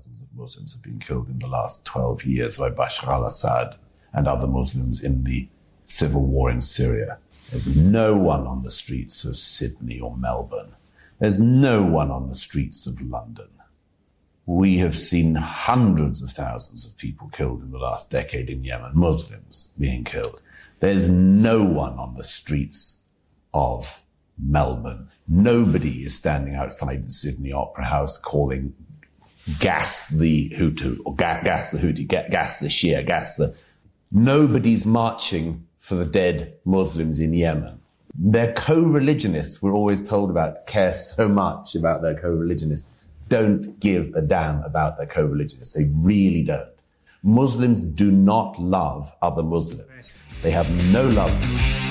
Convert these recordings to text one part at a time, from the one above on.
thousands of Muslims have been killed in the last 12 years by Bashar al Assad and other Muslims in the civil war in Syria. There's no one on the streets of Sydney or Melbourne. There's no one on the streets of London. We have seen hundreds of thousands of people killed in the last decade in Yemen, Muslims being killed. There's no one on the streets of Melbourne. Nobody is standing outside the Sydney Opera House calling gas the Hutu or ga- gas the Houthi, ga- gas the Shia, gas the. Nobody's marching for the dead Muslims in Yemen. Their co-religionists, we're always told about, care so much about their co-religionists, don't give a damn about their co-religionists. They really don't. Muslims do not love other Muslims. They have no love.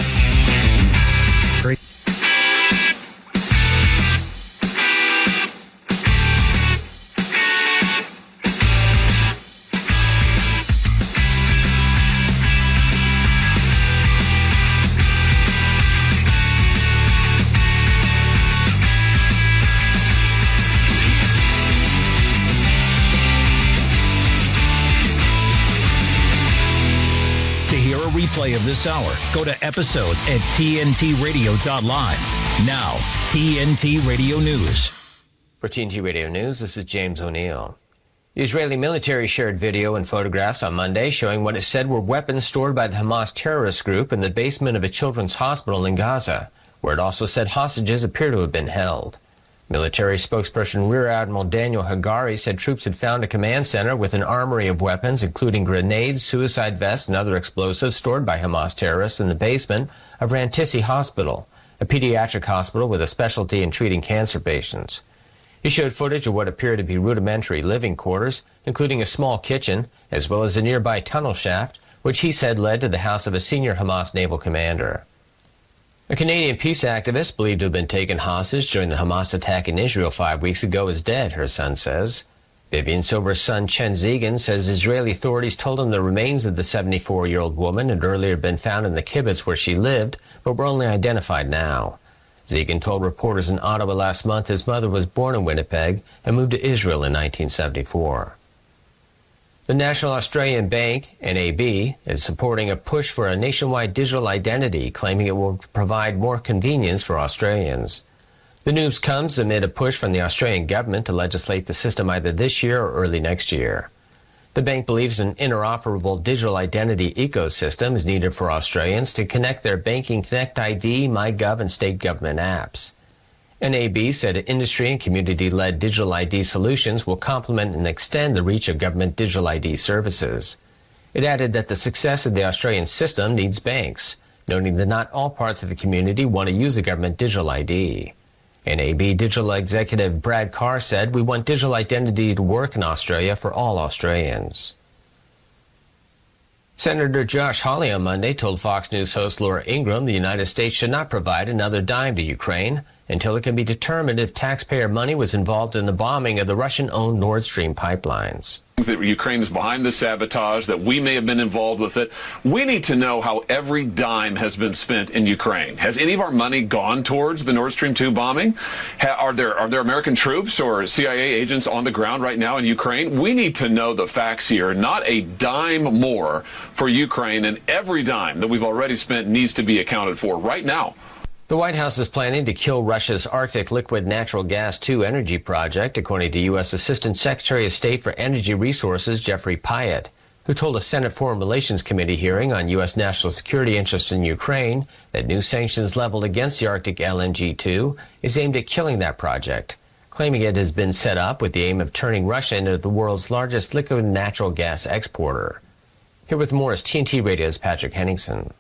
This hour, go to episodes at tntradio.live. Now, TNT Radio News. For TNT Radio News, this is James O'Neill. The Israeli military shared video and photographs on Monday showing what it said were weapons stored by the Hamas terrorist group in the basement of a children's hospital in Gaza, where it also said hostages appear to have been held. Military spokesperson Rear Admiral Daniel Hagari said troops had found a command center with an armory of weapons, including grenades, suicide vests, and other explosives stored by Hamas terrorists in the basement of Rantisi Hospital, a pediatric hospital with a specialty in treating cancer patients. He showed footage of what appeared to be rudimentary living quarters, including a small kitchen, as well as a nearby tunnel shaft, which he said led to the house of a senior Hamas naval commander. A Canadian peace activist believed to have been taken hostage during the Hamas attack in Israel five weeks ago is dead, her son says. Vivian Silver's son, Chen Zeigen, says Israeli authorities told him the remains of the 74 year old woman had earlier been found in the kibbutz where she lived, but were only identified now. Zeigen told reporters in Ottawa last month his mother was born in Winnipeg and moved to Israel in 1974. The National Australian Bank, NAB, is supporting a push for a nationwide digital identity, claiming it will provide more convenience for Australians. The news comes amid a push from the Australian government to legislate the system either this year or early next year. The bank believes an interoperable digital identity ecosystem is needed for Australians to connect their Banking Connect ID, MyGov, and state government apps. NAB said industry and community led digital ID solutions will complement and extend the reach of government digital ID services. It added that the success of the Australian system needs banks, noting that not all parts of the community want to use a government digital ID. NAB digital executive Brad Carr said, We want digital identity to work in Australia for all Australians. Senator Josh Hawley on Monday told Fox News host Laura Ingraham the United States should not provide another dime to Ukraine until it can be determined if taxpayer money was involved in the bombing of the Russian owned Nord Stream pipelines. That Ukraine is behind the sabotage, that we may have been involved with it. We need to know how every dime has been spent in Ukraine. Has any of our money gone towards the Nord Stream 2 bombing? Ha- are there are there American troops or CIA agents on the ground right now in Ukraine? We need to know the facts here. Not a dime more for Ukraine, and every dime that we've already spent needs to be accounted for right now. The White House is planning to kill Russia's Arctic Liquid Natural Gas 2 energy project, according to U.S. Assistant Secretary of State for Energy Resources Geoffrey Pyatt, who told a Senate Foreign Relations Committee hearing on U.S. national security interests in Ukraine that new sanctions leveled against the Arctic LNG 2 is aimed at killing that project, claiming it has been set up with the aim of turning Russia into the world's largest liquid natural gas exporter. Here with more is TNT Radio's Patrick Henningsen.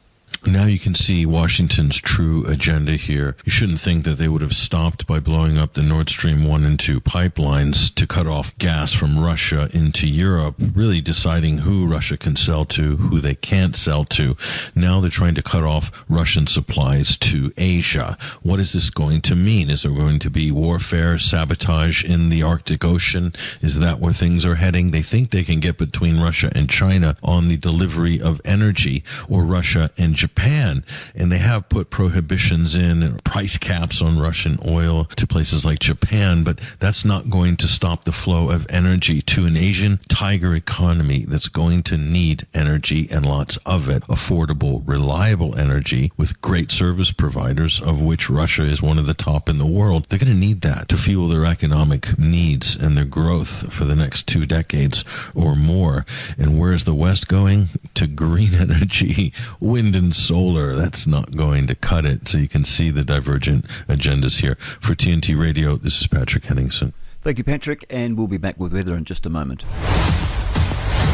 Now you can see Washington's true agenda here. You shouldn't think that they would have stopped by blowing up the Nord Stream 1 and 2 pipelines to cut off gas from Russia into Europe, really deciding who Russia can sell to, who they can't sell to. Now they're trying to cut off Russian supplies to Asia. What is this going to mean? Is there going to be warfare, sabotage in the Arctic Ocean? Is that where things are heading? They think they can get between Russia and China on the delivery of energy, or Russia and Japan Japan, and they have put prohibitions in, uh, price caps on Russian oil to places like Japan, but that's not going to stop the flow of energy to an Asian tiger economy that's going to need energy and lots of it. Affordable, reliable energy with great service providers, of which Russia is one of the top in the world. They're going to need that to fuel their economic needs and their growth for the next two decades or more. And where's the West going? To green energy, wind and solar. That's not going to cut it. So you can see the divergent agendas here. For TNT Radio, this is Patrick Henningsen. Thank you, Patrick, and we'll be back with weather in just a moment.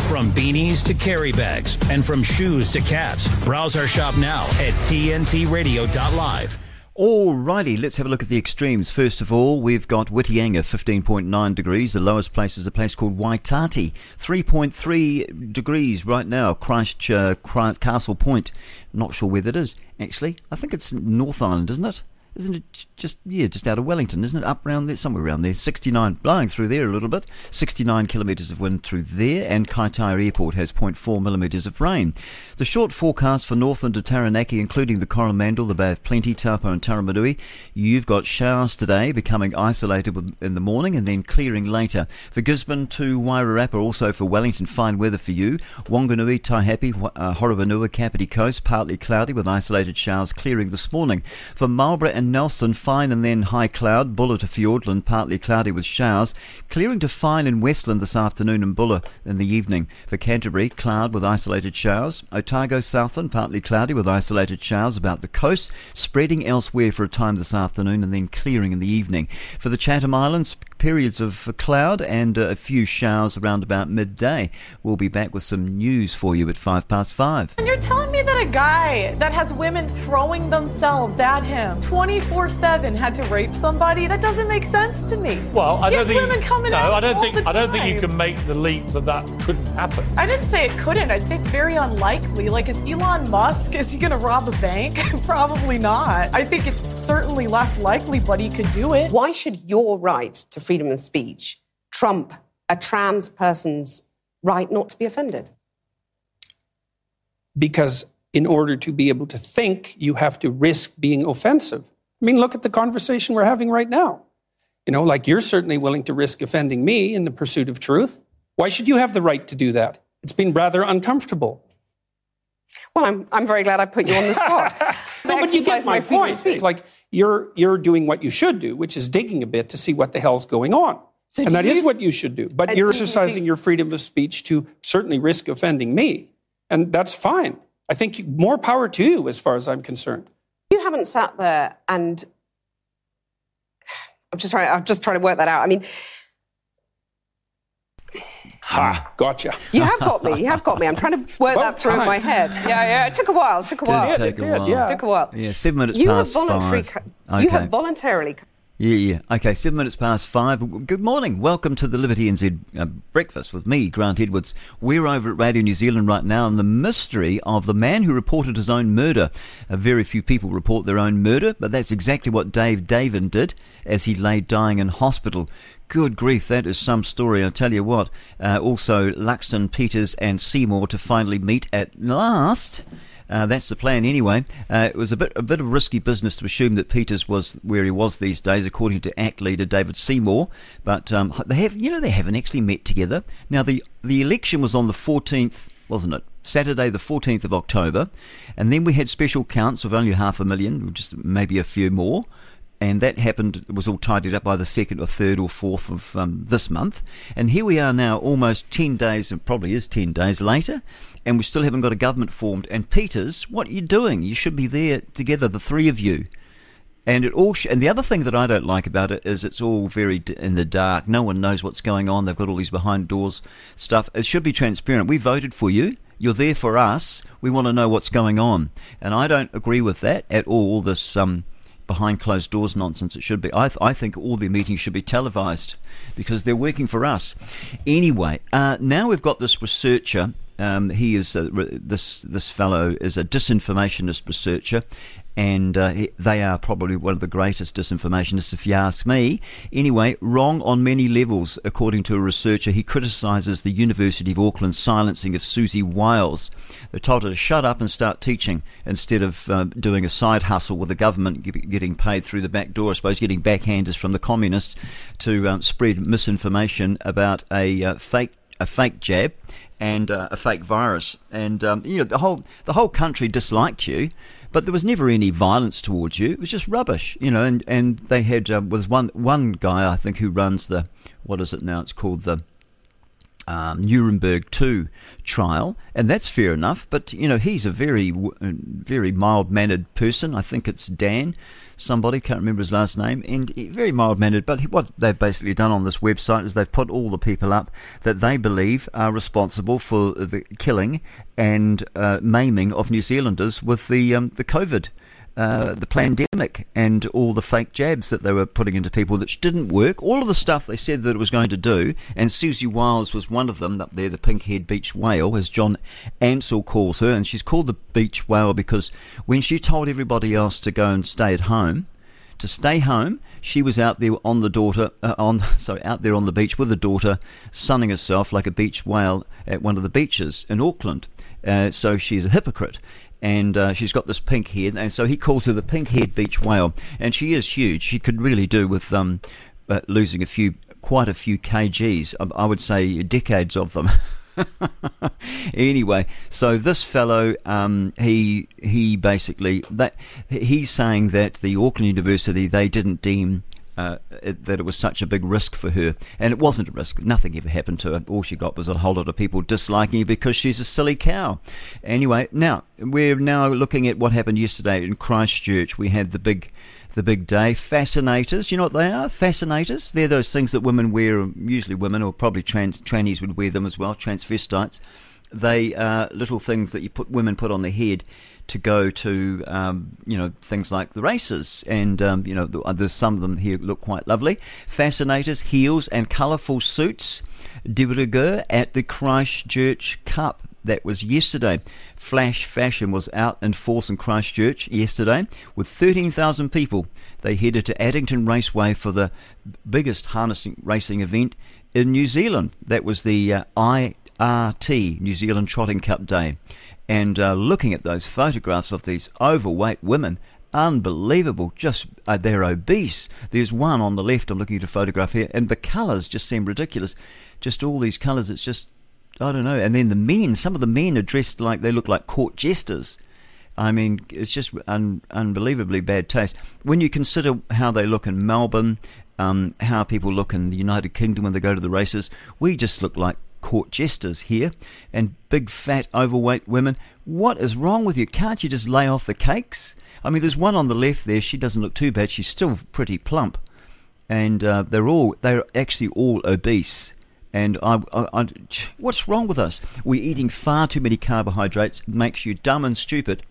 From beanies to carry bags and from shoes to caps, browse our shop now at tntradio.live. Alrighty, let's have a look at the extremes. First of all, we've got Whitianga, 15.9 degrees. The lowest place is a place called Waitati, 3.3 degrees right now. Christ, uh, Christ Castle Point, not sure where that is, actually. I think it's North Island, isn't it? Isn't it just yeah just out of Wellington isn't it? Up around there somewhere around there. 69 blowing through there a little bit. 69 kilometres of wind through there and Kaitaia Airport has 0.4 millimetres of rain. The short forecast for northern to Taranaki including the Coromandel the Bay of Plenty Taupo and Taumarunui you've got showers today becoming isolated in the morning and then clearing later. For Gisborne to Wairarapa also for Wellington fine weather for you. Wanganui Taihape uh, Horowhenua Kapiti Coast partly cloudy with isolated showers clearing this morning. For Marlborough and Nelson, fine and then high cloud. Buller to Fiordland, partly cloudy with showers. Clearing to fine in Westland this afternoon and Buller in the evening. For Canterbury, cloud with isolated showers. Otago, Southland, partly cloudy with isolated showers about the coast. Spreading elsewhere for a time this afternoon and then clearing in the evening. For the Chatham Islands, periods of cloud and uh, a few showers around about midday. We'll be back with some news for you at five past five. And you're telling me that a guy that has women throwing themselves at him 24 7 had to rape somebody? That doesn't make sense to me. Well, I don't think. women coming no, out I don't think. I don't think you can make the leap that that couldn't happen. I didn't say it couldn't. I'd say it's very unlikely. Like, is Elon Musk, is he going to rob a bank? Probably not. I think it's certainly less likely, but he could do it. Why should your right to freedom of speech trump a trans person's right not to be offended? because in order to be able to think, you have to risk being offensive. I mean, look at the conversation we're having right now. You know, like you're certainly willing to risk offending me in the pursuit of truth. Why should you have the right to do that? It's been rather uncomfortable. Well, I'm, I'm very glad I put you on the spot. No, but you get my point. It's like you're you're doing what you should do, which is digging a bit to see what the hell's going on. So and that is you- what you should do. But you're you exercising think- your freedom of speech to certainly risk offending me. And that's fine. I think more power to you as far as I'm concerned. You haven't sat there and I'm just trying. I'm just trying to work that out. I mean, Ha, gotcha. you have got me. You have got me. I'm trying to work that through in time. my head. Yeah, yeah. It took a while. It took a Did while. take a did, while. yeah. Took a while. Yeah, seven minutes You have voluntary. five. co- You have voluntarily. Yeah, yeah. Okay, seven minutes past five. Good morning. Welcome to the Liberty NZ uh, breakfast with me, Grant Edwards. We're over at Radio New Zealand right now, and the mystery of the man who reported his own murder. Uh, very few people report their own murder, but that's exactly what Dave Davin did as he lay dying in hospital. Good grief, that is some story. I tell you what. Uh, also, Luxon, Peters, and Seymour to finally meet at last. Uh, that's the plan anyway. Uh, it was a bit a bit of risky business to assume that Peters was where he was these days, according to ACT leader David Seymour. But um, they have, you know, they haven't actually met together. Now the the election was on the 14th, wasn't it? Saturday, the 14th of October, and then we had special counts of only half a million, just maybe a few more and that happened it was all tidied up by the second or third or fourth of um, this month and here we are now almost 10 days and probably is 10 days later and we still haven't got a government formed and peters what are you doing you should be there together the three of you and it all sh- and the other thing that I don't like about it is it's all very d- in the dark. No one knows what's going on. They've got all these behind doors stuff. It should be transparent. We voted for you. You're there for us. We want to know what's going on. And I don't agree with that at. All this um, behind closed doors nonsense. It should be. I, th- I think all their meetings should be televised because they're working for us. Anyway, uh, now we've got this researcher Um, he is a, this this fellow is a disinformationist researcher, and uh, they are probably one of the greatest disinformationists, if you ask me. Anyway, wrong on many levels, according to a researcher. He criticises the University of Auckland's silencing of Siouxsie Wiles. They told her to shut up and start teaching instead of uh, doing a side hustle with the government, getting paid through the back door, I suppose, getting backhanders from the communists to um, spread misinformation about a uh, fake a fake jab and uh, a fake virus, and um, you know the whole the whole country disliked you, but there was never any violence towards you. It was just rubbish, you know. And and they had uh, was one one guy I think who runs the what is it now? It's called the um, Nuremberg 2 trial, and that's fair enough. But you know, he's a very, uh, very mild mannered person. I think it's Dan, somebody can't remember his last name, and very mild mannered. But what they've basically done on this website is they've put all the people up that they believe are responsible for the killing and uh, maiming of New Zealanders with the um, the COVID uh, the pandemic and all the fake jabs that they were putting into people that didn't work. All of the stuff they said that it was going to do, and Siouxsie Wiles was one of them up there, the pink-haired beach whale, as John Ansell calls her, and she's called the beach whale because when she told everybody else to go and stay at home, to stay home, she was out there on the daughter uh, on sorry out there on the beach with the daughter, sunning herself like a beach whale at one of the beaches in Auckland. Uh, so she's a hypocrite and uh, she's got this pink head, and so he calls her the pink-haired beach whale, and she is huge. She could really do with um, uh, losing a few, quite a few kgs. I, I would say decades of them. anyway, so this fellow, um, he he basically that he's saying that the Auckland University they didn't deem uh, it, that it was such a big risk for her. And it wasn't a risk. Nothing ever happened to her. All she got was a whole lot of people disliking her because she's a silly cow. Anyway, now we're now looking at what happened yesterday in Christchurch. We had the big the big day. Fascinators, you know what they are? Fascinators. They're those things that women wear, usually women, or probably trans, trannies would wear them as well, transvestites. They are little things that you put women put on their head to go to um, you know things like the races, and um, you know there's some of them here look quite lovely. Fascinators, heels, and colourful suits. De rigueur at the Christchurch Cup. That was yesterday. Flash fashion was out in force in Christchurch yesterday with 13,000 people. They headed to Addington Raceway for the biggest harnessing racing event in New Zealand. That was the uh, IRT, New Zealand Trotting Cup Day and uh, looking at those photographs of these overweight women, unbelievable. Just uh, they're obese. There's one on the left. I'm looking at a photograph here, and the colours just seem ridiculous. Just all these colours. It's just I don't know. And then the men. Some of the men are dressed like they look like court jesters. I mean, it's just un- unbelievably bad taste. When you consider how they look in Melbourne, um, how people look in the United Kingdom when they go to the races, we just look like court jesters here and big fat overweight women. What is wrong with you? Can't you just lay off the cakes? I mean, there's one on the left there. She doesn't look too bad. She's still pretty plump, and uh, they're all they're actually all obese. And I, I, I, what's wrong with us? We're eating far too many carbohydrates. It makes you dumb and stupid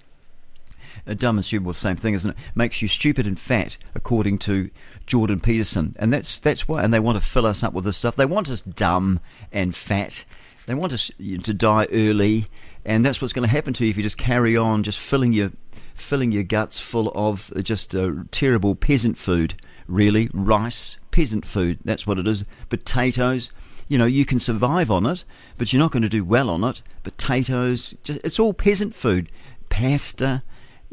dumb and stupid, well, same thing, isn't it? Makes you stupid and fat, according to Jordan Peterson, and that's that's why. And they want to fill us up with this stuff. They want us dumb and fat. They want us to die early, and that's what's going to happen to you if you just carry on, just filling your filling your guts full of just uh, terrible peasant food. Really, rice, peasant food. That's what it is. Potatoes. You know, you can survive on it, but you're not going to do well on it. Potatoes, just, it's all peasant food. Pasta,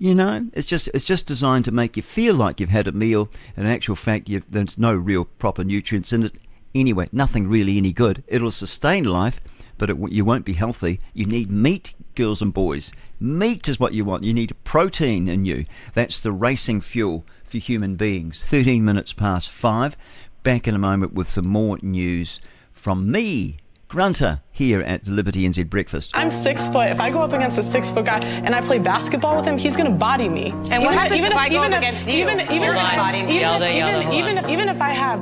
you know, it's just it's just designed to make you feel like you've had a meal. In actual fact, there's no real proper nutrients in it. Anyway, nothing really any good. It'll sustain life, but it, you won't be healthy. You need meat, girls and boys. Meat is what you want. You need protein in you. That's the racing fuel for human beings. 13 minutes past five. Back in a moment with some more news from me, Grunter here at Liberty NZ Breakfast. I'm six foot. If I go up against a six foot guy and I play basketball with him, he's going to body me. And what even, happens even if, I go up against you? Even, even, Hold on. Body me. Even, even, even, even if I have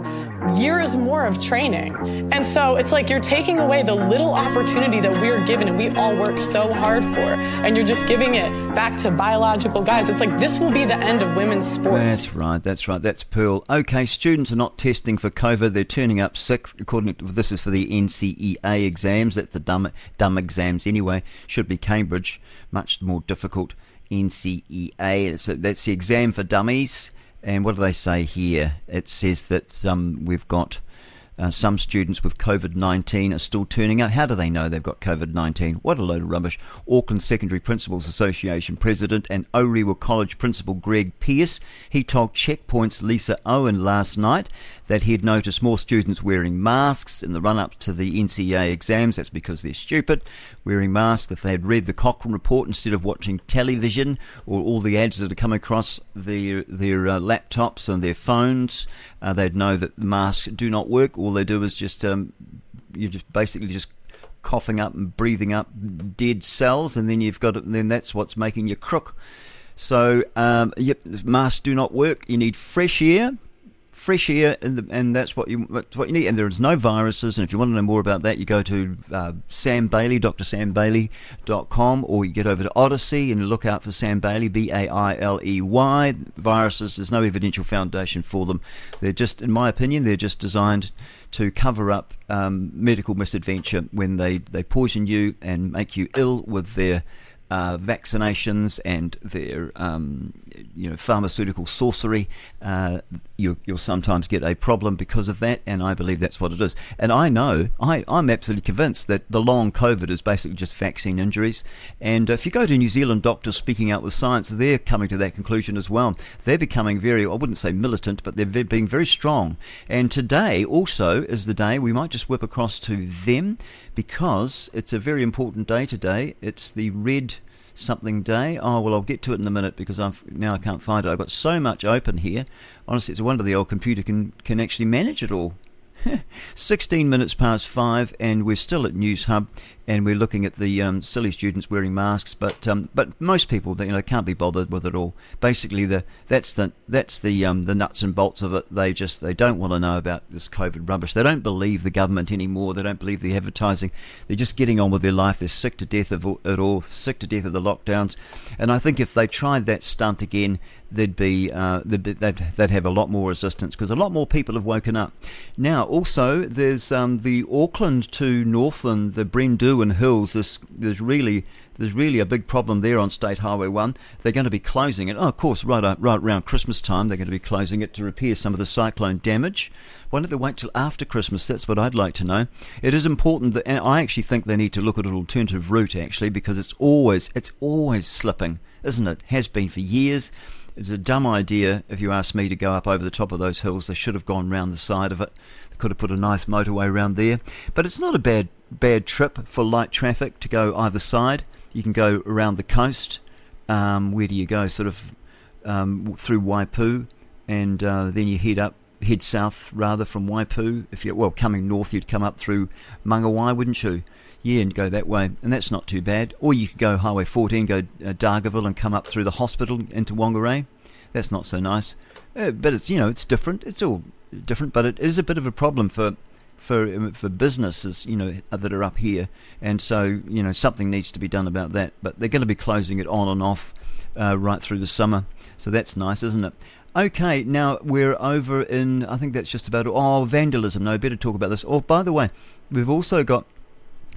years more of training. And so it's like you're taking away the little opportunity that we're given and we all work so hard for, and you're just giving it back to biological guys. It's like this will be the end of women's sports. That's right, that's right, that's Pearl. Okay, students are not testing for COVID, they're turning up sick. According to this is for the NCEA exams, that's the dumb, dumb exams anyway, should be Cambridge, much more difficult. NCEA, so that's the exam for dummies. And what do they say here? It says that um, we've got uh, some students with COVID 19 are still turning up. How do they know they've got COVID 19? What a load of rubbish. Auckland Secondary Principals Association President and Orewa College Principal Greg Pearce, he told Checkpoint's Lisa Owen last night that he'd noticed more students wearing masks in the run up to the NCEA exams. That's because they're stupid, wearing masks. If they had read the Cochrane report instead of watching television or all the ads that had come across their, their uh, laptops and their phones, uh, they'd know that masks do not work. All they do is just, um, you just basically just coughing up and breathing up dead cells, and then you've got it, and then that's what's making you crook. So, um, yep, masks do not work. You need fresh air, fresh air, and, the, and that's what you what you need. And there is no viruses. And if you want to know more about that, you go to uh, Sam Bailey, drsambailey.com, or you get over to Odysee and look out for Sam Bailey, B A I L E Y. Viruses, there's no evidential foundation for them. They're just, in my opinion, they're just designed to cover up um, medical misadventure when they, they poison you and make you ill with their uh, vaccinations and their um, you know pharmaceutical sorcery, uh, you, will sometimes get a problem because of that, and I believe that's what it is. And I know I, I'm absolutely convinced that the long COVID is basically just vaccine injuries. And if you go to New Zealand doctors speaking out with science, they're coming to that conclusion as well. They're becoming very I wouldn't say militant, but they're being very strong. And today also is the day we might just whip across to them because it's a very important day today. It's the red something day. Oh well, I'll get to it in a minute because I've now I can't find it. I've got so much open here. Honestly, it's a wonder the old computer can can actually manage it all. 16 minutes past five, and we're still at News Hub, and we're looking at the um, silly students wearing masks. But um, but most people, you know, can't be bothered with it all. Basically, the that's the that's the um, the nuts and bolts of it. They just they don't want to know about this COVID rubbish. They don't believe the government anymore. They don't believe the advertising. They're just getting on with their life. They're sick to death of it all. Sick to death of the lockdowns. And I think if they tried that stunt again, they'd be, uh, they'd, they'd, they'd, have a lot more resistance because a lot more people have woken up. Now, also, there's um, the Auckland to Northland, the Brynderwyn Hills. There's, there's really there's really a big problem there on State Highway 1. They're going to be closing it. Oh, of course, right, uh, right around Christmas time, they're going to be closing it to repair some of the cyclone damage. Why don't they wait till after Christmas? That's what I'd like to know. It is important that, and I actually think they need to look at an alternative route, actually, because it's always, it's always slipping, isn't it? Has been for years. It's a dumb idea, if you ask me, to go up over the top of those hills. They should have gone round the side of it. They could have put a nice motorway around there. But it's not a bad bad trip for light traffic to go either side. You can go around the coast. Um, where do you go? Sort of um, through Waipu, and uh, then you head up, head south rather from Waipu. If you well coming north, you'd come up through Mangawai, wouldn't you? Yeah, and go that way, and that's not too bad. Or you could go Highway 14, go uh, Dargaville, and come up through the hospital into Whangarei. That's not so nice, uh, but it's you know it's different. It's all different, but it is a bit of a problem for for um, for businesses, you know, that are up here, and so you know something needs to be done about that. But they're going to be closing it on and off uh, right through the summer, so that's nice, isn't it? Okay, now we're over in. I think that's just about. Oh, vandalism. No, better talk about this. Oh, by the way, we've also got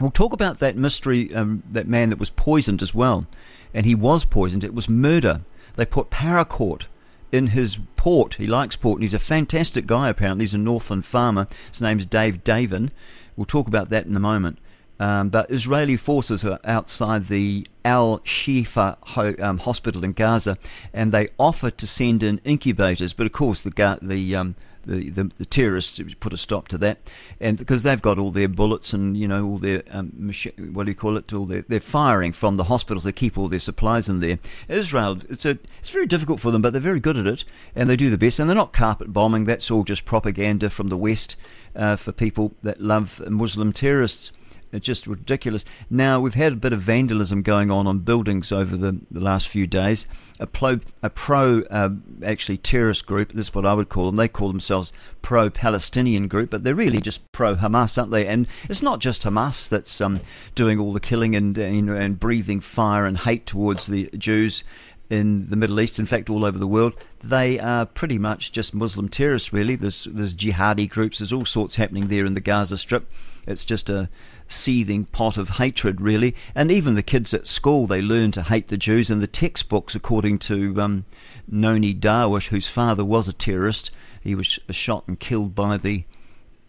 We'll talk about that mystery, um, that man that was poisoned as well. And he was poisoned. It was murder. They put paraquat in his port. He likes port, and he's a fantastic guy, apparently. He's a Northland farmer. His name's Dave Davin. We'll talk about that in a moment. Um, but Israeli forces are outside the Al Shifa ho- um, hospital in Gaza, and they offer to send in incubators. But of course, the the um, the, the, the, terrorists put a stop to that, and because they've got all their bullets and you know all their um, what do you call it? All their they're firing from the hospitals. They keep all their supplies in there. Israel, it's a it's very difficult for them, but they're very good at it, and they do the best. And they're not carpet bombing. That's all just propaganda from the West uh, for people that love Muslim terrorists. It's just ridiculous. Now, we've had a bit of vandalism going on on buildings over the, the last few days. A pro, a pro uh, actually terrorist group, this is what I would call them, they call themselves pro Palestinian group, but they're really just pro Hamas, aren't they? And it's not just Hamas that's um, doing all the killing and, and, and breathing fire and hate towards the Jews in the Middle East, in fact, all over the world, they are pretty much just Muslim terrorists, really. There's, there's jihadi groups, there's all sorts happening there in the Gaza Strip. It's just a seething pot of hatred, really. And even the kids at school, they learn to hate the Jews. And the textbooks, according to um, Nonie Darwish, whose father was a terrorist, he was shot and killed by the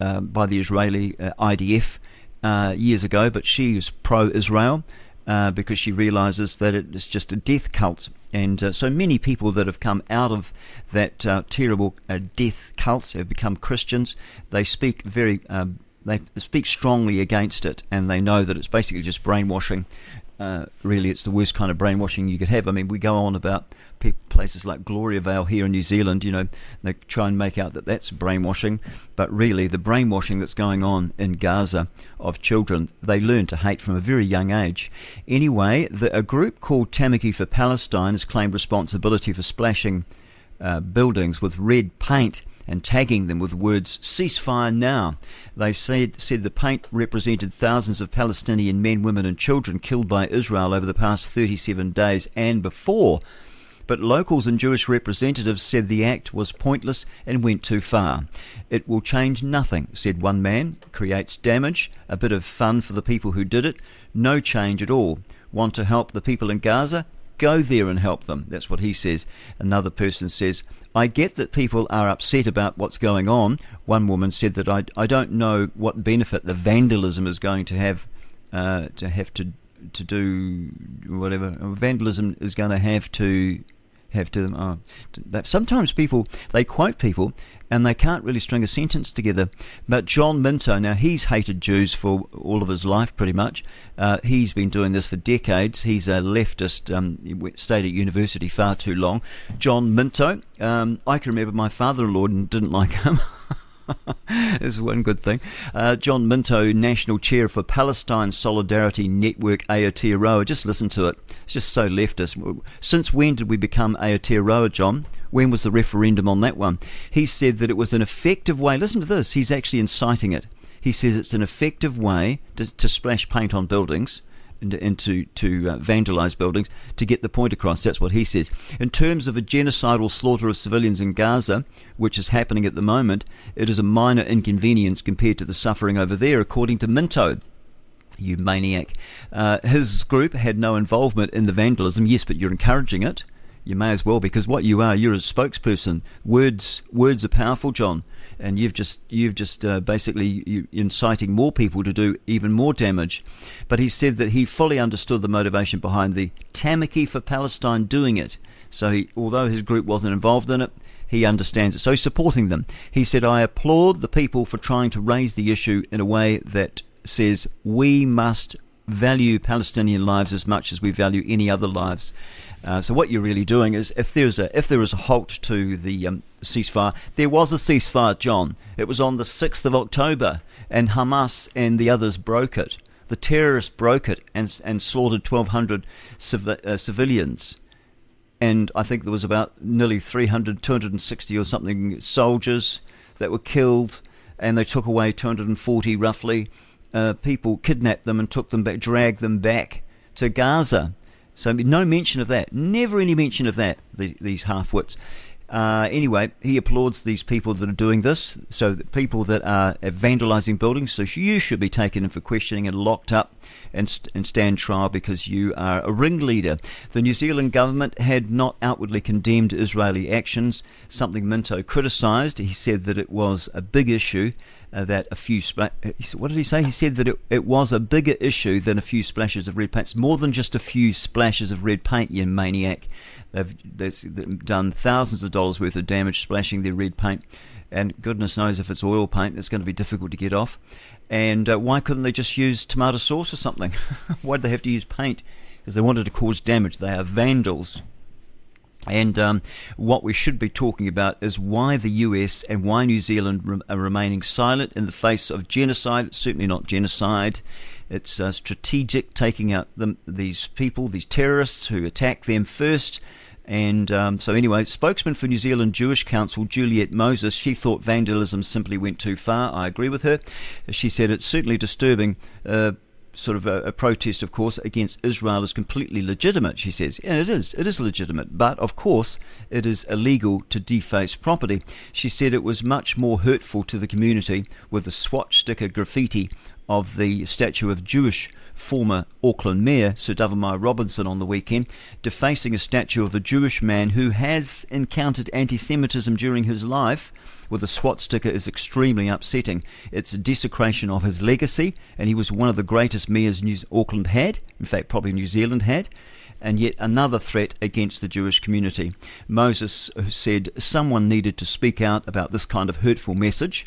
uh, by the Israeli uh, IDF uh, years ago. But she is pro-Israel. Uh, because she realizes that it is just a death cult. And uh, so many people that have come out of that uh, terrible death cult have become Christians. They speak very, they speak strongly against it, and they know that it's basically just brainwashing. Uh, really, it's the worst kind of brainwashing you could have. I mean, we go on about places like Gloriavale here in New Zealand, you know, they try and make out that that's brainwashing, but really the brainwashing that's going on in Gaza of children, they learn to hate from a very young age. Anyway, the, a group called Tamaki for Palestine has claimed responsibility for splashing uh, buildings with red paint and tagging them with words ceasefire now. They said, said the paint represented thousands of Palestinian men, women, and children killed by Israel over the past 37 days and before but locals and Jewish representatives said the act was pointless and went too far. It will change nothing, said one man, creates damage, a bit of fun for the people who did it, no change at all. Want to help the people in Gaza? Go there and help them. That's what he says. Another person says, I get that people are upset about what's going on. One woman said that I, I don't know what benefit the vandalism is going to have uh, to have to to do whatever vandalism is going to have to have to, them that sometimes people they quote people and they can't really string a sentence together. But John Minto, now he's hated Jews for all of his life, pretty much. Uh, he's been doing this for decades. He's a leftist, um, stayed at university far too long. John Minto, um, I can remember my father-in-law didn't like him. is one good thing. Uh, John Minto, National Chair for Palestine Solidarity Network Aotearoa. Just listen to it. It's just so leftist. Since when did we become Aotearoa, John? When was the referendum on that one? He said that it was an effective way. Listen to this. He's actually inciting it. He says it's an effective way to, to splash paint on buildings into to uh, vandalize buildings to get the point across. That's what he says. In terms of a genocidal slaughter of civilians in Gaza, which is happening at the moment, it is a minor inconvenience compared to the suffering over there, according to Minto. You maniac. Uh, his group had no involvement in the vandalism, yes, but you're encouraging it. You may as well, because what you are, you're a spokesperson. Words, words are powerful, John and you've just you've just uh, basically inciting more people to do even more damage. But he said that he fully understood the motivation behind the Tamaki for Palestine doing it. So he, although his group wasn't involved in it, he understands it. So he's supporting them. He said, "I applaud the people for trying to raise the issue in a way that says we must." value Palestinian lives as much as we value any other lives. Uh, so what you're really doing is, if there's a if there is a halt to the um, ceasefire, there was a ceasefire, John. It was on the sixth of October, and Hamas and the others broke it. The terrorists broke it and and slaughtered 1,200 civ- uh, civilians, and I think there was about nearly 300, 260 or something soldiers that were killed, and they took away 240 roughly uh, people, kidnapped them and took them back, dragged them back to Gaza so no mention of that. Never any mention of that. The, these half-wits. Uh, anyway, he applauds these people that are doing this. So people that are vandalising buildings. So you should be taken in for questioning and locked up and, st- and stand trial because you are a ringleader. The New Zealand government had not outwardly condemned Israeli actions, something Minto criticised. He said that it was a big issue uh, that a few spla- what did he say? He said that it, it was a bigger issue than a few splashes of red paint. It's more than just a few splashes of red paint, you maniac. They've, they've done thousands of dollars worth of damage splashing their red paint, and goodness knows if it's oil paint, that's going to be difficult to get off. And uh, why couldn't they just use tomato sauce or something? why did they have to use paint? Because they wanted to cause damage. They are vandals. And um, what we should be talking about is why the US and why New Zealand re- are remaining silent in the face of genocide. It's certainly not genocide. It's uh, strategic, taking out them, these people, these terrorists who attack them first. And um, so, anyway, spokesman for New Zealand Jewish Council, Juliet Moses, she thought vandalism simply went too far. I agree with her. She said it's certainly disturbing. Uh, sort of a, a, protest, of course, against Israel is completely legitimate, she says. And it is. It is legitimate. But, of course, it is illegal to deface property. She said it was much more hurtful to the community with the swastika graffiti of the statue of Jewish former Auckland Mayor Sir Dove-Myer Robinson on the weekend, defacing a statue of a Jewish man who has encountered anti Semitism during his life with a swastika is extremely upsetting. It's a desecration of his legacy, and he was one of the greatest mayors New- Auckland had, in fact, probably New Zealand had and yet another threat against the Jewish community. Moses said someone needed to speak out about this kind of hurtful message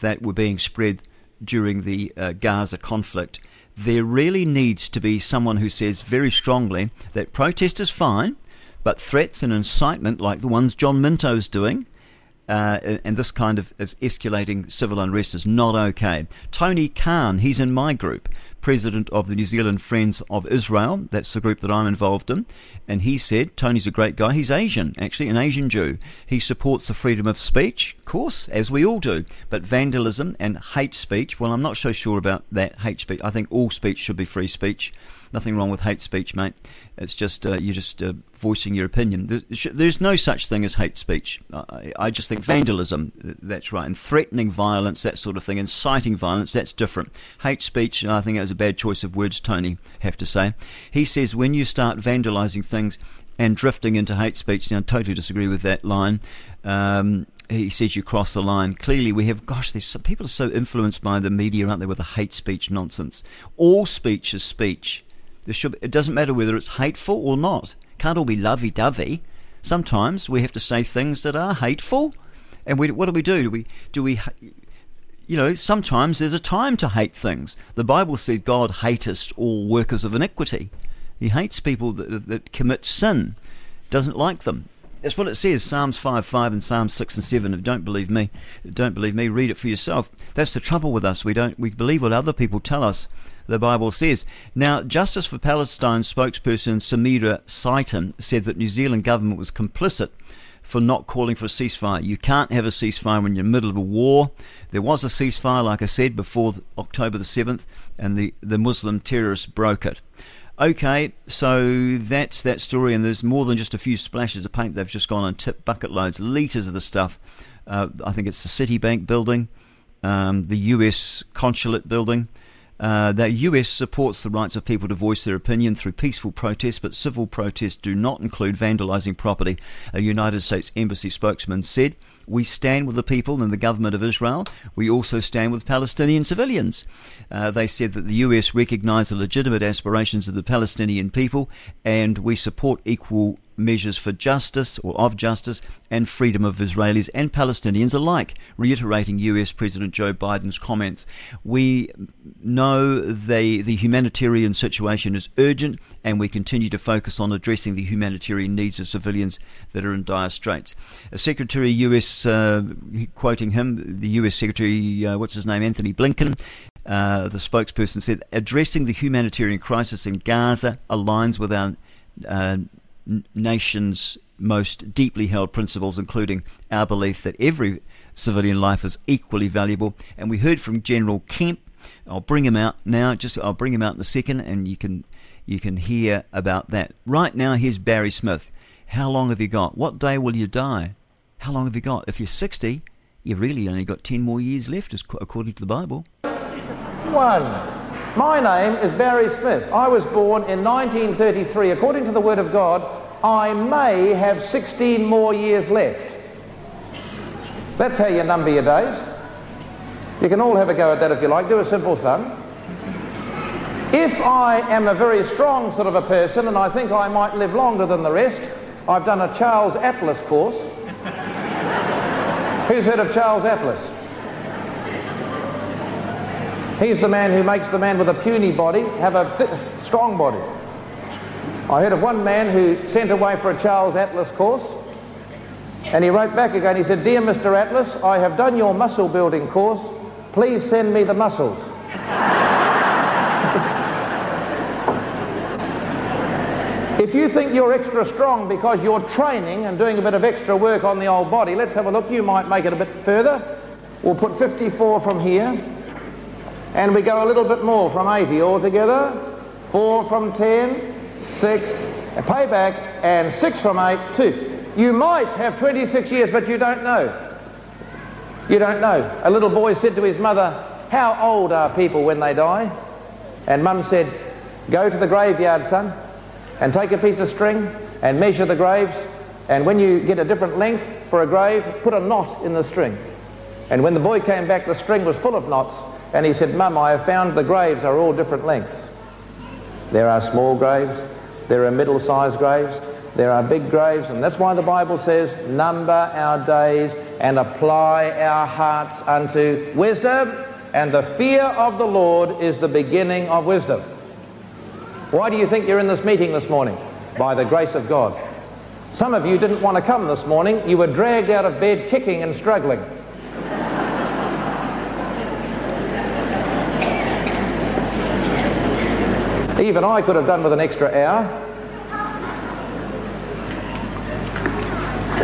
that were being spread during the uh, Gaza conflict. There really needs to be someone who says very strongly that protest is fine, but threats and incitement like the ones John Minto is doing, uh, and this kind of escalating civil unrest is not okay. Tony Khan, he's in my group president of the New Zealand Friends of Israel. That's the group that I'm involved in. And he said, Tony's a great guy. He's Asian, actually, an Asian Jew. He supports the freedom of speech, of course, as we all do. But vandalism and hate speech, well, I'm not so sure about that hate speech. I think all speech should be free speech. Nothing wrong with hate speech, mate. It's just uh, you're just uh, voicing your opinion. There's no such thing as hate speech. I just think vandalism, that's right, and threatening violence, that sort of thing, inciting violence, that's different. Hate speech, I think it was a bad choice of words, Tony, have to say. He says when you start vandalising things and drifting into hate speech, now I totally disagree with that line. Um, he says you cross the line. Clearly, we have, gosh, there's some people are so influenced by the media, aren't they, with the hate speech nonsense. All speech is speech. Should, it doesn't matter whether it's hateful or not. Can't all be lovey dovey. Sometimes we have to say things that are hateful. And we, what do we do? Do we, do we, you know, sometimes there's a time to hate things. The Bible said God hateth all workers of iniquity. He hates people that, that commit sin, doesn't like them. That's what it says, Psalms 5 5 and Psalms 6 and 7. If don't believe me, don't believe me, read it for yourself. That's the trouble with us. We don't we believe what other people tell us the Bible says. Now, Justice for Palestine spokesperson Samira Saitan said that New Zealand government was complicit for not calling for a ceasefire. You can't have a ceasefire when you're in the middle of a war. There was a ceasefire, like I said, before October the 7th, and the, the Muslim terrorists broke it. Okay, so that's that story, and there's more than just a few splashes of paint. They've just gone and tipped bucket loads, litres of the stuff. Uh, I think it's the Citibank building, um, the US consulate building, uh, the US supports the rights of people to voice their opinion through peaceful protests, but civil protests do not include vandalizing property, a United States Embassy spokesman said. We stand with the people and the government of Israel. We also stand with Palestinian civilians. Uh, they said that the US recognize the legitimate aspirations of the Palestinian people and we support equal measures for justice or of justice and freedom of Israelis and Palestinians alike, reiterating US President Joe Biden's comments. We know the, the humanitarian situation is urgent and we continue to focus on addressing the humanitarian needs of civilians that are in dire straits. A Secretary US, uh, quoting him, the US Secretary, uh, what's his name, Antony Blinken, uh, the spokesperson said, addressing the humanitarian crisis in Gaza aligns with our uh, nation's most deeply held principles, including our belief that every civilian life is equally valuable. And we heard from General Kemp. I'll bring him out now. Just I'll bring him out in a second, and you can you can hear about that. Right now, here's Barry Smith. How long have you got? What day will you die? How long have you got? If you're 60, you've really only got 10 more years left, according to the Bible. One. My name is Barry Smith. I was born in 1933. According to the Word of God, I may have 16 more years left. That's how you number your days. You can all have a go at that if you like. Do a simple sum. If I am a very strong sort of a person and I think I might live longer than the rest, I've done a Charles Atlas course. Who's heard of Charles Atlas? He's the man who makes the man with a puny body have a strong body. I heard of one man who sent away for a Charles Atlas course, and he wrote back again. He said, Dear Mr. Atlas, I have done your muscle building course. Please send me the muscles. If you think you're extra strong because you're training and doing a bit of extra work on the old body, let's have a look. You might make it a bit further. We'll put 54 from here. And we go a little bit more from 80 altogether. 4 from 10, 6, a payback, and 6 from 8, 2. You might have 26 years, but you don't know. You don't know. A little boy said to his mother, How old are people when they die? And mum said, Go to the graveyard, son, and take a piece of string and measure the graves. And when you get a different length for a grave, put a knot in the string. And when the boy came back, the string was full of knots. And he said, Mum, I have found the graves are all different lengths. There are small graves, there are middle-sized graves, there are big graves, and that's why the Bible says, number our days and apply our hearts unto wisdom, and the fear of the Lord is the beginning of wisdom. Why do you think you're in this meeting this morning? By the grace of God. Some of you didn't want to come this morning. You were dragged out of bed kicking and struggling. Even I could have done with an extra hour.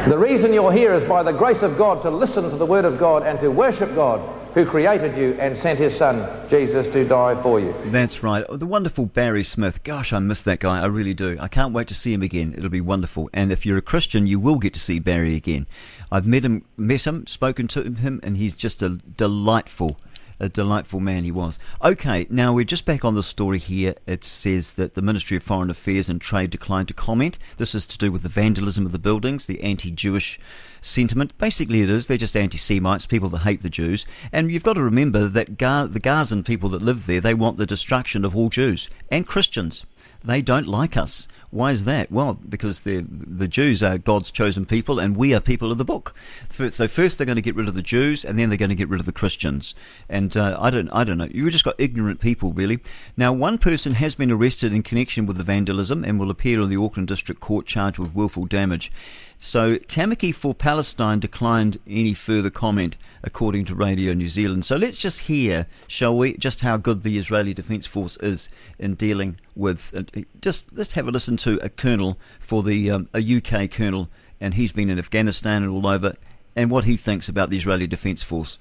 The reason you're here is by the grace of God to listen to the Word of God and to worship God who created you and sent his son, Jesus, to die for you. That's right. Oh, the wonderful Barry Smith. Gosh, I miss that guy. I really do. I can't wait to see him again. It'll be wonderful. And if you're a Christian, you will get to see Barry again. I've met him, met him, spoken to him, and he's just a delightful a delightful man he was. Okay, now we're just back on the story here. It says that the Ministry of Foreign Affairs and Trade declined to comment. This is to do with the vandalism of the buildings, the anti Jewish sentiment. Basically, it is. They're just anti Semites, people that hate the Jews. And you've got to remember that Ga- the Gazan people that live there, they want the destruction of all Jews and Christians. They don't like us. Why is that? Well, because the the Jews are God's chosen people, and we are people of the book. So first they're going to get rid of the Jews, and then they're going to get rid of the Christians. And uh, I don't I don't know. You've just got ignorant people, really. Now, one person has been arrested in connection with the vandalism and will appear in the Auckland District Court charged with willful damage. So Tamaki for Palestine declined any further comment, according to Radio New Zealand. So let's just hear, shall we, just how good the Israeli Defence Force is in dealing with. Just let's have a listen to a colonel for the um, a UK colonel, and he's been in Afghanistan and all over, and what he thinks about the Israeli Defence Force.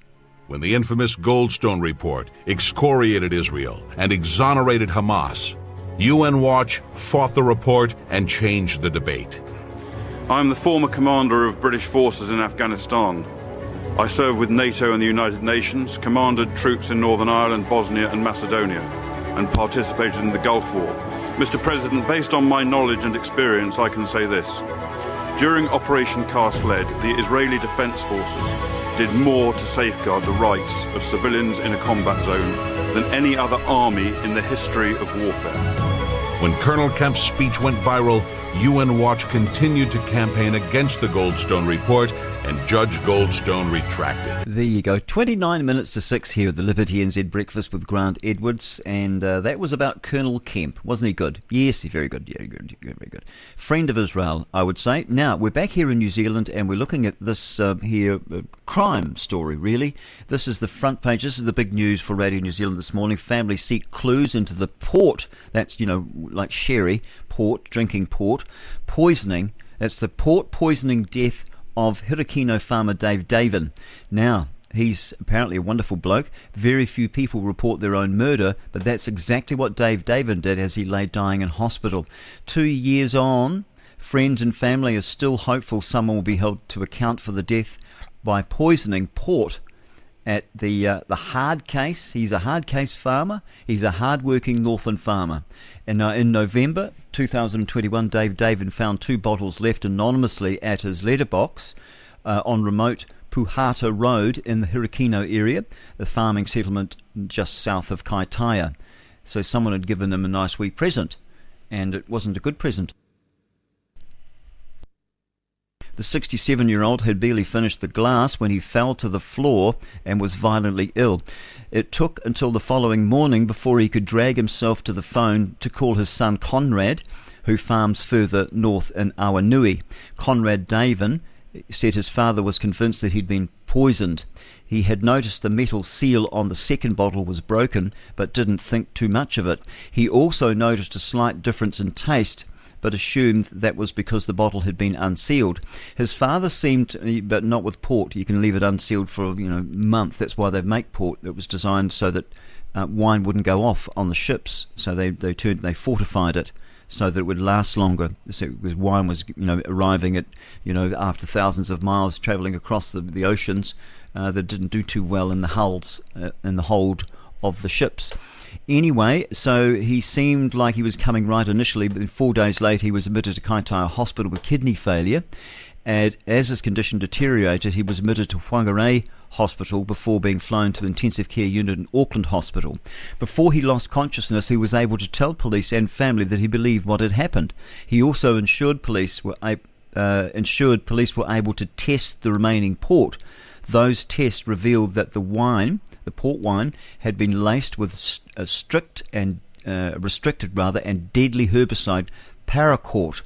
When the infamous Goldstone report excoriated Israel and exonerated Hamas, UN Watch fought the report and changed the debate. I'm the former commander of British forces in Afghanistan. I served with NATO and the United Nations, commanded troops in Northern Ireland, Bosnia, and Macedonia, and participated in the Gulf War. Mr. President, based on my knowledge and experience, I can say this. During Operation Cast Lead, the Israeli Defense Forces did more to safeguard the rights of civilians in a combat zone than any other army in the history of warfare. When Colonel Kemp's speech went viral, UN Watch continued to campaign against the Goldstone report, and Judge Goldstone retracted. There you go. 29 minutes to 6 here at the Liberty NZ Breakfast with Grant Edwards, and uh, that was about Colonel Kemp. Wasn't he good? Yes, he's very good. Yeah, good, very good. Friend of Israel, I would say. Now, we're back here in New Zealand, and we're looking at this uh, here uh, crime story, really. This is the front page. This is the big news for Radio New Zealand this morning. Family seek clues into the port. That's, you know, like sherry, port, drinking port, poisoning. That's the port poisoning death of Herekino farmer Dave Davin. Now, he's apparently a wonderful bloke. Very few people report their own murder, but that's exactly what Dave Davin did as he lay dying in hospital. Two years on, friends and family are still hopeful someone will be held to account for the death by poisoning port at the uh, the hard case. He's a hard case farmer. He's a hard-working northern farmer. And uh, in November 2021, Dave Davin found two bottles left anonymously at his letterbox uh, on remote Puhata Road in the Herekino area, a farming settlement just south of Kaitaia. So someone had given him a nice wee present, and it wasn't a good present. The 67 year old had barely finished the glass when he fell to the floor and was violently ill. It took until the following morning before he could drag himself to the phone to call his son Conrad, who farms further north in Awanui. Conrad Davin said his father was convinced that he'd been poisoned. He had noticed the metal seal on the second bottle was broken, but didn't think too much of it. He also noticed a slight difference in taste but assumed that was because the bottle had been unsealed. His father seemed, but not with port. You can leave it unsealed for you know month. That's why they make port. It was designed so that uh, wine wouldn't go off on the ships. So they they turned they fortified it so that it would last longer. So because wine was you know arriving at you know after thousands of miles traveling across the, the oceans uh, that didn't do too well in the hulls uh, in the hold of the ships. Anyway, so he seemed like he was coming right initially, but four days later he was admitted to Kaitaia Hospital with kidney failure. And as his condition deteriorated, he was admitted to Whangarei Hospital before being flown to the intensive care unit in Auckland Hospital. Before he lost consciousness, he was able to tell police and family that he believed what had happened. He also ensured police were uh, ensured police were able to test the remaining port. Those tests revealed that the wine the port wine had been laced with a strict and uh, restricted rather and deadly herbicide paraquat.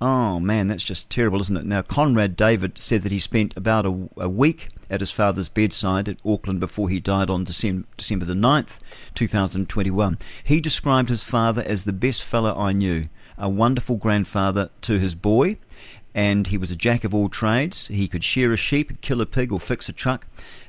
Oh man, that's just terrible, isn't it? Now, Conrad David said that he spent about a, a week at his father's bedside at Auckland before he died on December, December the 9th, 2021. He described his father as the best fellow I knew, a wonderful grandfather to his boy, and he was a jack of all trades. He could shear a sheep, kill a pig, or fix a truck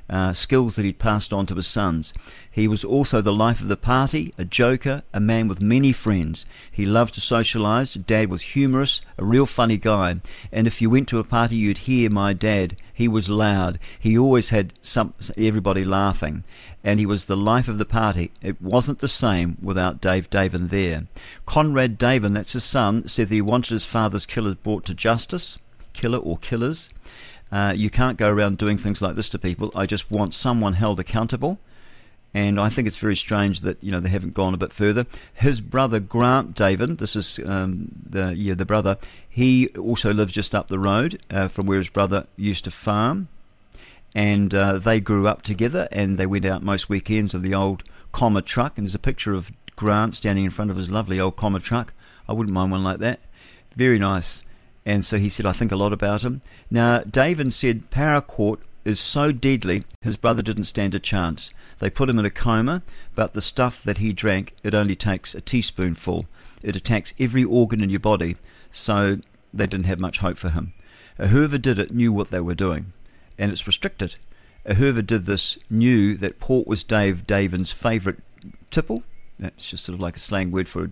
uh, skills that he'd passed on to his sons. He was also the life of the party, a joker, a man with many friends. He loved to socialise. Dad was humorous, a real funny guy. And if you went to a party, you'd hear my dad. He was loud. He always had some everybody laughing, and he was the life of the party. It wasn't the same without Dave Davin there. Conrad Davin, that's his son, said that he wanted his father's killers brought to justice, killer or killers. Uh, you can't go around doing things like this to people. I just want someone held accountable. And I think it's very strange that you know they haven't gone a bit further. His brother Grant David, this is um, the yeah the brother. He also lives just up the road uh, from where his brother used to farm, and uh, they grew up together. And they went out most weekends of the old Commer truck. And there's a picture of Grant standing in front of his lovely old Commer truck. I wouldn't mind one like that. Very nice. And so he said, I think a lot about him. Now, David said paraquat is so deadly, his brother didn't stand a chance. They put him in a coma, but the stuff that he drank, it only takes a teaspoonful. It attacks every organ in your body, so they didn't have much hope for him. Whoever did it knew what they were doing, and it's restricted. Whoever did this knew that port was Dave Davin's favourite tipple, that's just sort of like a slang word for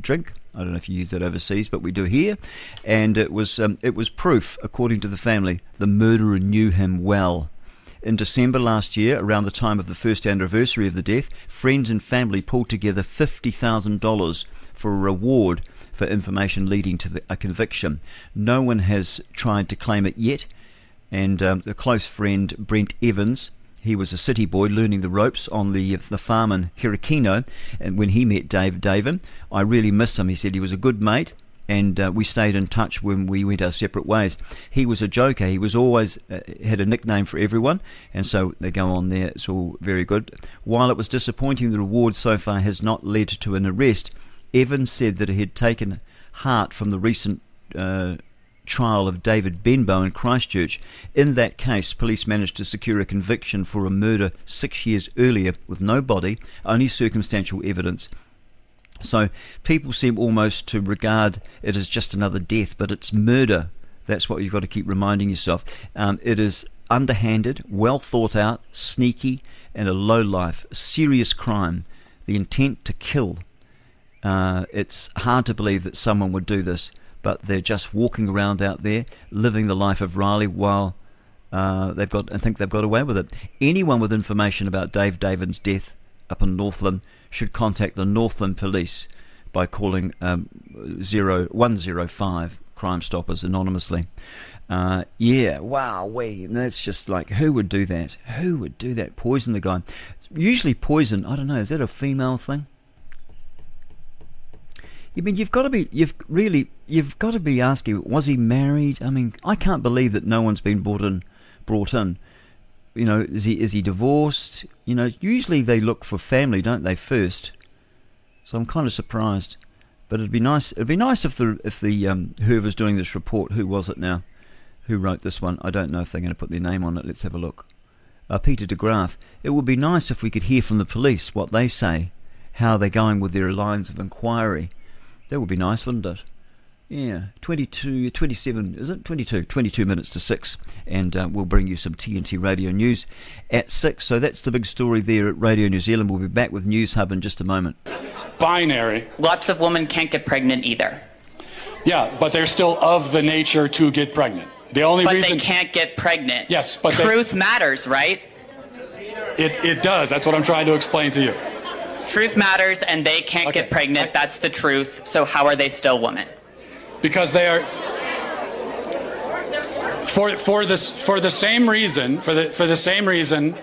drink. I don't know if you use that overseas, but we do here. And it was um, it was proof, according to the family, the murderer knew him well. In December last year, around the time of the first anniversary of the death, friends and family pulled together fifty thousand dollars for a reward for information leading to the, a conviction. No one has tried to claim it yet, and um, a close friend, Brent Evans, he was a city boy learning the ropes on the the farm in Herekino, and when he met Dave Davin, I really miss him. He said he was a good mate, and uh, we stayed in touch when we went our separate ways. He was a joker. He was always uh, had a nickname for everyone, and so they go on there. It's all very good. While it was disappointing, the reward so far has not led to an arrest. Evans said that he had taken heart from the recent uh, trial of David Benbow in Christchurch. In that case, police managed to secure a conviction for a murder six years earlier with no body, only circumstantial evidence. So people seem almost to regard it as just another death, but it's murder. That's what you've got to keep reminding yourself. Um, it is underhanded, well thought out, sneaky, and a low life, serious crime. The intent to kill. Uh, it's hard to believe that someone would do this but they're just walking around out there living the life of Riley while uh, they've got I think they've got away with it. Anyone with information about Dave Davin's death up in Northland should contact the Northland Police by calling um, zero one zero five Crime Stoppers anonymously. Uh, yeah, wow, we that's just like who would do that? Who would do that? Poison the guy. Usually poison. I don't know. Is that a female thing? I mean, you've got to be, you've really, you've got to be asking, was he married? I mean, I can't believe that no one's been brought in, brought in. You know, is he is he divorced? You know, usually they look for family, don't they, first? So I'm kind of surprised. But it'd be nice. It'd be nice if the if the um, whoever's doing this report, who was it now, who wrote this one? I don't know if they're going to put their name on it. Let's have a look. Uh, Peter de Graaf. It would be nice if we could hear from the police what they say, how they're going with their lines of inquiry that would be nice, wouldn't it? Yeah, 22, 27, is it? 22, 22 minutes to 6. And uh, we'll bring you some TNT radio news at 6. So that's the big story there at Radio New Zealand. We'll be back with Newshub in just a moment. Binary. Lots of women can't get pregnant either. Yeah, but they're still of the nature to get pregnant. The only but reason they can't get pregnant. Yes, but they- truth matters, right? it, it does. That's what I'm trying to explain to you. Truth matters, and they can't get pregnant. That's the truth. So how are they still women? because they are for for this for the same reason for the for the same reason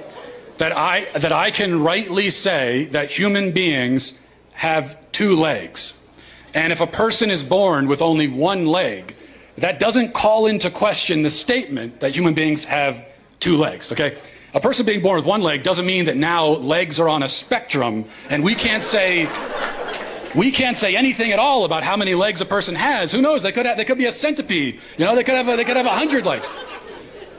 that I that I can rightly say that human beings have two legs. And if a person is born with only one leg, that doesn't call into question the statement that human beings have two legs, okay? A person being born with one leg doesn't mean that now legs are on a spectrum and we can't say we can't say anything at all about how many legs a person has. Who knows? They could have, they could be a centipede. You know, they could have a, they could have a hundred legs.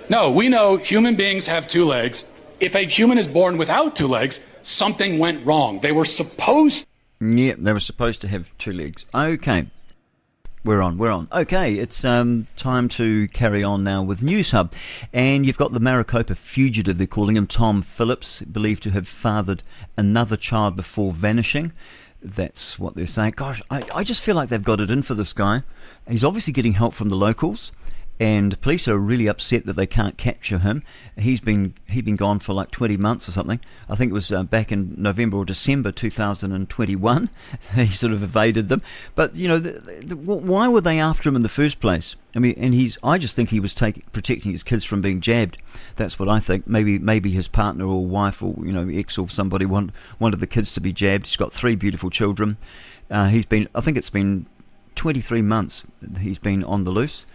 No, we know human beings have two legs. If a human is born without two legs, something went wrong. They were supposed. Yeah, they were supposed to have two legs. Okay. We're on, we're on. Okay, it's um, time to carry on now with Newshub. And you've got the Marokopa fugitive, they're calling him Tom Phillips, believed to have fathered another child before vanishing. That's what they're saying. Gosh, I, I just feel like they've got it in for this guy. He's obviously getting help from the locals, and police are really upset that they can't capture him. He's been he'd been gone for like 20 months or something. I think it was uh, back in November or December 2021. he sort of evaded them. But you know, the, the, why were they after him in the first place? I mean, and he's I just think he was taking protecting his kids from being jabbed. That's what I think. Maybe maybe his partner or wife or you know ex or somebody want, wanted the kids to be jabbed. He's got three beautiful children. Uh, he's been I think it's been 23 months he's been on the loose.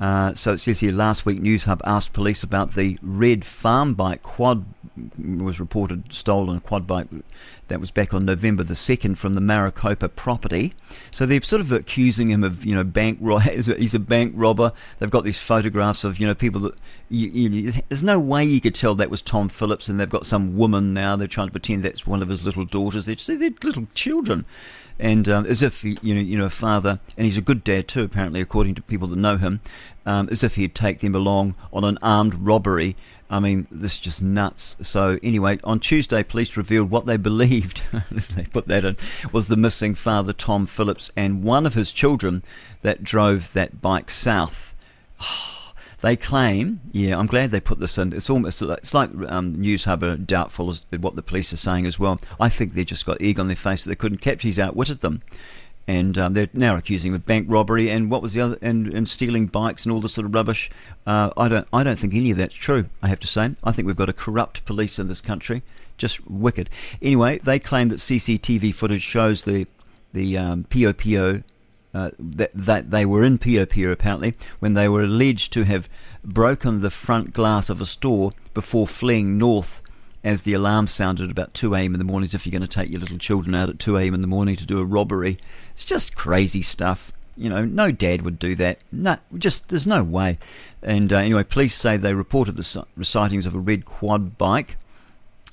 Uh, so it says here last week Newshub asked police about the red farm bike quad was reported stolen a quad bike that was back on November the 2nd from the Marokopa property. So they're sort of accusing him of, you know, bank ro- he's a bank robber. They've got these photographs of, you know, people that you, you, there's no way you could tell that was Tom Phillips and they've got some woman now they're trying to pretend that's one of his little daughters. They're, just, they're little children. And um, as if he, you know, you know, a father, and he's a good dad too, apparently, according to people that know him, um, as if he'd take them along on an armed robbery. I mean, this is just nuts. So anyway, on Tuesday, police revealed what they believed, they put that in, was the missing father, Tom Phillips, and one of his children that drove that bike south. They claim, yeah, I'm glad they put this in. It's almost it's like um, Newshub are doubtful as what the police are saying as well. I think they just got egg on their face that they couldn't capture. He's outwitted them, and um, they're now accusing him of bank robbery and what was the other and, and stealing bikes and all this sort of rubbish. Uh, I don't I don't think any of that's true. I have to say, I think we've got a corrupt police in this country, just wicked. Anyway, they claim that CCTV footage shows the the um, POPO uh, that, that they were in Piopio apparently when they were alleged to have broken the front glass of a store before fleeing north as the alarm sounded about 2 a.m. in the morning. As If you're going to take your little children out at 2 a.m. in the morning to do a robbery, it's just crazy stuff. You know, no dad would do that. No, just there's no way. And uh, anyway, police say they reported the sightings of a red quad bike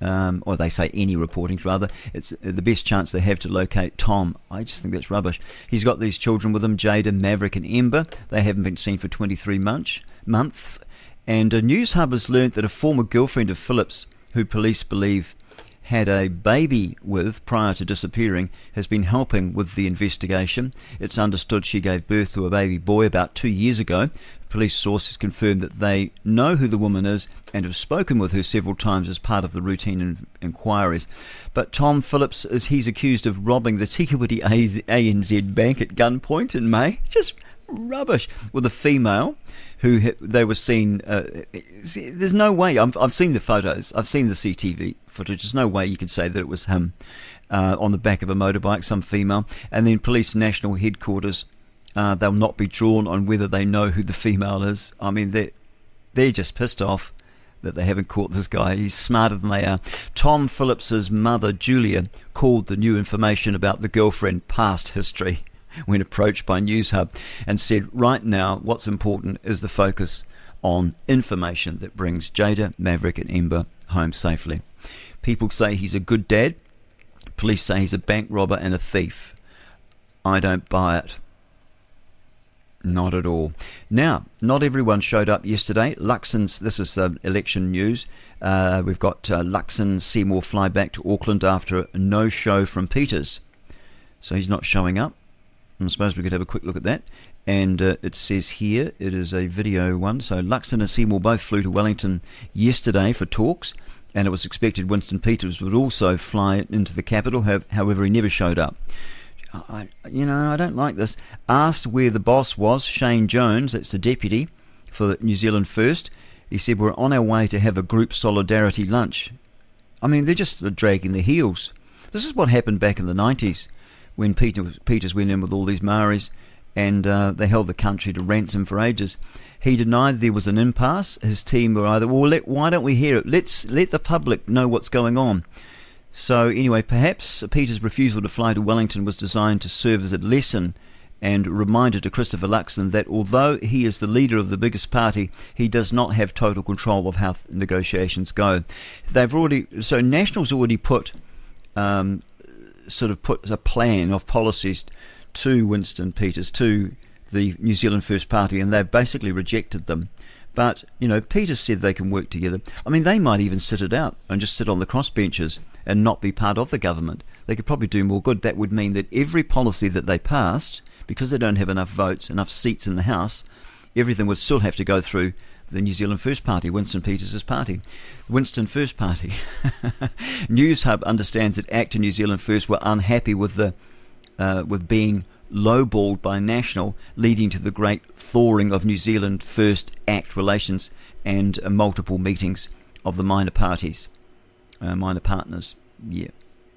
um, or they say any reportings rather, it's the best chance they have to locate Tom. I just think that's rubbish. He's got these children with him, Jada, Maverick, and Ember. They haven't been seen for 23 months. months. And a Newshub has learnt that a former girlfriend of Phillips, who police believe had a baby with prior to disappearing, has been helping with the investigation. It's understood she gave birth to a baby boy about two years ago. Police sources confirm that they know who the woman is and have spoken with her several times as part of the routine in- inquiries. But Tom Phillips is he's accused of robbing the Te Kuiti ANZ Bank at gunpoint in May. Just rubbish with a female who they were seen. Uh, there's no way. I've, I've seen the photos. I've seen the CTV footage. There's no way you could say that it was him uh, on the back of a motorbike, some female. And then police national headquarters. Uh, they'll not be drawn on whether they know who the female is. I mean, they're they're just pissed off that they haven't caught this guy. He's smarter than they are. Tom Phillips's mother, Julia, called the new information about the girlfriend past history when approached by Newshub and said, right now, what's important is the focus on information that brings Jada, Maverick, and Ember home safely. People say he's a good dad. Police say he's a bank robber and a thief. I don't buy it. Not at all. Now, not everyone showed up yesterday. Luxon's, this is uh, election news. Uh, we've got uh, Luxon Seymour fly back to Auckland after a no show from Peters. So he's not showing up. I suppose we could have a quick look at that. And uh, it says here, it is a video one. So Luxon and Seymour both flew to Wellington yesterday for talks, and it was expected Winston Peters would also fly into the capital. However, he never showed up. I, you know, I don't like this. Asked where the boss was, Shane Jones, that's the deputy for New Zealand First, he said, We're on our way to have a group solidarity lunch. I mean, they're just dragging their heels. This is what happened back in the 90s when Peter, Peters went in with all these Maoris and uh, they held the country to ransom for ages. He denied there was an impasse. His team were either, well, let, why don't we hear it? Let's let the public know what's going on. So, anyway, perhaps Peter's refusal to fly to Wellington was designed to serve as a lesson and reminder to Christopher Luxon that although he is the leader of the biggest party, he does not have total control of how negotiations go. They've already, so Nationals already put, um, sort of put a plan of policies to Winston Peters, to the New Zealand First Party, and they've basically rejected them. But, you know, Peters said they can work together. I mean, they might even sit it out and just sit on the crossbenches and not be part of the government. They could probably do more good. That would mean that every policy that they passed, because they don't have enough votes, enough seats in the House, everything would still have to go through the New Zealand First Party, Winston Peters' party. Winston First Party. Newshub understands that ACT and New Zealand First were unhappy with the uh, with being lowballed by National, leading to the great thawing of New Zealand First ACT relations and uh, multiple meetings of the minor parties uh, minor partners. Yeah,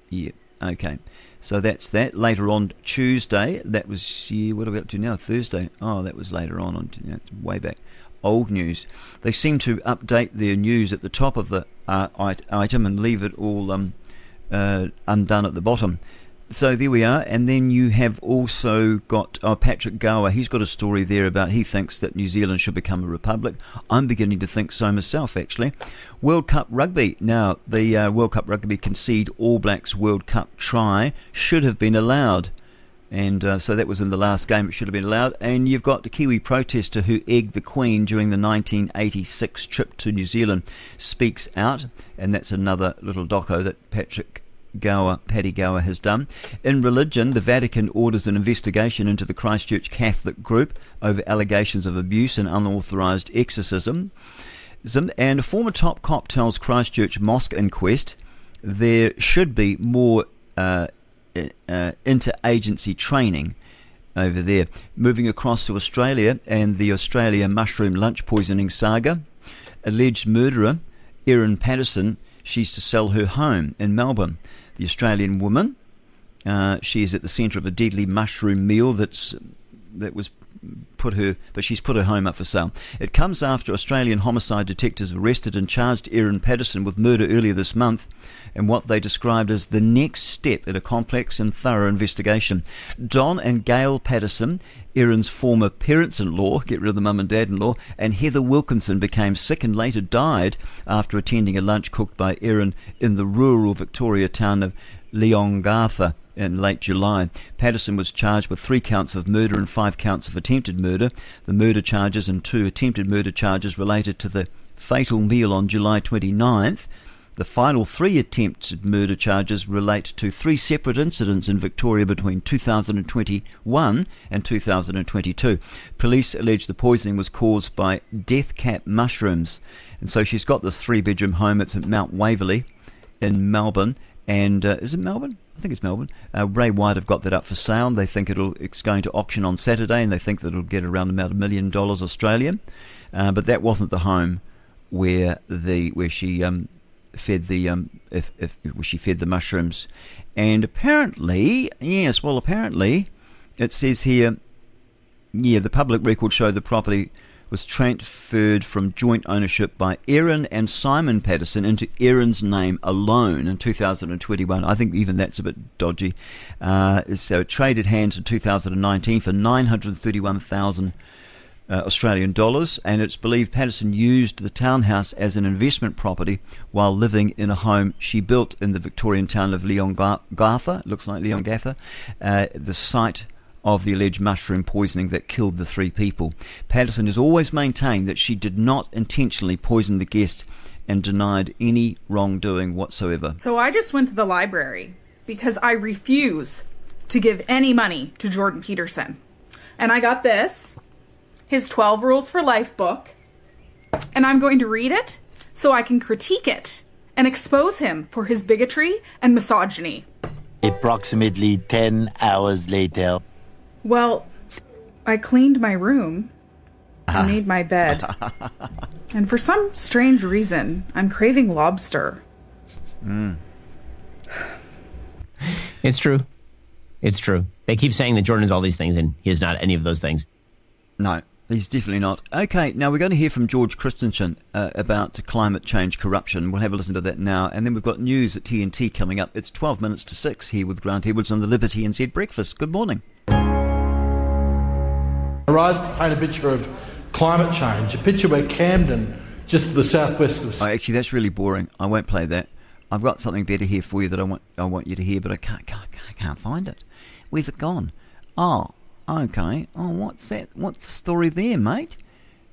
yeah. Okay, so that's that. Later on Tuesday, that was yeah, what are we up to now? Thursday. Oh, that was later on, on yeah, way back. Old news. They seem to update their news at the top of the uh, item and leave it all um, uh, undone at the bottom. So there we are, and then you have also got uh, Patrick Gower. He's got a story there about he thinks that New Zealand should become a republic. I'm beginning to think so myself, actually. World Cup rugby. Now, the uh, World Cup rugby concede All Blacks World Cup try should have been allowed. And uh, so that was in the last game, it should have been allowed. And you've got the Kiwi protester who egged the Queen during the 1986 trip to New Zealand speaks out. And that's another little doco that Patrick Gower, Paddy Gower has done. In religion, the Vatican orders an investigation into the Christchurch Catholic group over allegations of abuse and unauthorised exorcism. And a former top cop tells Christchurch Mosque inquest there should be more uh, uh, interagency training over there. Moving across to Australia and the Australia mushroom lunch poisoning saga. Alleged murderer Erin Patterson, she's to sell her home in Melbourne the Australian woman. Uh, she is at the centre of a deadly mushroom meal that's that was put her, but she's put her home up for sale. It comes after Australian homicide detectives arrested and charged Erin Patterson with murder earlier this month, and what they described as the next step in a complex and thorough investigation. Don and Gail Patterson, Erin's former parents-in-law, get rid of the mum and dad-in-law, and Heather Wilkinson became sick and later died after attending a lunch cooked by Erin in the rural Victoria town of Leongatha in late July. Patterson was charged with three counts of murder and five counts of attempted murder. The murder charges and two attempted murder charges related to the fatal meal on July 29th. The final three attempted murder charges relate to three separate incidents in Victoria between 2021 and 2022. Police allege the poisoning was caused by death cap mushrooms. And so she's got this three bedroom home. It's at Mount Waverley in Melbourne. And uh, is it Melbourne? I think it's Melbourne. Uh, Ray White have got that up for sale. They think it'll it's going to auction on Saturday, and they think that it'll get around about a million dollars Australian. Uh, but that wasn't the home where the where she um, fed the um, if, if where she fed the mushrooms, and apparently yes, well apparently it says here, yeah, the public record showed the property was transferred from joint ownership by Erin and Simon Patterson into Erin's name alone in 2021. I think even that's a bit dodgy. Uh, so it traded hands in 2019 for 931,000 uh, Australian dollars, and it's believed Patterson used the townhouse as an investment property while living in a home she built in the Victorian town of Leongatha. Looks like Leongatha. Uh, the site of the alleged mushroom poisoning that killed the three people. Patterson has always maintained that she did not intentionally poison the guests and denied any wrongdoing whatsoever. So I just went to the library because I refuse to give any money to Jordan Peterson. And I got this his 12 Rules for Life book, and I'm going to read it so I can critique it and expose him for his bigotry and misogyny. Approximately 10 hours later. Well, I cleaned my room, I made my bed, and for some strange reason, I'm craving lobster. Mm. It's true. It's true. They keep saying that Jordan is all these things, and he is not any of those things. No, he's definitely not. Okay, now we're going to hear from George Christensen uh, about climate change corruption. We'll have a listen to that now. And then we've got news at TNT coming up. It's 12 minutes to 6 here with Grant Edwards on the Liberty NZ Breakfast. Good morning. Rise to paint a picture of climate change, a picture where Camden, just to the southwest of. Oh, actually, that's really boring. I won't play that. I've got something better here for you that I want I want you to hear, but I can't can't, can't find it. Where's it gone? Oh, okay. Oh, what's that? What's the story there, mate?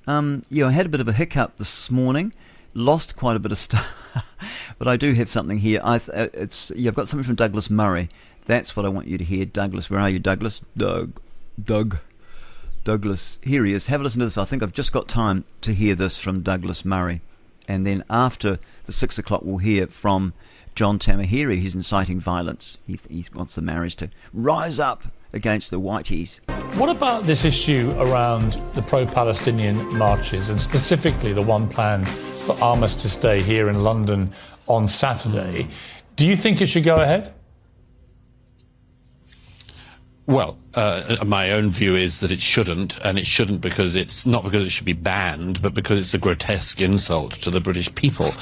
Um, yeah, I had a bit of a hiccup this morning. Lost quite a bit of stuff, but I do have something here. I it's yeah, I've got something from Douglas Murray. That's what I want you to hear, Douglas. Where are you, Douglas? Doug, Doug, Douglas. Here he is. Have a listen to this. I think I've just got time to hear this from Douglas Murray, and then after the six o'clock, we'll hear from John Tamihere, who's inciting violence. He, he wants the Maoris to rise up against the Whiteys. What about this issue around the pro Palestinian marches and specifically the one planned for Armistice Day here in London on Saturday? Do you think it should go ahead? Well, uh, my own view is that it shouldn't, and it shouldn't because it's not because it should be banned, but because it's a grotesque insult to the British people.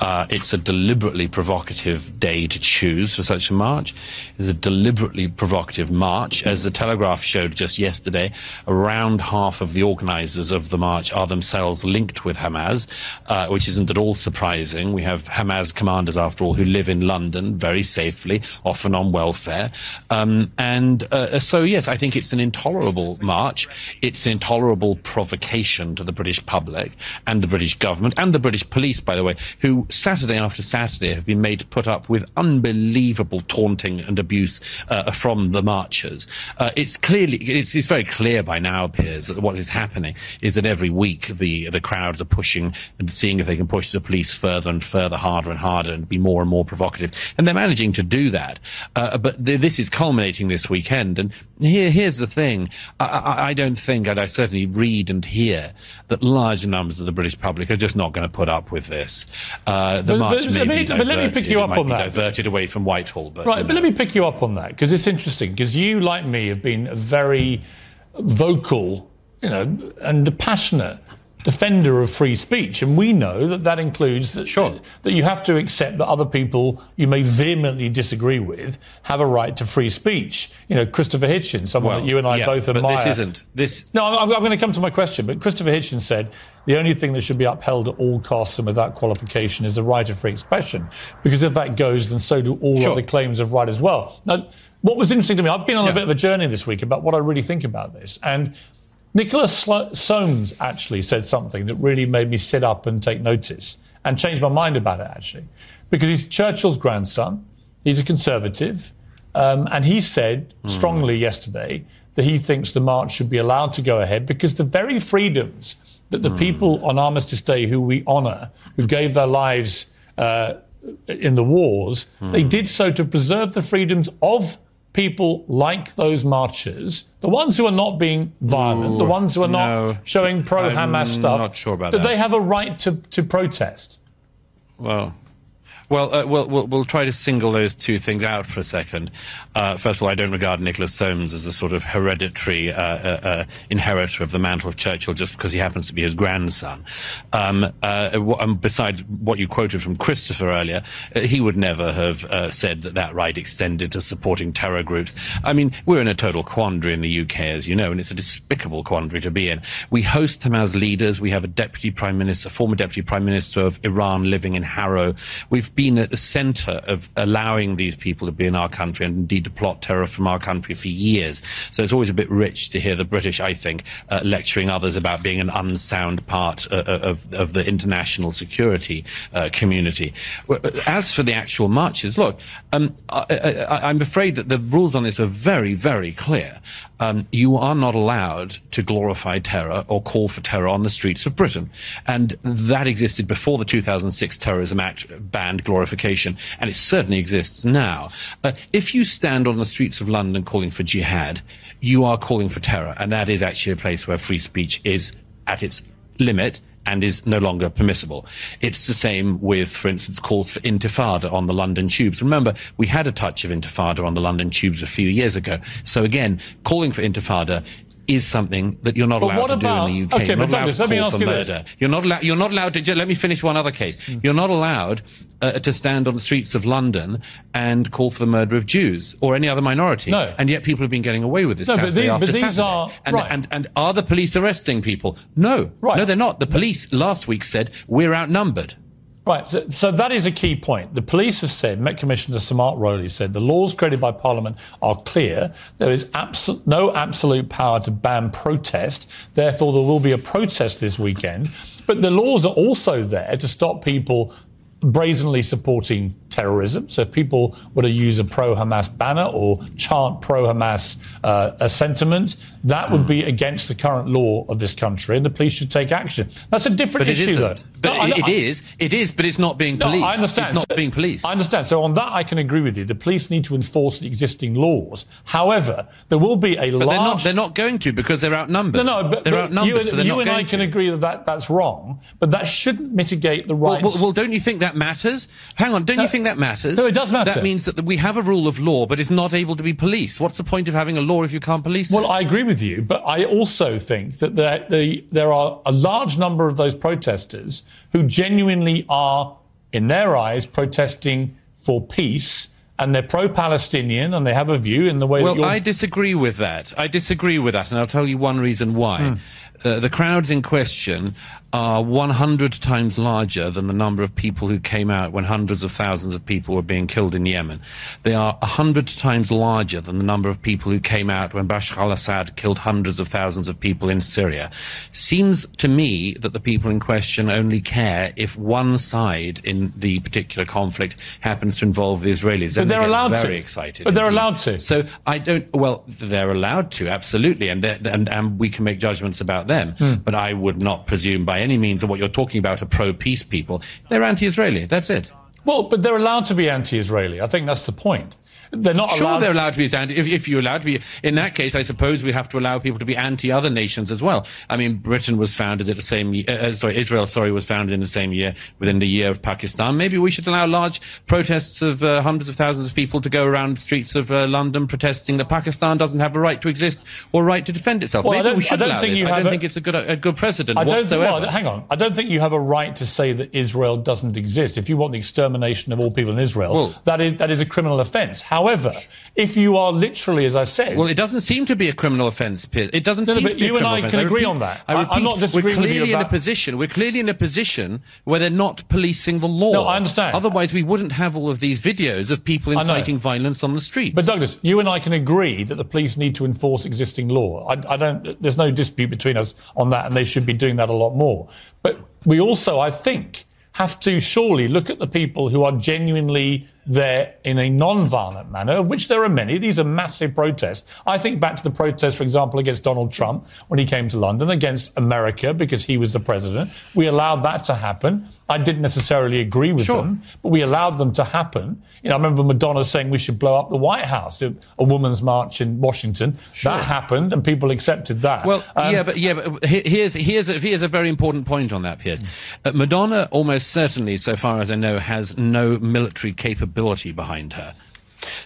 Uh, it's a deliberately provocative day to choose for such a march. It's a deliberately provocative march. As the Telegraph showed just yesterday, around half of the organisers of the march are themselves linked with Hamas, uh, which isn't at all surprising. We have Hamas commanders, after all, who live in London very safely, often on welfare. Um, and uh, so, yes, I think it's an intolerable march. It's intolerable provocation to the British public and the British government and the British police, by the way, who Saturday after Saturday have been made to put up with unbelievable taunting and abuse uh, from the marchers. Uh, it's clearly, it's, it's, very clear by now, Piers, that what is happening is that every week the the crowds are pushing and seeing if they can push the police further and further, harder and harder, and be more and more provocative. And they're managing to do that. Uh, but th- this is culminating this weekend. And here, here's the thing. I, I, I, don't think, and I certainly read and hear, that large numbers of the British public are just not going to put up with this. Uh, the but, march but, may but, be but let me pick you up on that. Diverted away from Whitehall, but right. But let me pick you up on that because it's interesting because you, like me, have been very vocal, you know, and passionate defender of free speech, and we know that that includes that, sure. that you have to accept that other people you may vehemently disagree with have a right to free speech. You know, Christopher Hitchens, someone well, that you and I yeah, both but admire. This isn't this. No, I'm, I'm going to come to my question, but Christopher Hitchens said the only thing that should be upheld at all costs and without qualification is the right of free expression, because if that goes, then so do all sure. other claims of right as well. Now, what was interesting to me, I've been on yeah. a bit of a journey this week about what I really think about this, and Nicholas Soames actually said something that really made me sit up and take notice and change my mind about it, actually. Because he's Churchill's grandson, he's a conservative, um, and he said strongly mm. yesterday that he thinks the march should be allowed to go ahead because the very freedoms that the mm. people on Armistice Day who we honour, who gave their lives uh, in the wars, mm. they did so to preserve the freedoms of people like those marchers, the ones who are not being violent, Ooh, the ones who are no, not showing pro Hamas stuff, sure that, that they have a right to, to protest. Well, well, uh, we'll, we'll, we'll try to single those two things out for a second. Uh, first of all, I don't regard Nicholas Soames as a sort of hereditary uh, uh, uh inheritor of the mantle of Churchill just because he happens to be his grandson. Um, uh, besides what you quoted from Christopher earlier, he would never have said that that right extended to supporting terror groups. I mean, we're in a total quandary in the UK, as you know, and it's a despicable quandary to be in. We host them as leaders. We have a deputy prime minister, former deputy prime minister of Iran living in Harrow. We've been at the center of allowing these people to be in our country and indeed to plot terror from our country for years. So it's always a bit rich to hear the British, I think, uh, lecturing others about being an unsound part uh, of, of the international security uh, community. As for the actual marches, look, um, I, am afraid that the rules on this are very, very clear. Um, you are not allowed to glorify terror or call for terror on the streets of Britain. And that existed before the 2006 Terrorism Act banned glorification, and it certainly exists now. Uh, if you stand on the streets of London calling for jihad, you are calling for terror, and that is actually a place where free speech is at its limit and is no longer permissible. It's the same with, for instance, calls for intifada on the London tubes. Remember, we had a touch of intifada on the London tubes a few years ago. So again, calling for intifada is something that you're not but allowed to about, do in the UK. Okay, you're not but Douglas, allowed to let me ask for you murder. this. You're not allowed. You're not allowed to. Let me finish one other case. Mm. You're not allowed uh, to stand on the streets of London and call for the murder of Jews or any other minority. No. And yet people have been getting away with this. No, but the- after but these Saturday. are- and, right. and and are the police arresting people? No. Right. No, they're not. The police last week said we're outnumbered. Right, so, so that is a key point. The police have said, Met Commissioner Sir Mark Rowley said, the laws created by Parliament are clear. There is abso- no absolute power to ban protest. Therefore, there will be a protest this weekend. But the laws are also there to stop people brazenly supporting terrorism. So if people were to use a pro-Hamas banner or chant pro-Hamas uh, a sentiment, that would be against the current law of this country, and the police should take action. That's a different issue, isn't. though. But No, it, it is. It is. But it's not being no, policed. I understand. It's not So- being policed. I understand. So on that, I can agree with you. The police need to enforce the existing laws. However, there will be a But large. they're not. They're not going to because they're outnumbered. no, no, but, they're but outnumbered. you, and- so you and I can to. agree that, that that's wrong, but that shouldn't mitigate the Well, rights. well, well, don't you think that matters? Hang on, don't you think that matters? no, it does matter. That means that we have a rule of law, but it's not able to be policed. What's the point of having a law if you can't police it? Well, I agree with you, but I also think that there, the, there are a large number of those protesters who genuinely are, in their eyes, protesting for peace. And they're pro-Palestinian, and they have a view in the way that Well. I disagree with that. I disagree with that, and I'll tell you one reason why. Hmm. Uh, the crowds in question are 100 times larger than the number of people who came out when hundreds of thousands of people were being killed in Yemen. They are 100 times larger than the number of people who came out when Bashar al-Assad killed hundreds of thousands of people in Syria. Seems to me that the people in question only care if one side in the particular conflict happens to involve the Israelis. But they they're get allowed to. very excited. But they're indeed. allowed to. So I don't. Well, they're allowed to absolutely, and and and we can make judgments about them. Hmm. But I would not presume by any means that what you're talking about are pro-peace people. They're anti-Israeli. That's it. Well, but they're allowed to be anti-Israeli. I think that's the point. They're not Sure, allowed. they're allowed to be anti. If, if you're allowed to be, in that case, I suppose we have to allow people to be anti-other nations as well. I mean, Britain was founded at the same. ye- Uh, sorry, Israel, sorry, was founded in the same year within the year of Pakistan. Maybe we should allow large protests of uh, hundreds of thousands of people to go around the streets of uh, London protesting that Pakistan doesn't have a right to exist or a right to defend itself. Well, I Maybe don't- we should I don't allow think this. I don't a- think it's a good a good precedent I don't think, whatsoever. well, hang on. I don't think you have a right to say that Israel doesn't exist. If you want the extermination of all people in Israel, Well- that is that is a criminal offence. However, if you are literally, as I said, Well, it doesn't seem to be a criminal offence, Piers. It doesn't No, no, seem but to be a criminal. But you and I offence. can agree repeat- on that. I I- I'm not disagreeing we're with you clearly in a position. We're clearly in a position where they're not policing the law. No, I understand. Otherwise, we wouldn't have all of these videos of people inciting violence on the streets. But Douglas, you and I can agree that the police need to enforce existing law. I, I don't. There's no dispute between us on that, and they should be doing that a lot more. But we also, I think, have to surely look at the people who are genuinely there in a non-violent manner, of which there are many. These are massive protests. I think back to the protests, for example, against Donald Trump when he came to London, against America because he was the president. We allowed that to happen. I didn't necessarily agree with Sure. them, but we allowed them to happen. You know, I remember Madonna saying we should blow up the White House, a, a woman's march in Washington. That happened, and people accepted that. Well, Um, yeah, but yeah, but here's here's a, here's a very important point on that, Piers. Uh, Madonna almost certainly, so far as I know, has no military capability behind her.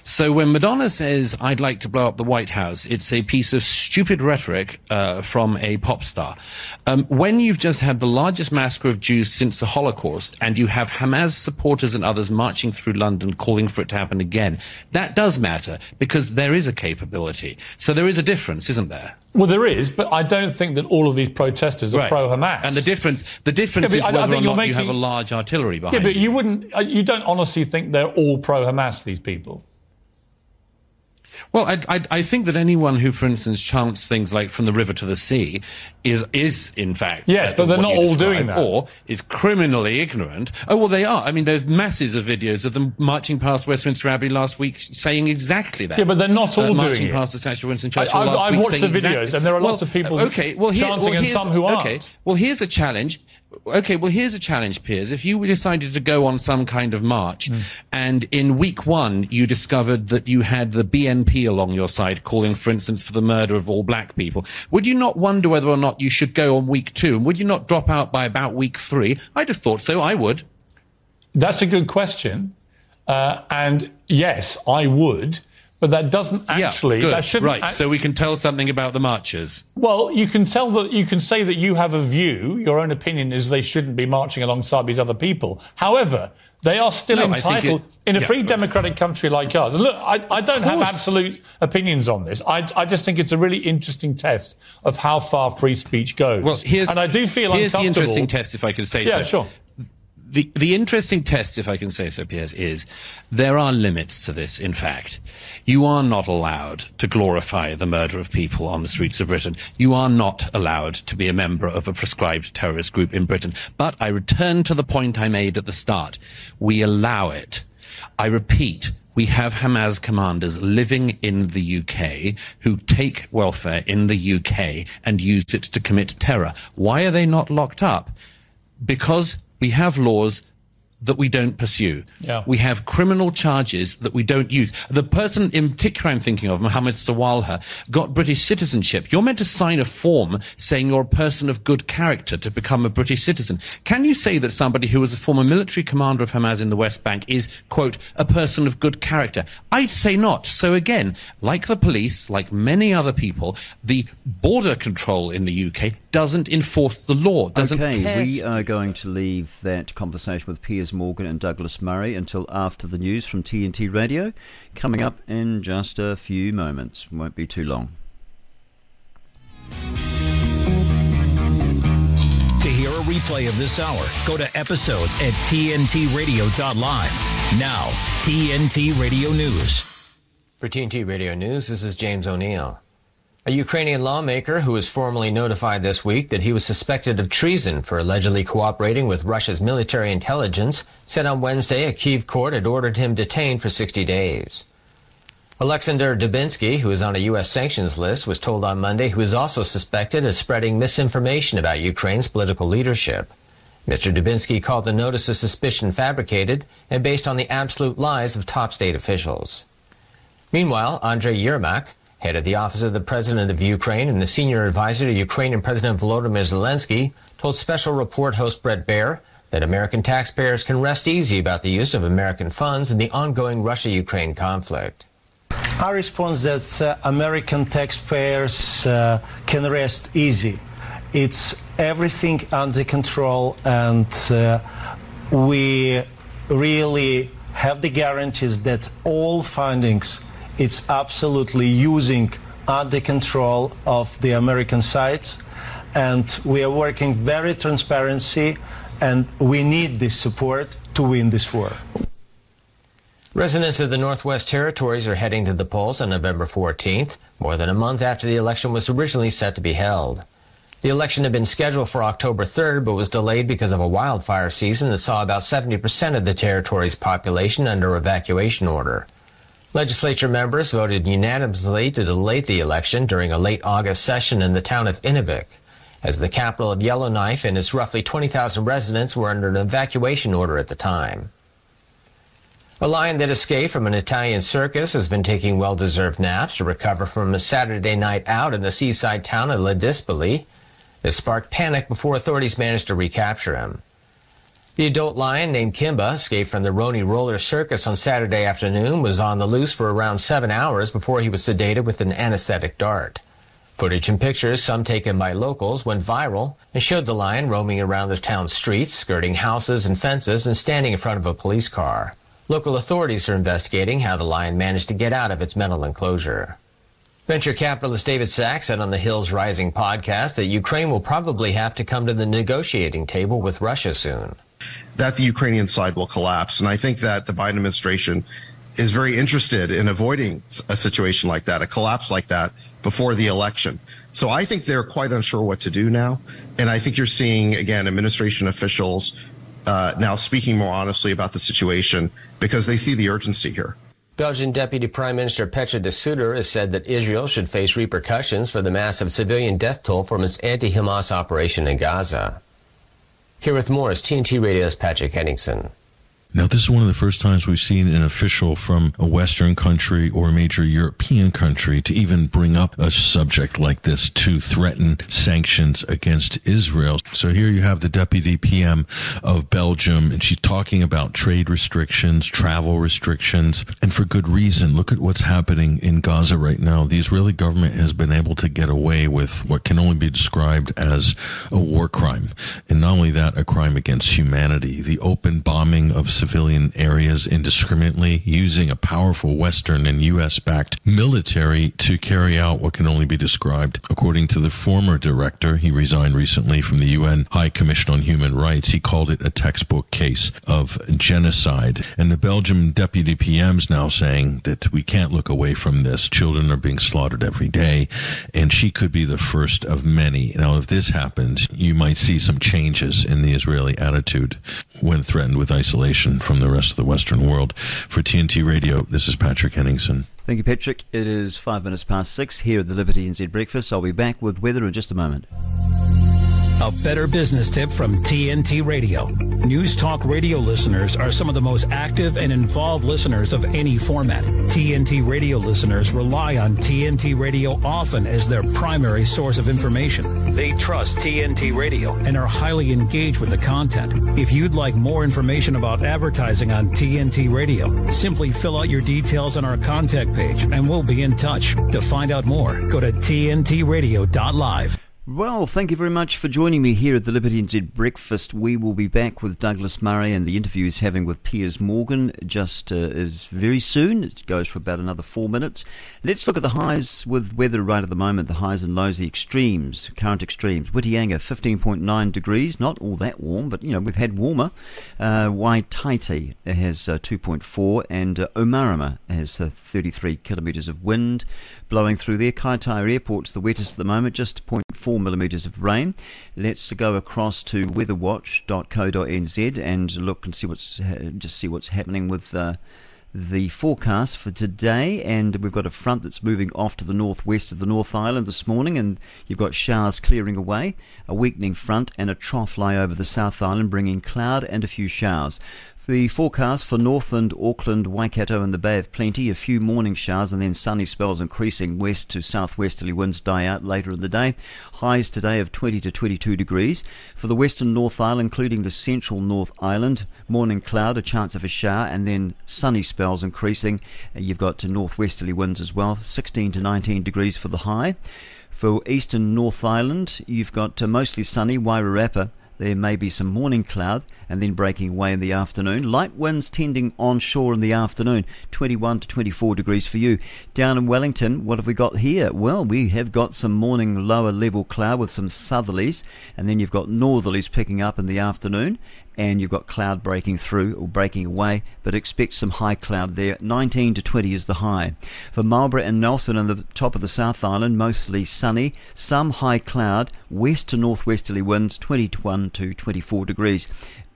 So when Madonna says, I'd like to blow up the White House, it's a piece of stupid rhetoric uh, from a pop star. Um, when you've just had the largest massacre of Jews since the Holocaust and you have Hamas supporters and others marching through London calling for it to happen again, that does matter because there is a capability. So there is a difference, isn't there? Well, there is, but I don't think that all of these protesters are Right. pro-Hamas. And the difference, the difference Yeah, is I- I whether think or not you making- have a large artillery behind Yeah, but you. you wouldn't. uh, You don't honestly think they're all pro-Hamas. These people. Well, I, I, I think that anyone who, for instance, chants things like "from the river to the sea" is is in fact Yes, uh, but they're not all doing that. or is criminally ignorant. Oh well, they are. I mean, there's masses of videos of them marching past Westminster Abbey last week, saying exactly that. Yeah, but they're not all uh, doing marching it. past the statue of Winston I- Churchill I've week, watched the videos, exactly- and there are Well, lots of people okay, well, here, chanting well, and some who aren't. well, here's a challenge. Okay, well, here's a challenge, Piers. If you decided to go on some kind of march, Hmm. and in week one you discovered that you had the BNP along your side calling, for instance, for the murder of all black people, would you not wonder whether or not you should go on week two? And would you not drop out by about week three? I'd have thought so. I would. That's a good question, uh, and yes, I would. But that doesn't actually. yeah, that shouldn't. right. act- so we can tell something about the marchers. Well, you can tell that you can say that you have a view. Your own opinion is they shouldn't be marching alongside these other people. However, they are still No, entitled it- in a yeah, free democratic country like ours. And look, I, I don't have absolute opinions on this. I, I just think it's a really interesting test of how far free speech goes. Well, here's and I do feel here's the uncomfortable. interesting test, if I can say Yeah, so. sure. The, the interesting test, if I can say so, Piers, is there are limits to this, in fact. You are not allowed to glorify the murder of people on the streets of Britain. You are not allowed to be a member of a prescribed terrorist group in Britain. But I return to the point I made at the start. We allow it. I repeat, we have Hamas commanders living in the UK who take welfare in the UK and use it to commit terror. Why are they not locked up? Because we have laws that we don't pursue. Yeah. We have criminal charges that we don't use. The person in particular I'm thinking of, Mohammed Sawalha, got British citizenship. You're meant to sign a form saying you're a person of good character to become a British citizen. Can you say that somebody who was a former military commander of Hamas in the West Bank is, quote, a person of good character? I'd say not. So again, like the police, like many other people, the border control in the UK doesn't enforce the law, doesn't okay, care we are going to leave that conversation with Piers Morgan and Douglas Murray until after the news from TNT Radio, coming up in just a few moments. Won't be too long. To hear a replay of this hour, go to episodes at tntradio.live. Now, TNT Radio News. For TNT Radio News, this is James O'Neill. A Ukrainian lawmaker who was formally notified this week that he was suspected of treason for allegedly cooperating with Russia's military intelligence said on Wednesday a Kiev court had ordered him detained for 60 days. Alexander Dubinsky, who is on a U.S. sanctions list, was told on Monday he was also suspected of spreading misinformation about Ukraine's political leadership. Mr. Dubinsky called the notice of suspicion fabricated and based on the absolute lies of top state officials. Meanwhile, Andrei Yermak, head of the Office of the President of Ukraine and a senior advisor to Ukrainian President Volodymyr Zelensky, told special report host Bret Baier that American taxpayers can rest easy about the use of American funds in the ongoing Russia-Ukraine conflict. Our response is that uh, American taxpayers uh, can rest easy. It's everything under control, and uh, we really have the guarantees that all findings it's absolutely using under control of the American sides, and we are working very transparency, and we need this support to win this war. Residents of the Northwest Territories are heading to the polls on November 14th, more than a month after the election was originally set to be held. The election had been scheduled for October 3rd, but was delayed because of a wildfire season that saw about 70% of the territory's population under evacuation order. Legislature members voted unanimously to delay the election during a late August session in the town of Inuvik, as the capital of Yellowknife and its roughly 20,000 residents were under an evacuation order at the time. A lion that escaped from an Italian circus has been taking well-deserved naps to recover from a Saturday night out in the seaside town of Ladispoli. This sparked panic before authorities managed to recapture him. The adult lion named Kimba escaped from the Rony Roller Circus on Saturday afternoon, was on the loose for around seven hours before he was sedated with an anesthetic dart. Footage and pictures, some taken by locals, went viral and showed the lion roaming around the town's streets, skirting houses and fences, and standing in front of a police car. Local authorities are investigating how the lion managed to get out of its mental enclosure. Venture capitalist David Sacks said on the Hills Rising podcast that Ukraine will probably have to come to the negotiating table with Russia soon. That the Ukrainian side will collapse. And I think that the Biden administration is very interested in avoiding a situation like that, a collapse like that before the election. So I think they're quite unsure what to do now. And I think you're seeing, again, administration officials uh, now speaking more honestly about the situation because they see the urgency here. Belgian Deputy Prime Minister Petra de Sutter has said that Israel should face repercussions for the massive civilian death toll from its anti-Hamas operation in Gaza. Here with more is TNT Radio's Patrick Henningsen. Now, this is one of the first times we've seen an official from a Western country or a major European country to even bring up a subject like this to threaten sanctions against Israel. So here you have the deputy PM of Belgium, and she's talking about trade restrictions, travel restrictions, and for good reason. Look at what's happening in Gaza right now. The Israeli government has been able to get away with what can only be described as a war crime. And not only that, a crime against humanity. The open bombing of civilian areas indiscriminately, using a powerful Western and U.S. backed military to carry out what can only be described, according to the former director, he resigned recently from the UN High Commission on Human Rights. He called it a textbook case of genocide. And the Belgian deputy PM is now saying that we can't look away from this. Children are being slaughtered every day, and she could be the first of many. Now, if this happens, you might see some changes in the Israeli attitude when threatened with isolation from the rest of the Western world. For TNT Radio, this is Patrick Henningsen. Thank you, Patrick. It is five minutes past six here at the Liberty NZ Breakfast. I'll be back with weather in just a moment. A better business tip from TNT Radio. News Talk Radio listeners are some of the most active and involved listeners of any format. TNT Radio listeners rely on TNT Radio often as their primary source of information. They trust TNT Radio and are highly engaged with the content. If you'd like more information about advertising on TNT Radio, simply fill out your details on our contact page and we'll be in touch. To find out more, go to tntradio.live. Well, thank you very much for joining me here at the Liberty NZ Breakfast. We will be back with Douglas Murray and the interview he's having with Piers Morgan just uh, is very soon. It goes for about another four minutes. Let's look at the highs with weather right at the moment, the highs and lows, the extremes, current extremes. Whitianga, 15.9 degrees, not all that warm, but you know, we've had warmer. Uh, Waitaiti has uh, 2.4 and uh, Omarama has uh, 33 kilometres of wind blowing through there. Kaitaia Airport's the wettest at the moment, just 0.4 millimetres of rain. Let's go across to weatherwatch.co.nz and look and see what's just see what's happening with. Uh, the forecast for today, and we've got a front that's moving off to the northwest of the North Island this morning, and you've got showers clearing away, a weakening front, and a trough lie over the South Island, bringing cloud and a few showers. The forecast for Northland, Auckland, Waikato, and the Bay of Plenty a few morning showers and then sunny spells increasing west to southwesterly winds die out later in the day. Highs today of 20 to 22 degrees. For the western North Island, including the central North Island, morning cloud, a chance of a shower, and then sunny spells increasing. Uh, you've got to northwesterly winds as well, 16 to 19 degrees for the high. For eastern North Island, you've got to mostly sunny, Wairarapa there may be some morning cloud and then breaking away in the afternoon. Light winds tending onshore in the afternoon, 21 to 24 degrees for you. Down in Wellington, what have we got here? Well, we have got some morning lower level cloud with some southerlies, and then you've got northerlies picking up in the afternoon, and you've got cloud breaking through or breaking away, but expect some high cloud there. 19 to 20 is the high. For Marlborough and Nelson and the top of the South Island, mostly sunny, some high cloud, west to northwesterly winds, 21 to 24 degrees.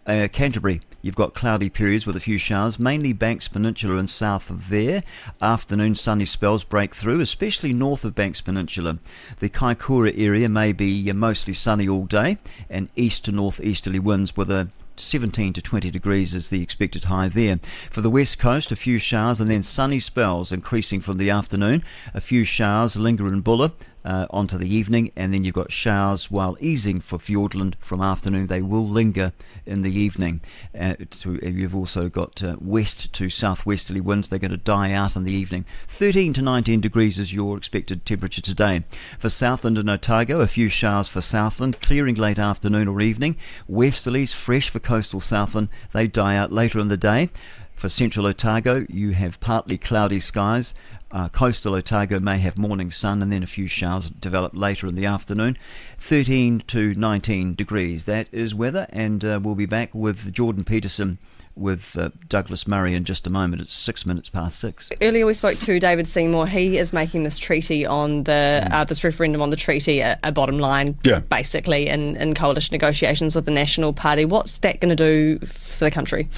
Uh, Canterbury, you've got cloudy periods with a few showers, mainly Banks Peninsula and south of there. Afternoon sunny spells break through, especially north of Banks Peninsula. The Kaikoura area may be mostly sunny all day, and east to northeasterly winds with a 17 to 20 degrees is the expected high there. For the west coast, a few showers and then sunny spells increasing from the afternoon. A few showers linger in Buller. Uh, onto the evening, and then you've got showers while easing for Fiordland from afternoon. They will linger in the evening. Uh, to, you've also got uh, west to southwesterly winds. They're going to die out in the evening. 13 to 19 degrees is your expected temperature today. For Southland and Otago, a few showers for Southland, clearing late afternoon or evening. Westerlies fresh for coastal Southland. They die out later in the day. For central Otago, you have partly cloudy skies. Uh, coastal Otago may have morning sun and then a few showers develop later in the afternoon. 13 to 19 degrees. That is weather, and uh, we'll be back with Jordan Peterson with uh, Douglas Murray in just a moment. It's six minutes past six. Earlier, we spoke to David Seymour. He is making this treaty on the Mm. uh, this referendum on the treaty a, a bottom line, Yeah. basically, in, in coalition negotiations with the National Party. What's that going to do for the country?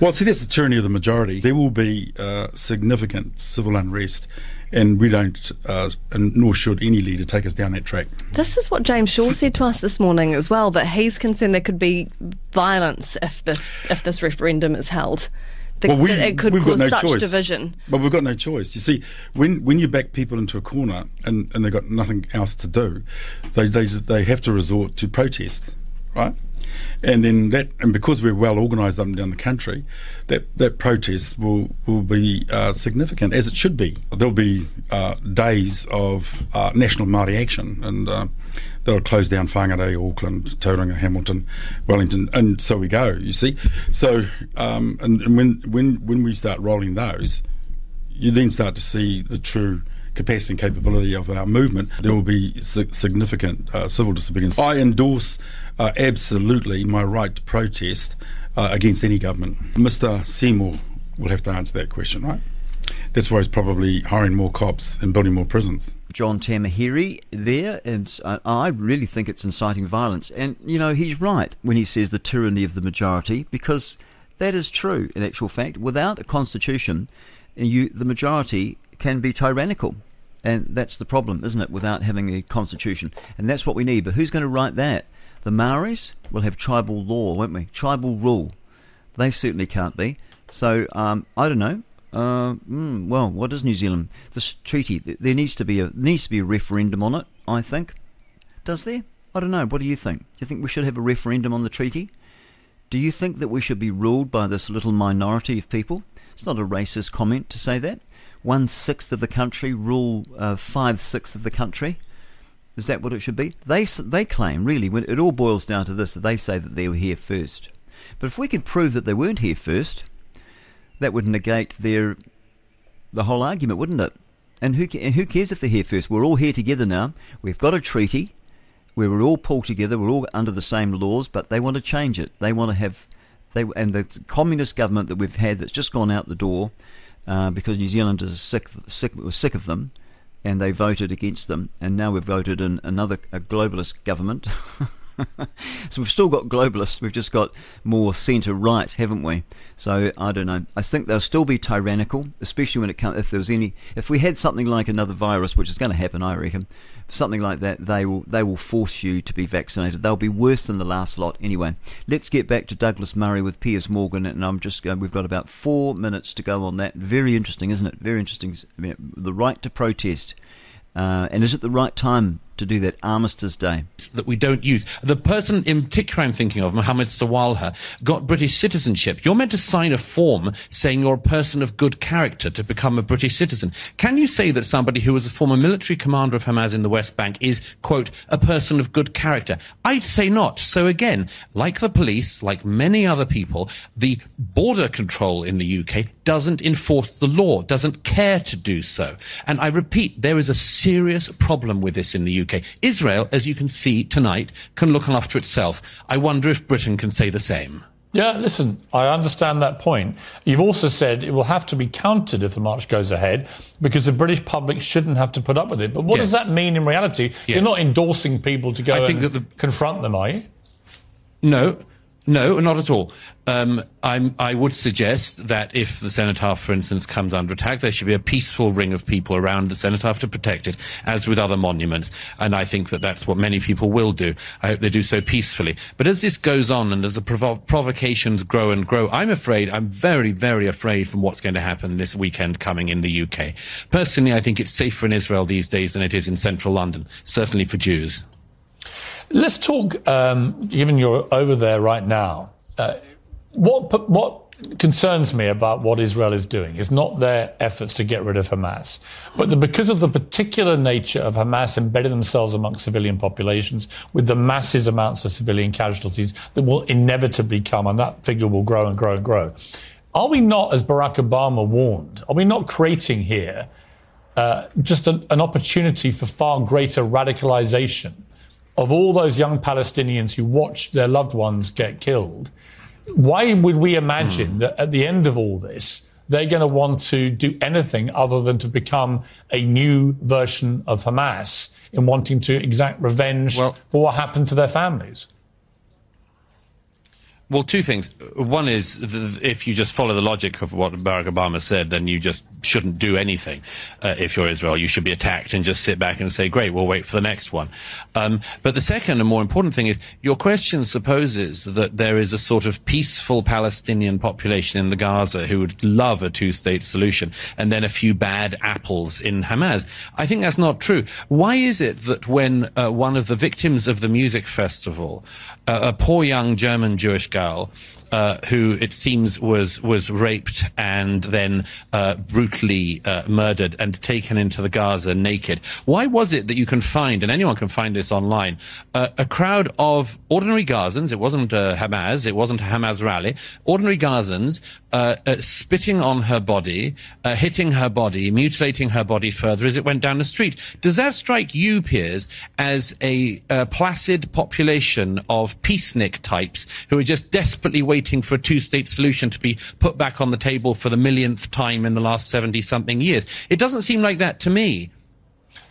Well, see, that's the tyranny of the majority. There will be uh, significant civil unrest, and we don't, uh, and nor should any leader take us down that track. This is what James Shaw said to us this morning as well. That he's concerned there could be violence if this if this referendum is held. That, well, we, it could we've cause got no such choice. division. But we've got no choice. You see, when when you back people into a corner and, and they've got nothing else to do, they, they they have to resort to protest, right? And then that, and because we're well organised up and down the country, that, that protest will will be uh, significant as it should be. There'll be uh, days of uh, national Māori action, and uh, they'll close down Whangarei, Auckland, Tauranga, Hamilton, Wellington, and so we go. You see, so um, and, and when when when we start rolling those, you then start to see the true capacity and capability of our movement. There will be si- significant uh, civil disobedience. I endorse uh, absolutely my right to protest uh, against any government. Mr. Seymour will have to answer that question, right? That's why he's probably hiring more cops and building more prisons. John Tamihere there, and I really think it's inciting violence. And, you know, he's right when he says the tyranny of the majority, because that is true in actual fact. Without a constitution, you, the majority can be tyrannical. And that's the problem, isn't it, without having a constitution? And that's what we need. But who's going to write that? The Maoris will have tribal law, won't we? Tribal rule. They certainly can't be. So, um, I don't know. Uh, mm, well, what is New Zealand? This treaty, there needs to be a needs to be a referendum on it. I think. Does there? I don't know. What do you think? Do you think we should have a referendum on the treaty? Do you think that we should be ruled by this little minority of people? It's not a racist comment to say that. One sixth of the country rule uh, five sixths of the country. Is that what it should be? They they claim really when it all boils down to this that they say that they were here first. But if we could prove that they weren't here first, that would negate their the whole argument, wouldn't it? And who and who cares if they're here first? We're all here together now. We've got a treaty where we're all pulled together. We're all under the same laws, but they want to change it. They want to have they and the communist government that we've had that's just gone out the door uh, because New Zealanders are sick sick sick of them, and they voted against them. And now we've voted in another a globalist government. so we've still got globalists. We've just got more centre right, haven't we? So I don't know. I think they'll still be tyrannical, especially when it comes. If there was any, if we had something like another virus, which is going to happen, I reckon, something like that, they will they will force you to be vaccinated. They'll be worse than the last lot anyway. Let's get back to Douglas Murray with Piers Morgan, and I'm just going. We've got about four minutes to go on that. Very interesting, isn't it? Very interesting. The right to protest, uh, and is it the right time to do that? Armistice Day. that we don't use. The person in particular I'm thinking of, Mohammed Sawalha, got British citizenship. You're meant to sign a form saying you're a person of good character to become a British citizen. Can you say that somebody who was a former military commander of Hamas in the West Bank is, quote, a person of good character? I'd say not. So again, like the police, like many other people, the border control in the UK doesn't enforce the law, doesn't care to do so. And I repeat, there is a serious problem with this in the UK. Israel, as you can see tonight, can look after itself. I wonder if Britain can say the same. Yeah, listen, I understand that point. You've also said it will have to be counted if the march goes ahead because the British public shouldn't have to put up with it. But what Yes. does that mean in reality? You're not endorsing people to go I think and that confront them, are you? No, No, not at all. Um, I would suggest that if the cenotaph, for instance, comes under attack, there should be a peaceful ring of people around the cenotaph to protect it, as with other monuments. And I think that that's what many people will do. I hope they do so peacefully. But as this goes on and as the provo- provocations grow and grow, I'm afraid, I'm very, very afraid from what's going to happen this weekend coming in the UK. Personally, I think it's safer in Israel these days than it is in central London, certainly for Jews. Let's talk, um, given you're over there right now, uh, what, what concerns me about what Israel is doing is not their efforts to get rid of Hamas, but the, because of the particular nature of Hamas embedding themselves amongst civilian populations with the massive amounts of civilian casualties that will inevitably come, and that figure will grow and grow and grow. Are we not, as Barack Obama warned, are we not creating here uh, just an opportunity for far greater radicalization of all those young Palestinians who watched their loved ones get killed? Why would we imagine that at the end of all this, they're going to want to do anything other than to become a new version of Hamas in wanting to exact revenge for what happened to their families? Well, two things. One is if you just follow the logic of what Barack Obama said, then you just shouldn't do anything. Uh, if you're Israel, you should be attacked and just sit back and say, "Great, we'll wait for the next one." Um, but the second and more important thing is your question supposes that there is a sort of peaceful Palestinian population in the Gaza who would love a two-state solution, and then a few bad apples in Hamas. I think that's not true. Why is it that when uh, one of the victims of the music festival, uh, a poor young German Jewish girl, uh, who it seems was was raped and then uh, brutally uh, murdered and taken into the Gaza naked. Why was it that you can find, and anyone can find this online, uh, a crowd of ordinary Gazans? It wasn't uh, Hamas, it wasn't a Hamas rally. Ordinary Gazans uh, spitting on her body, hitting her body, mutilating her body further as it went down the street. Does that strike you, Piers, as a placid population of peacenik types who are just desperately waiting for a two-state solution to be put back on the table for the millionth time in the last 70-something years? It doesn't seem like that to me.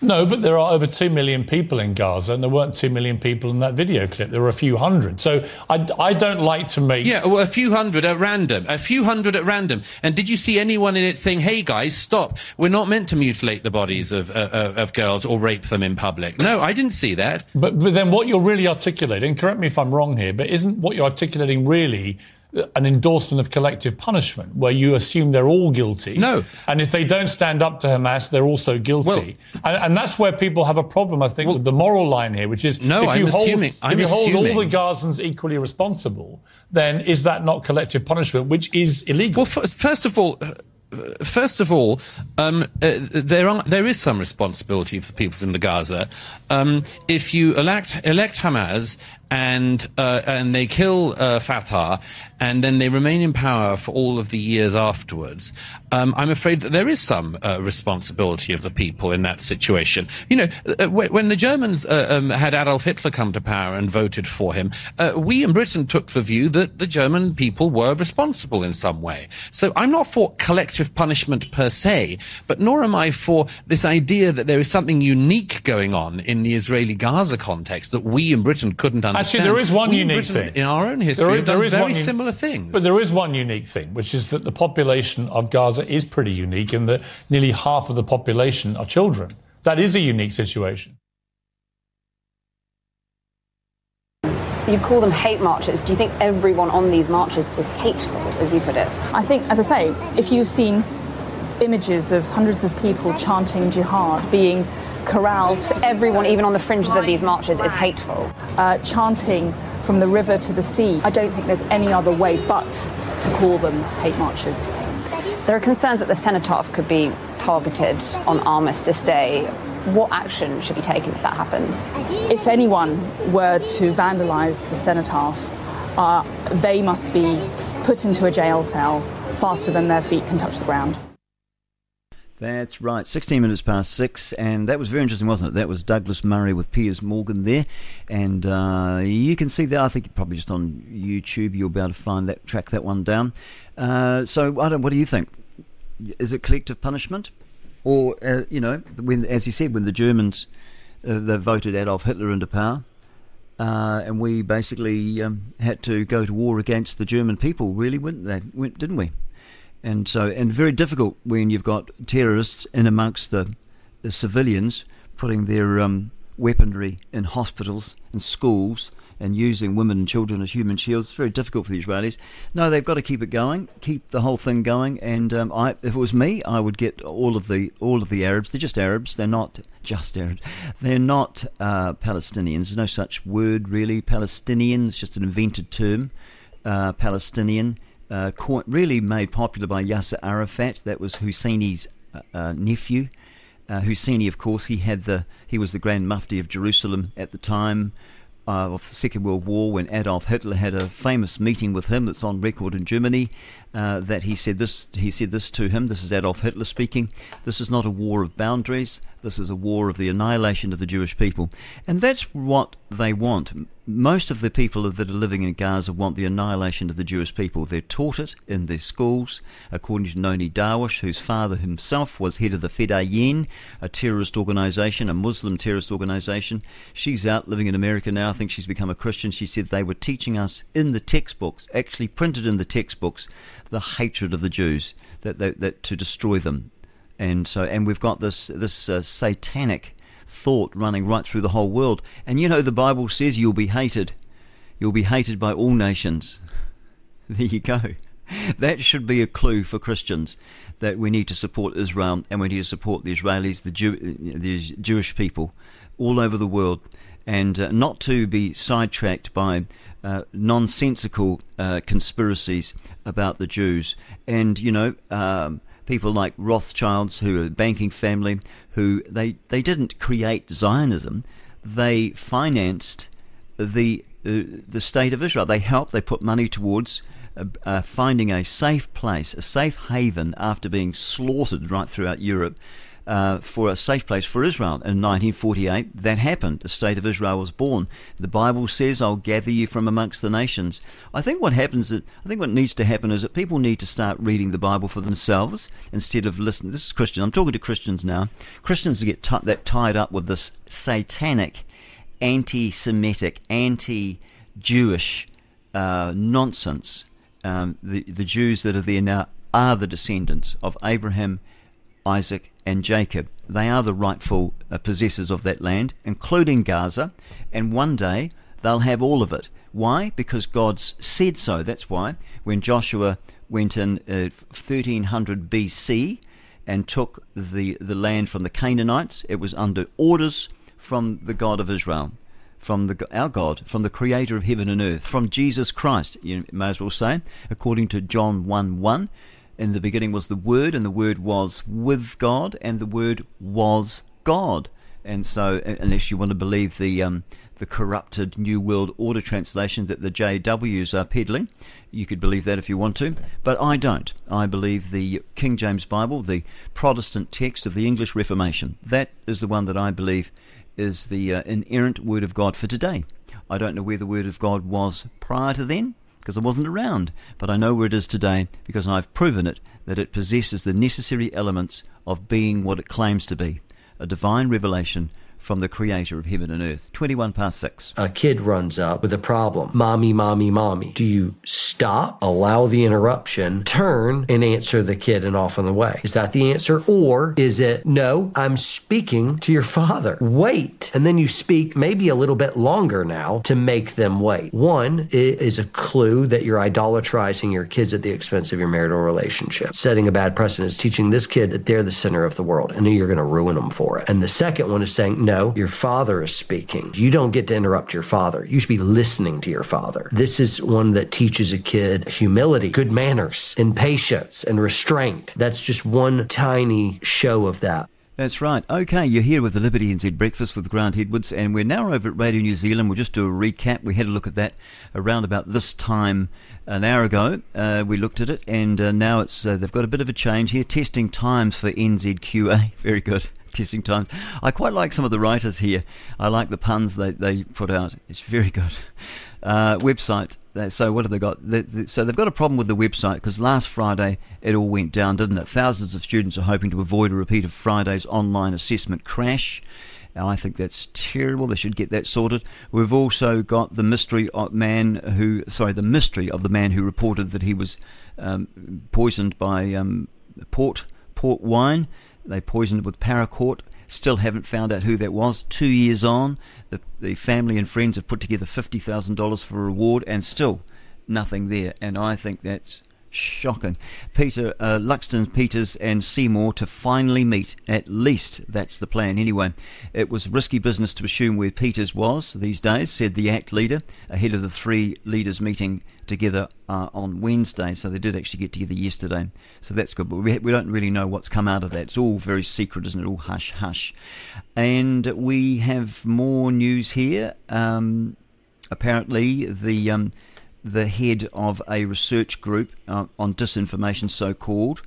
No, but there are over 2 million people in Gaza, and there weren't 2 million people in that video clip. There were a few hundred. So I, I don't like to make. Yeah, well, a few hundred at random. A few hundred at random. And did you see anyone in it saying, hey, guys, stop. We're not meant to mutilate the bodies of, uh, uh, of girls or rape them in public. No, I didn't see that. But, but then what you're really articulating, correct me if I'm wrong here, but isn't what you're articulating really an endorsement of collective punishment where you assume they're all guilty. No. And if they don't stand up to Hamas, they're also guilty. Well, and, and, that's where people have a problem, I think, well, with the moral line here, which is no, if you I'm hold, assuming, I'm if you assuming. hold all the Gazans equally responsible, then is that not collective punishment, which is illegal? Well, first of all, uh, first of all, um, uh, there are there is some responsibility for the peoples in the Gaza. Um, if you elect elect Hamas and uh, and they kill uh, Fatah, and then they remain in power for all of the years afterwards. Um, I'm afraid that there is some uh, responsibility of the people in that situation. You know, uh, when the Germans uh, um, had Adolf Hitler come to power and voted for him, uh, we in Britain took the view that the German people were responsible in some way. So I'm not for collective punishment per se, but nor am I for this idea that there is something unique going on in the Israeli-Gaza context that we in Britain couldn't understand. Actually, there is one we unique Britain, thing in our own history. There is, is, there is very one similar things. But there is one unique thing, which is that the population of Gaza is pretty unique, in that nearly half of the population are children. That is a unique situation. You call them hate marches. Do you think everyone on these marches is hateful, as you put it? I think, as I say, if you've seen images of hundreds of people chanting jihad, being corralled. Everyone, even on the fringes of these marches, is hateful. Uh, chanting from the river to the sea. I don't think there's any other way but to call them hate marches. There are concerns that the cenotaph could be targeted on Armistice Day. What action should be taken if that happens? If anyone were to vandalise the cenotaph, uh, they must be put into a jail cell faster than their feet can touch the ground. That's right, 16 minutes past six, and that was very interesting, wasn't it? That was Douglas Murray with Piers Morgan there, and uh, you can see that. I think probably just on YouTube you'll be able to find that, track that one down. Uh, so, I don't. What do you think? Is it collective punishment, or uh, you know, when as you said, when the Germans uh, they voted Adolf Hitler into power, Uh, and we basically um, had to go to war against the German people, really, they? Didn't we? And so, and very difficult when you've got terrorists in amongst the, the civilians, putting their um, weaponry in hospitals and schools and using women and children as human shields. It's very difficult for the Israelis. No, they've got to keep it going, keep the whole thing going. And um, I, if it was me, I would get all of the all of the Arabs. They're just Arabs. They're not just Arabs. They're not uh, Palestinians. There's no such word really. Palestinian is just an invented term. Uh, Palestinian, uh, really made popular by Yasser Arafat. That was Husseini's uh, uh, nephew. Uh, Husseini, of course, he had the he was the Grand Mufti of Jerusalem at the time uh, of the Second World War when Adolf Hitler had a famous meeting with him that's on record in Germany uh, that he said this he said this to him this is Adolf Hitler speaking this is not a war of boundaries this is a war of the annihilation of the Jewish people and that's what they want most of the people that are living in Gaza want the annihilation of the Jewish people. They're taught it in their schools, according to Nonie Darwish, whose father himself was head of the Fedayeen, a terrorist organization, a Muslim terrorist organization. She's out living in America now. I think she's become a Christian. She said they were teaching us in the textbooks, actually printed in the textbooks, the hatred of the Jews, that, that, that to destroy them. And so, and we've got this this uh, satanic thought running right through the whole world. And you know, the Bible says you'll be hated. You'll be hated by all nations. There you go. That should be a clue for Christians that we need to support Israel and we need to support the Israelis, the, Jew, the Jewish people all over the world, and uh, not to be sidetracked by uh, nonsensical uh, conspiracies about the Jews. And, you know, um, people like Rothschilds, who are a banking family, who they, they didn't create Zionism, they financed the uh, the state of Israel. They helped. They put money towards uh, uh, finding a safe place, a safe haven after being slaughtered right throughout Europe uh, for a safe place for Israel. In 1948, that happened. The state of Israel was born. The Bible says, I'll gather you from amongst the nations. I think what happens, I think what needs to happen is that people need to start reading the Bible for themselves instead of listening. This is Christian. I'm talking to Christians now. Christians get t- that tied up with this satanic, anti Semitic, anti Jewish uh, nonsense. Um, the, the Jews that are there now are the descendants of Abraham, Isaac, and Jacob. They are the rightful uh, possessors of that land, including Gaza, and one day they'll have all of it. Why? Because God's said so. That's why when Joshua went in uh, 1300 BC and took the, the land from the Canaanites, it was under orders from the God of Israel, from the, our God, from the Creator of heaven and earth, from Jesus Christ, you may as well say, according to John 1 1. In the beginning was the Word, and the Word was with God, and the Word was God. And so, unless you want to believe the um, the corrupted New World Order translation that the JWs are peddling, you could believe that if you want to. But I don't. I believe the King James Bible, the Protestant text of the English Reformation. That is the one that I believe is the uh, inerrant Word of God for today. I don't know where the Word of God was prior to then because I wasn't around, but I know where it is today because I've proven it that it possesses the necessary elements of being what it claims to be a divine revelation from the creator of heaven and earth. 21 past 6. A kid runs up with a problem. Mommy, mommy, mommy. Do you stop, allow the interruption, turn, and answer the kid and off on the way? Is that the answer? Or is it, no, I'm speaking to your father. Wait. And then you speak maybe a little bit longer now to make them wait. One is a clue that you're idolatrizing your kids at the expense of your marital relationship. Setting a bad precedent is teaching this kid that they're the center of the world and you're going to ruin them for it. And the second one is saying, no, your father is speaking. You don't get to interrupt your father. You should be listening to your father. This is one that teaches a kid humility, good manners, and patience and restraint. That's just one tiny show of that. That's right. Okay, you're here with the Liberty NZ Breakfast with Grant Edwards, and we're now over at Radio New Zealand. We'll just do a recap. We had a look at that around about this time an hour ago. Uh, we looked at it, and uh, now it's uh, they've got a bit of a change here. Testing times for NZQA. Very good testing times. I quite like some of the writers here. I like the puns they, they put out. It's very good. Uh, website. So what have they got? so they've got a problem with the website because last Friday it all went down, didn't it? Thousands of students are hoping to avoid a repeat of Friday's online assessment crash. I think that's terrible. They should get that sorted. We've also got the mystery of man who, sorry, the mystery of the man who reported that he was um, poisoned by um, port port wine. They poisoned it with paraquat. Still haven't found out who that was. Two years on, the, the family and friends have put together $50,000 for a reward and still nothing there. And I think that's shocking. Peter, uh, Luxon, Peters, and Seymour to finally meet. At least that's the plan. Anyway, it was risky business to assume where Peters was these days, said the ACT leader, ahead of the three leaders meeting together uh, on Wednesday. So they did actually get together yesterday. So that's good. But we, we don't really know what's come out of that. It's all very secret, isn't it? All hush hush. And we have more news here. Um, apparently, the. Um, the head of a research group uh, on disinformation, so called.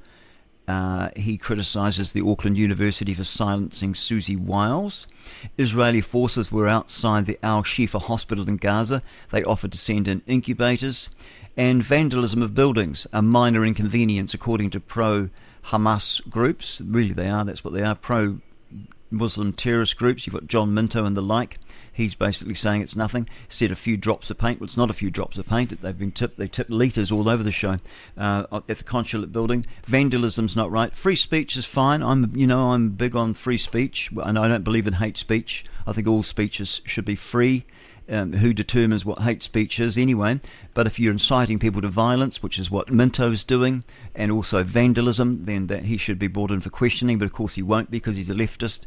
Uh, he criticises the Auckland University for silencing Siouxsie Wiles. Israeli forces were outside the Al Shifa hospital in Gaza. They offered to send in incubators. And vandalism of buildings, a minor inconvenience according to pro Hamas groups. Really, they are, that's what they are pro Muslim terrorist groups. You've got John Minto and the like. He's basically saying it's nothing. Said a few drops of paint. Well, it's not a few drops of paint. They've been tipped. They tipped litres all over the show uh, at the consulate building. Vandalism's not right. Free speech is fine. I'm, you know, I'm big on free speech, and I don't believe in hate speech. I think all speeches should be free um, who determines what hate speech is anyway. But if you're inciting people to violence, which is what Minto's doing, and also vandalism, then that he should be brought in for questioning. But of course he won't because he's a leftist,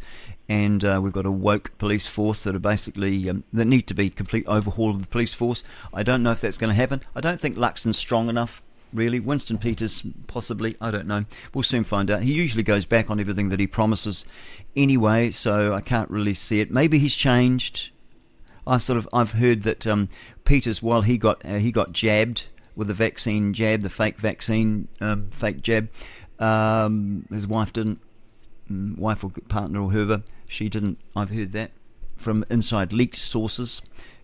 and uh, we've got a woke police force that are basically um, that need to be complete overhaul of the police force. I don't know if that's going to happen. I don't think Luxon's strong enough really. Winston Peters, possibly. I don't know. We'll soon find out. He usually goes back on everything that he promises anyway, so I can't really see it. Maybe he's changed. I sort of I've heard that um, Peters, while he got uh, he got jabbed with the vaccine jab, the fake vaccine, um, fake jab, um, his wife didn't, mm, wife or partner or whoever, she didn't. I've heard that from inside leaked sources,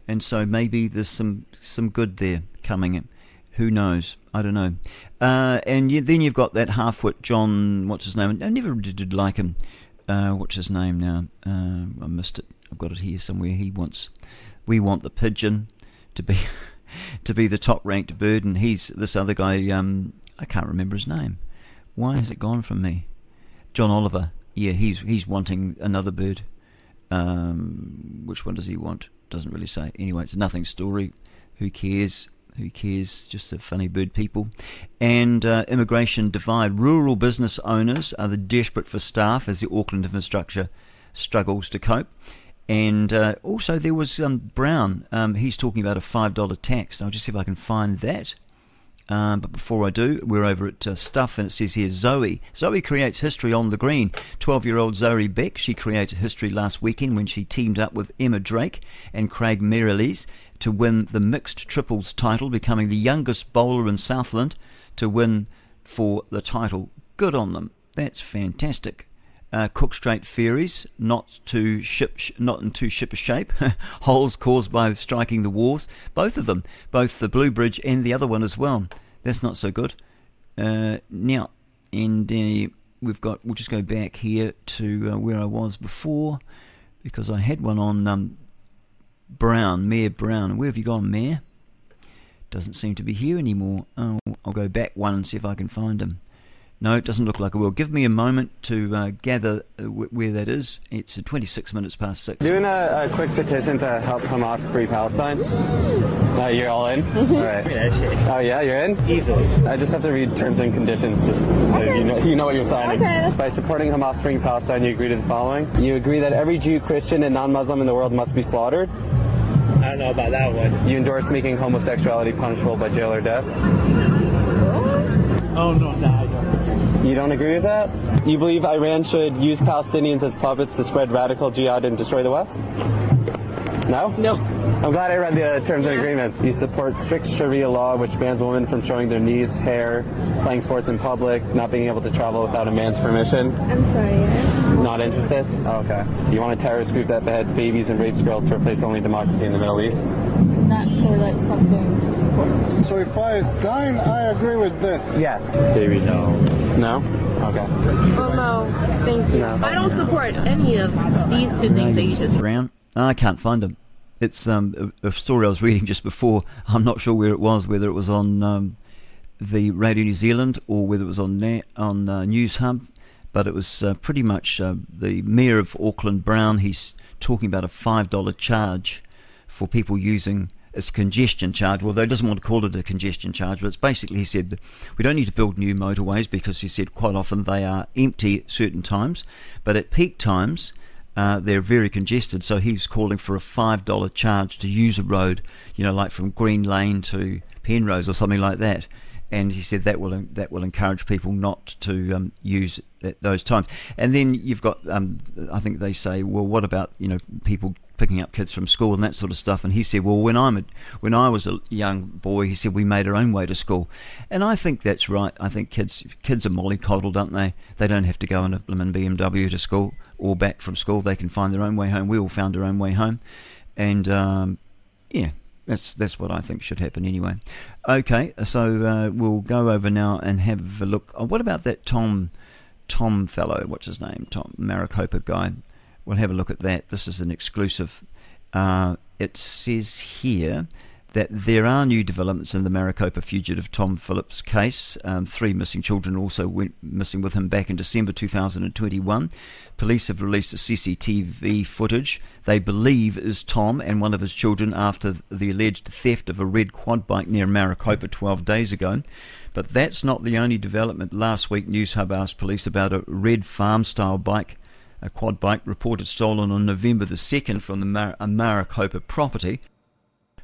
and so maybe there's some some good there coming. In. Who knows? I don't know. Uh, and you, then you've got that half-wit John. What's his name? I never did like him. Uh, what's his name now? Uh, I missed it. I've got it here somewhere. He wants, we want the pigeon to be, to be the top ranked bird, and he's this other guy. Um, I can't remember his name. Why has it gone from me? John Oliver. Yeah, he's he's wanting another bird. Um, which one does he want? Doesn't really say. Anyway, it's a nothing story. Who cares? Who cares? Just a funny bird people. And uh, immigration divide. Rural business owners are the desperate for staff as the Auckland infrastructure struggles to cope. And uh, also, there was um, Brown. Um, he's talking about a $5 tax. I'll just see if I can find that. Um, but before I do, we're over at uh, Stuff, and it says here Zoe. Zoe creates history on the green. 12 year old Zoe Beck, she created history last weekend when she teamed up with Emma Drake and Craig Merrilees to win the mixed triples title, becoming the youngest bowler in Southland to win for the title. Good on them. That's fantastic uh, Cook Strait ferries not to ship not in too ship shape, holes caused by striking the wharves. Both of them, both the Blue Bridge and the other one as well. That's not so good. Uh, now, and uh, we've got. We'll just go back here to uh, where I was before because I had one on um, Brown, Mayor Brown. Where have you gone, Mayor? Doesn't seem to be here anymore. Oh, I'll go back one and see if I can find him. No, it doesn't look like it will. Give me a moment to uh, gather uh, w- where that is. It's uh, 26 minutes past six. Doing a, a quick petition to help Hamas free Palestine. Uh, you're all in? Mm-hmm. All right. Oh, yeah, you're in? Easily. I just have to read terms and conditions just so Okay. you, know, you know what you're signing. Okay. By supporting Hamas freeing Palestine, you agree to the following. You agree that every Jew, Christian, and non Muslim in the world must be slaughtered. I don't know about that one. You endorse making homosexuality punishable by jail or death. Oh no, no, I don't. You don't agree with that? You believe Iran should use Palestinians as puppets to spread radical jihad and destroy the West? No? No. I'm glad I read the terms and agreements. You support strict Sharia law, which bans women from showing their knees, hair, playing sports in public, not being able to travel without a man's permission. I'm sorry. Not interested? Oh, okay. You want a terrorist group that beheads babies and rapes girls to replace only democracy in the Middle East? Not sure that's something to support. So if I sign, I agree with this. Yes. Maybe no. No? Okay. Oh no, thank you. No. I don't support any of these two things that you just. Brown. I can't find them. It's um, a, a story I was reading just before. I'm not sure where it was, whether it was on um, the Radio New Zealand or whether it was on na- on uh, Newshub, but it was uh, pretty much uh, the mayor of Auckland, Brown. He's talking about a five dollar charge for people using as a congestion charge. Well, he doesn't want to call it a congestion charge, but it's basically he said we don't need to build new motorways because he said quite often they are empty at certain times, but at peak times. Uh, they're very congested, so he's calling for a five dollar charge to use a road, you know, like from Green Lane to Penrose or something like that. And he said that will that will encourage people not to um, use at those times. And then you've got, um, I think they say, well, what about you know people picking up kids from school and that sort of stuff? And he said, well, when I'm a, when I was a young boy, he said we made our own way to school, and I think that's right. I think kids kids are mollycoddled, aren't they? They don't have to go in a BMW to school or back from school. They can find their own way home. We all found our own way home, and um, yeah, that's that's what I think should happen anyway. Okay, so uh, we'll go over now and have a look. Oh, what about that Tom Tom fellow? What's his name? Tom Marokopa guy. We'll have a look at that. This is an exclusive. Uh, it says here that there are new developments in the Marokopa fugitive Tom Phillips case. Um, three missing children also went missing with him back in December 2021. Police have released CCTV footage they believe is Tom and one of his children after the alleged theft of a red quad bike near Marokopa 12 days ago. But that's not the only development. Last week, Newshub asked police about a red farm style bike a quad bike reported stolen on November the 2nd from the Mar- Marokopa property.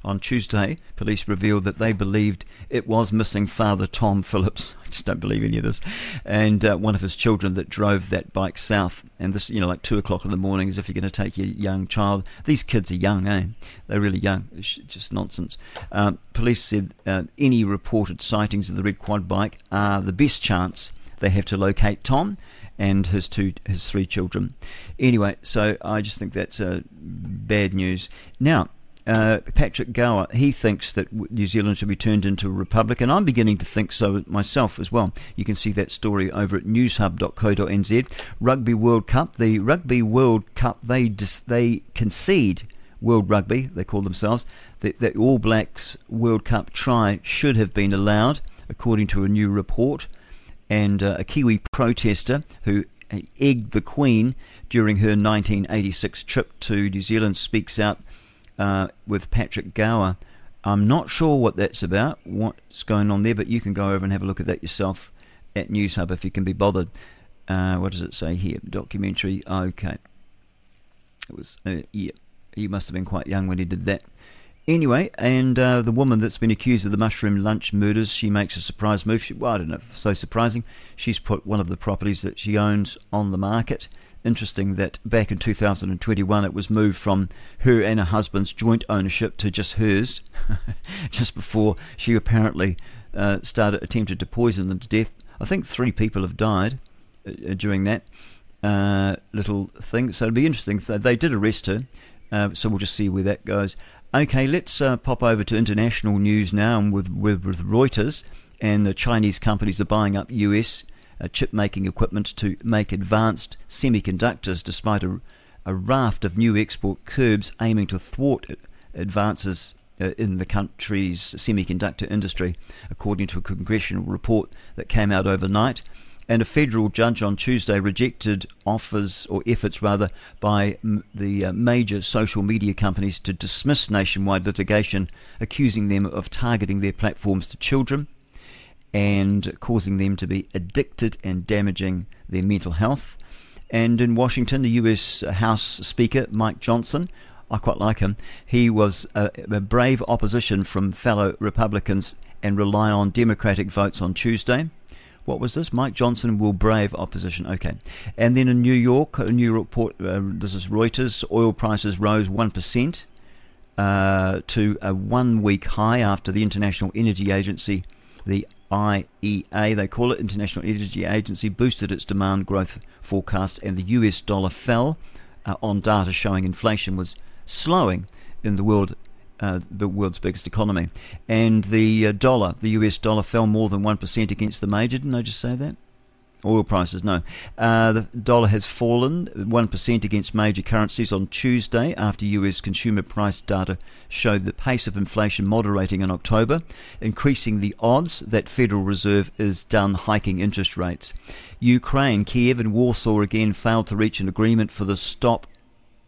On Tuesday, police revealed that they believed it was missing father Tom Phillips. I just don't believe any of this. And uh, one of his children that drove that bike south. And this, you know, like two o'clock in the morning, as if you're going to take your young child. These kids are young, eh? They're really young. It's just nonsense. Um, police said uh, any reported sightings of the red quad bike are the best chance they have to locate Tom and his two his three children. Anyway, so I just think that's uh, bad news. Now, uh, Patrick Gower, he thinks that New Zealand should be turned into a republic, and I'm beginning to think so myself as well. You can see that story over at newshub.co.nz. Rugby World Cup, the Rugby World Cup, they dis- they concede World Rugby, they call themselves, that the All Blacks World Cup try should have been allowed, according to a new report and uh, a Kiwi protester who egged the Queen during her 1986 trip to New Zealand speaks out uh, with Patrick Gower. I'm not sure what that's about, what's going on there, but you can go over and have a look at that yourself at Newshub if you can be bothered. Uh, what does it say here? Documentary. Okay. It was, uh, yeah, he must have been quite young when he did that. Anyway, and uh, the woman that's been accused of the mushroom lunch murders, she makes a surprise move. She, well, I don't know, so surprising. She's put one of the properties that she owns on the market. Interesting that back in 2021 it was moved from her and her husband's joint ownership to just hers, just before she apparently uh, started attempted to poison them to death. I think three people have died uh, during that uh, little thing. So it'll be interesting. So they did arrest her. Uh, so we'll just see where that goes. Okay, let's uh, pop over to international news now with, with, with Reuters. And the Chinese companies are buying up US uh, chip making equipment to make advanced semiconductors despite a, a raft of new export curbs aiming to thwart advances uh, in the country's semiconductor industry, according to a congressional report that came out overnight and a federal judge on Tuesday rejected offers or efforts rather by m- the uh, major social media companies to dismiss nationwide litigation accusing them of targeting their platforms to children and causing them to be addicted and damaging their mental health. And in Washington, the US House Speaker Mike Johnson I quite like him. He was a, a, brave opposition from fellow Republicans and rely on Democratic votes on Tuesday. What was this? Mike Johnson will brave opposition. Okay. And then in New York, a new York report, uh, this is Reuters, oil prices rose 1% uh, to a one week high after the International Energy Agency, the IEA, they call it, International Energy Agency, boosted its demand growth forecast and the US dollar fell uh, on data showing inflation was slowing in the world uh, the world's biggest economy. And the uh, dollar, the US dollar, fell more than 1% against the major. Didn't I just say that? Oil prices, no. Uh, the dollar has fallen 1% against major currencies on Tuesday after US consumer price data showed the pace of inflation moderating in October, increasing the odds that Federal Reserve is done hiking interest rates. Ukraine, Kiev, and Warsaw again failed to reach an agreement for the stop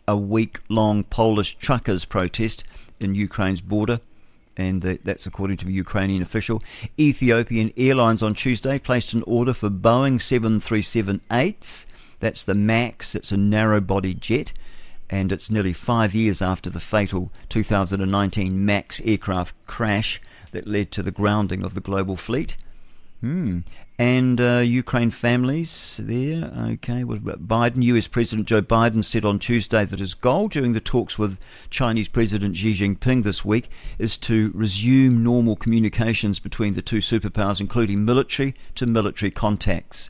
a week long Polish truckers' protest in Ukraine's border and that's according to a Ukrainian official. Ethiopian Airlines on Tuesday placed an order for Boeing 737-8s. That's the MAX. It's a narrow-body jet, and it's nearly five years after the fatal 2019 MAX aircraft crash that led to the grounding of the global fleet. Hmm. And uh, Ukraine families there. Okay, what about Biden? US President Joe Biden said on Tuesday that his goal during the talks with Chinese President Xi Jinping this week is to resume normal communications between the two superpowers, including military to military contacts.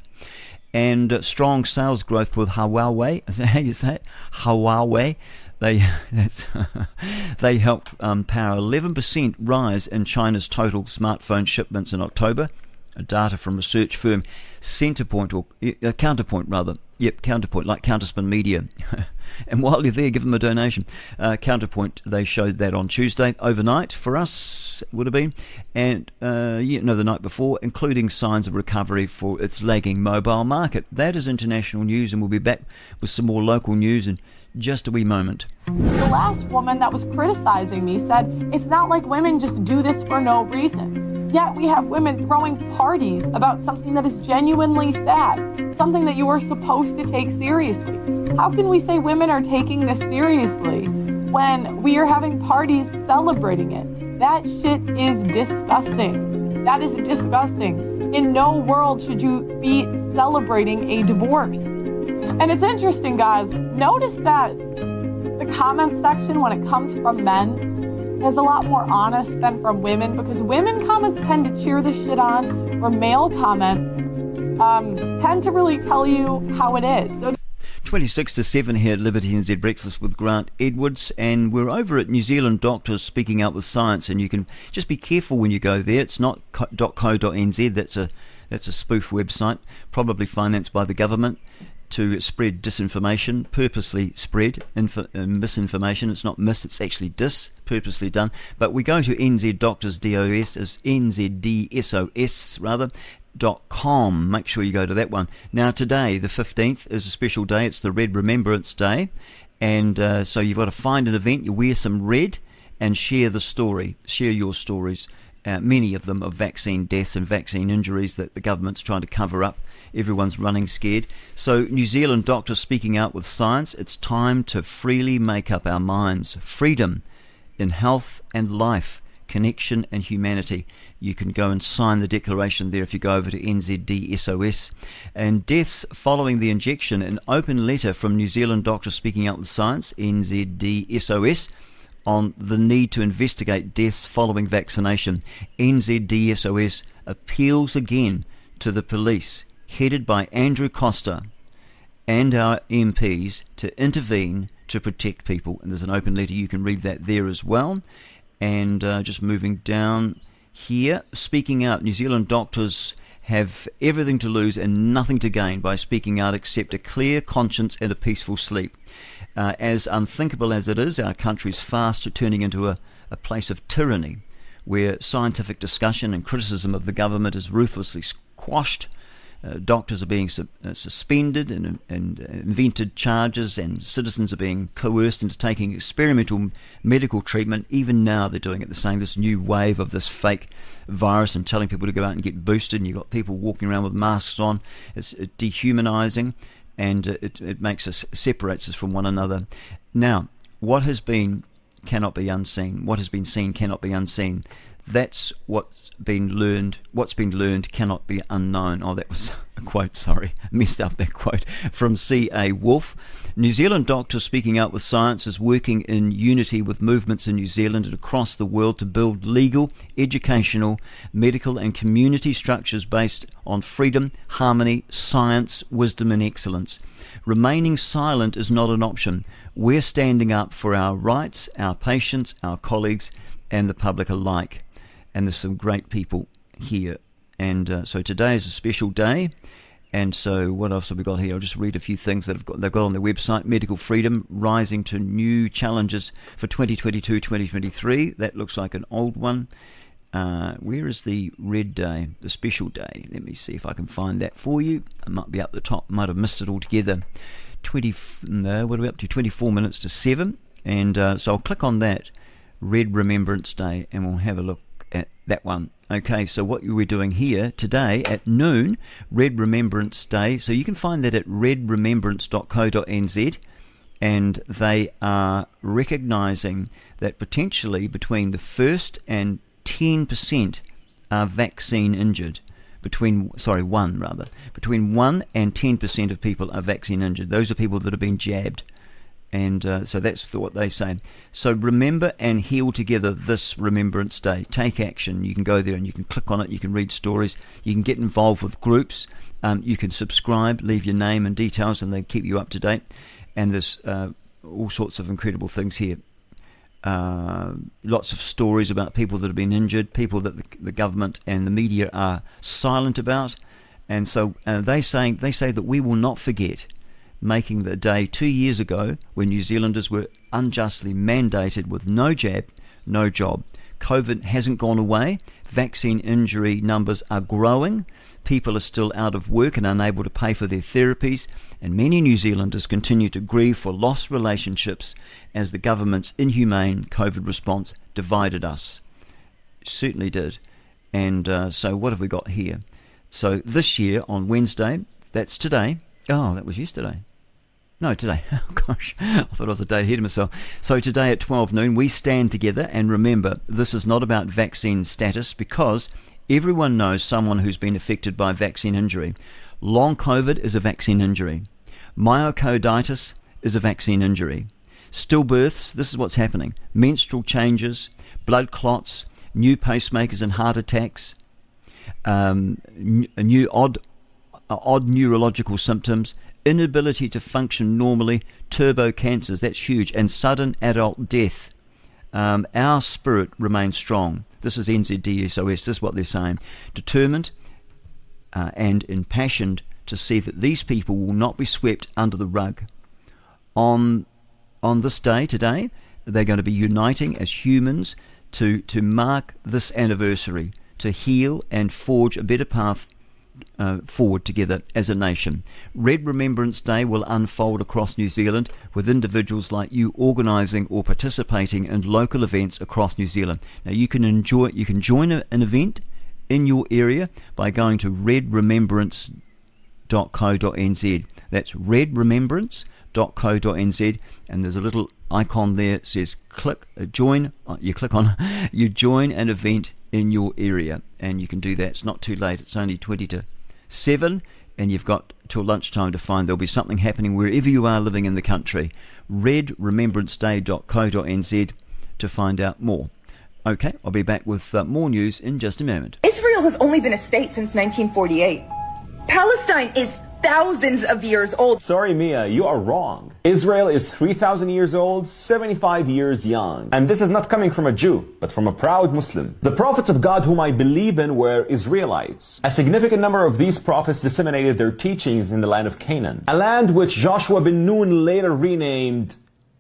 And uh, strong sales growth with Huawei. Is that how you say it? Huawei. They they helped um, power 11% rise in China's total smartphone shipments in October data from research firm Centrepoint, or uh, Counterpoint rather. Yep, Counterpoint, like Counterspin Media. and while you're there, give them a donation. Uh, Counterpoint, they showed that on Tuesday, overnight for us, would have been, and uh, no, the night before, including signs of recovery for its lagging mobile market. That is international news, and we'll be back with some more local news in just a wee moment. The last woman that was criticizing me said, It's not like women just do this for no reason. Yet we have women throwing parties about something that is genuinely sad, something that you are supposed to take seriously. How can we say women are taking this seriously when we are having parties celebrating it? That shit is disgusting. That is disgusting. In no world should you be celebrating a divorce. And it's interesting, guys. Notice that the comment section, when it comes from men, is a lot more honest than from women because women comments tend to cheer the shit on, or male comments um, tend to really tell you how it is. So 26 to 7 here at Liberty NZ Breakfast with Grant Edwards, and we're over at New Zealand Doctors Speaking Out with Science, and you can just be careful when you go there. It's not .co.nz, that's a, that's a spoof website, probably financed by the government to spread disinformation, purposely spread uh, misinformation. It's not mis, it's actually dis, purposely done. But we go to NZ Doctors DOS, as NZDSOS rather, dot com. Make sure you go to that one. Now, today, the 15th, is a special day. It's the Red Remembrance Day. And uh, so you've got to find an event, you wear some red, and share the story, share your stories. Uh, many of them of vaccine deaths and vaccine injuries that the government's trying to cover up everyone's running scared. So, New Zealand doctors speaking out with science, it's time to freely make up our minds. Freedom in health and life, connection and humanity. You can go and sign the declaration there if you go over to NZDSOS. And deaths following the injection, an open letter from New Zealand doctors speaking out with science, NZDSOS on the need to investigate deaths following vaccination. NZDSOS appeals again to the police headed by Andrew Coster and our MPs to intervene to protect people. And there's an open letter, you can read that there as well. And uh, just moving down here, speaking out, New Zealand doctors have everything to lose and nothing to gain by speaking out except a clear conscience and a peaceful sleep. Uh, as unthinkable as it is, our country is fast turning into a, a place of tyranny where scientific discussion and criticism of the government is ruthlessly squashed uh, doctors are being su- uh, suspended and, and invented charges, and citizens are being coerced into taking experimental medical treatment. Even now, they're doing it. They're saying this new wave of this fake virus and telling people to go out and get boosted, and you've got people walking around with masks on. It's dehumanizing, and it, it makes us separates us from one another. Now, what has been cannot be unseen. What has been seen cannot be unseen. That's what's been learned. What's been learned cannot be unknown. Oh, that was a quote. Sorry, messed up that quote from C. A. Woolf. New Zealand doctors speaking out with science is working in unity with movements in New Zealand and across the world to build legal, educational, medical, and community structures based on freedom, harmony, science, wisdom, and excellence. Remaining silent is not an option. We're standing up for our rights, our patients, our colleagues, and the public alike. And there's some great people here. And uh, so today is a special day. And so, what else have we got here? I'll just read a few things that have got, they've got on their website. Medical freedom rising to new challenges for 2022 2023. That looks like an old one. Uh, where is the red day, the special day? Let me see if I can find that for you. I might be up the top, might have missed it altogether. 20, no, what are we up to? 24 minutes to 7. And uh, so I'll click on that, Red Remembrance Day, and we'll have a look at that one. Okay, so what we're doing here today at noon, Red Remembrance Day. So you can find that at redremembrance.co.nz, and they are recognising that potentially between the first and 10% are vaccine injured. Between, sorry, one rather. Between 1 and 10% of people are vaccine injured. Those are people that have been jabbed. And uh, so that's what they say. So remember and heal together this Remembrance Day. Take action. You can go there and you can click on it. You can read stories. You can get involved with groups. Um, you can subscribe, leave your name and details, and they keep you up to date. And there's uh, all sorts of incredible things here. Uh, lots of stories about people that have been injured, people that the, the government and the media are silent about. And so uh, they say they say that we will not forget making the day two years ago when New Zealanders were unjustly mandated with no jab, no job. COVID hasn't gone away. Vaccine injury numbers are growing. People are still out of work and unable to pay for their therapies. And many New Zealanders continue to grieve for lost relationships as the government's inhumane COVID response divided us. It certainly did. And uh, so, what have we got here? So, this year on Wednesday, that's today. Oh, that was yesterday. No, today. Oh, gosh. I thought I was a day ahead of myself. So, today at 12 noon, we stand together and remember this is not about vaccine status because everyone knows someone who's been affected by vaccine injury. Long COVID is a vaccine injury, myocarditis is a vaccine injury. Stillbirths, this is what's happening. Menstrual changes, blood clots, new pacemakers and heart attacks, um, new odd, odd neurological symptoms, inability to function normally, turbo cancers, that's huge, and sudden adult death. Um, our spirit remains strong. This is NZDSOS, this is what they're saying. Determined uh, and impassioned to see that these people will not be swept under the rug. On, on this day, today, they're going to be uniting as humans to, to mark this anniversary, to heal and forge a better path uh, forward together as a nation. Red Remembrance Day will unfold across New Zealand with individuals like you organising or participating in local events across New Zealand. Now you can enjoy, you can join a, an event in your area by going to redremembrance.co.nz. That's redremembrance.co.nz, and there's a little icon there that says click uh, join. Uh, you click on, you join an event in your area, and you can do that. It's not too late. It's only twenty to seven, and you've got till lunchtime to find there'll be something happening wherever you are living in the country. redremembranceday.co.nz to find out more. Okay, I'll be back with uh, more news in just a moment. Israel has only been a state since 1948. Palestine is thousands of years old. Sorry, Mia, you are wrong. Israel is 3,000 years old, 75 years young. And this is not coming from a Jew, but from a proud Muslim. The prophets of God whom I believe in were Israelites. A significant number of these prophets disseminated their teachings in the land of Canaan, a land which Joshua bin Nun later renamed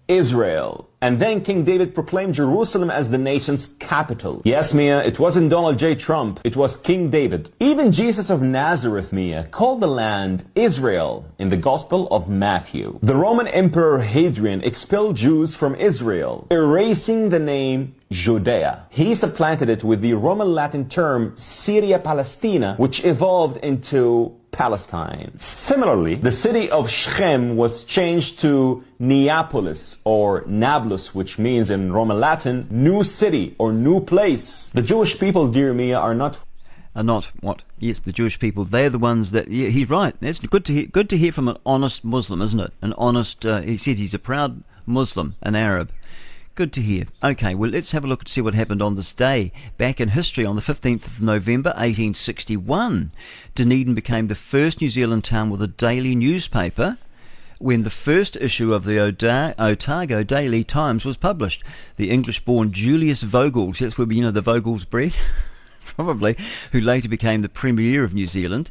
Israel. And then King David proclaimed Jerusalem as the nation's capital. Yes, Mia, it wasn't Donald J. Trump, it was King David. Even Jesus of Nazareth, Mia, called the land Israel in the Gospel of Matthew. The Roman Emperor Hadrian expelled Jews from Israel, erasing the name Judea. He supplanted it with the Roman Latin term Syria Palestina, which evolved into Palestine. Similarly, the city of Shechem was changed to Neapolis or Nablus, which means in Roman Latin, new city or new place. The Jewish people, dear Mia, are not are not what? Yes, the Jewish people. They're the ones that. Yeah, he's right. That's good to hear. Good to hear from an honest Muslim, isn't it? An honest. Uh, he said he's a proud Muslim, an Arab. Good to hear. Okay, well, let's have a look and see what happened on this day. Back in history, on the 15th of November 1861, Dunedin became the first New Zealand town with a daily newspaper when the first issue of the Otago Daily Times was published. The English born Julius Vogel, that's where, you know, the Vogel's bread, probably, who later became the Premier of New Zealand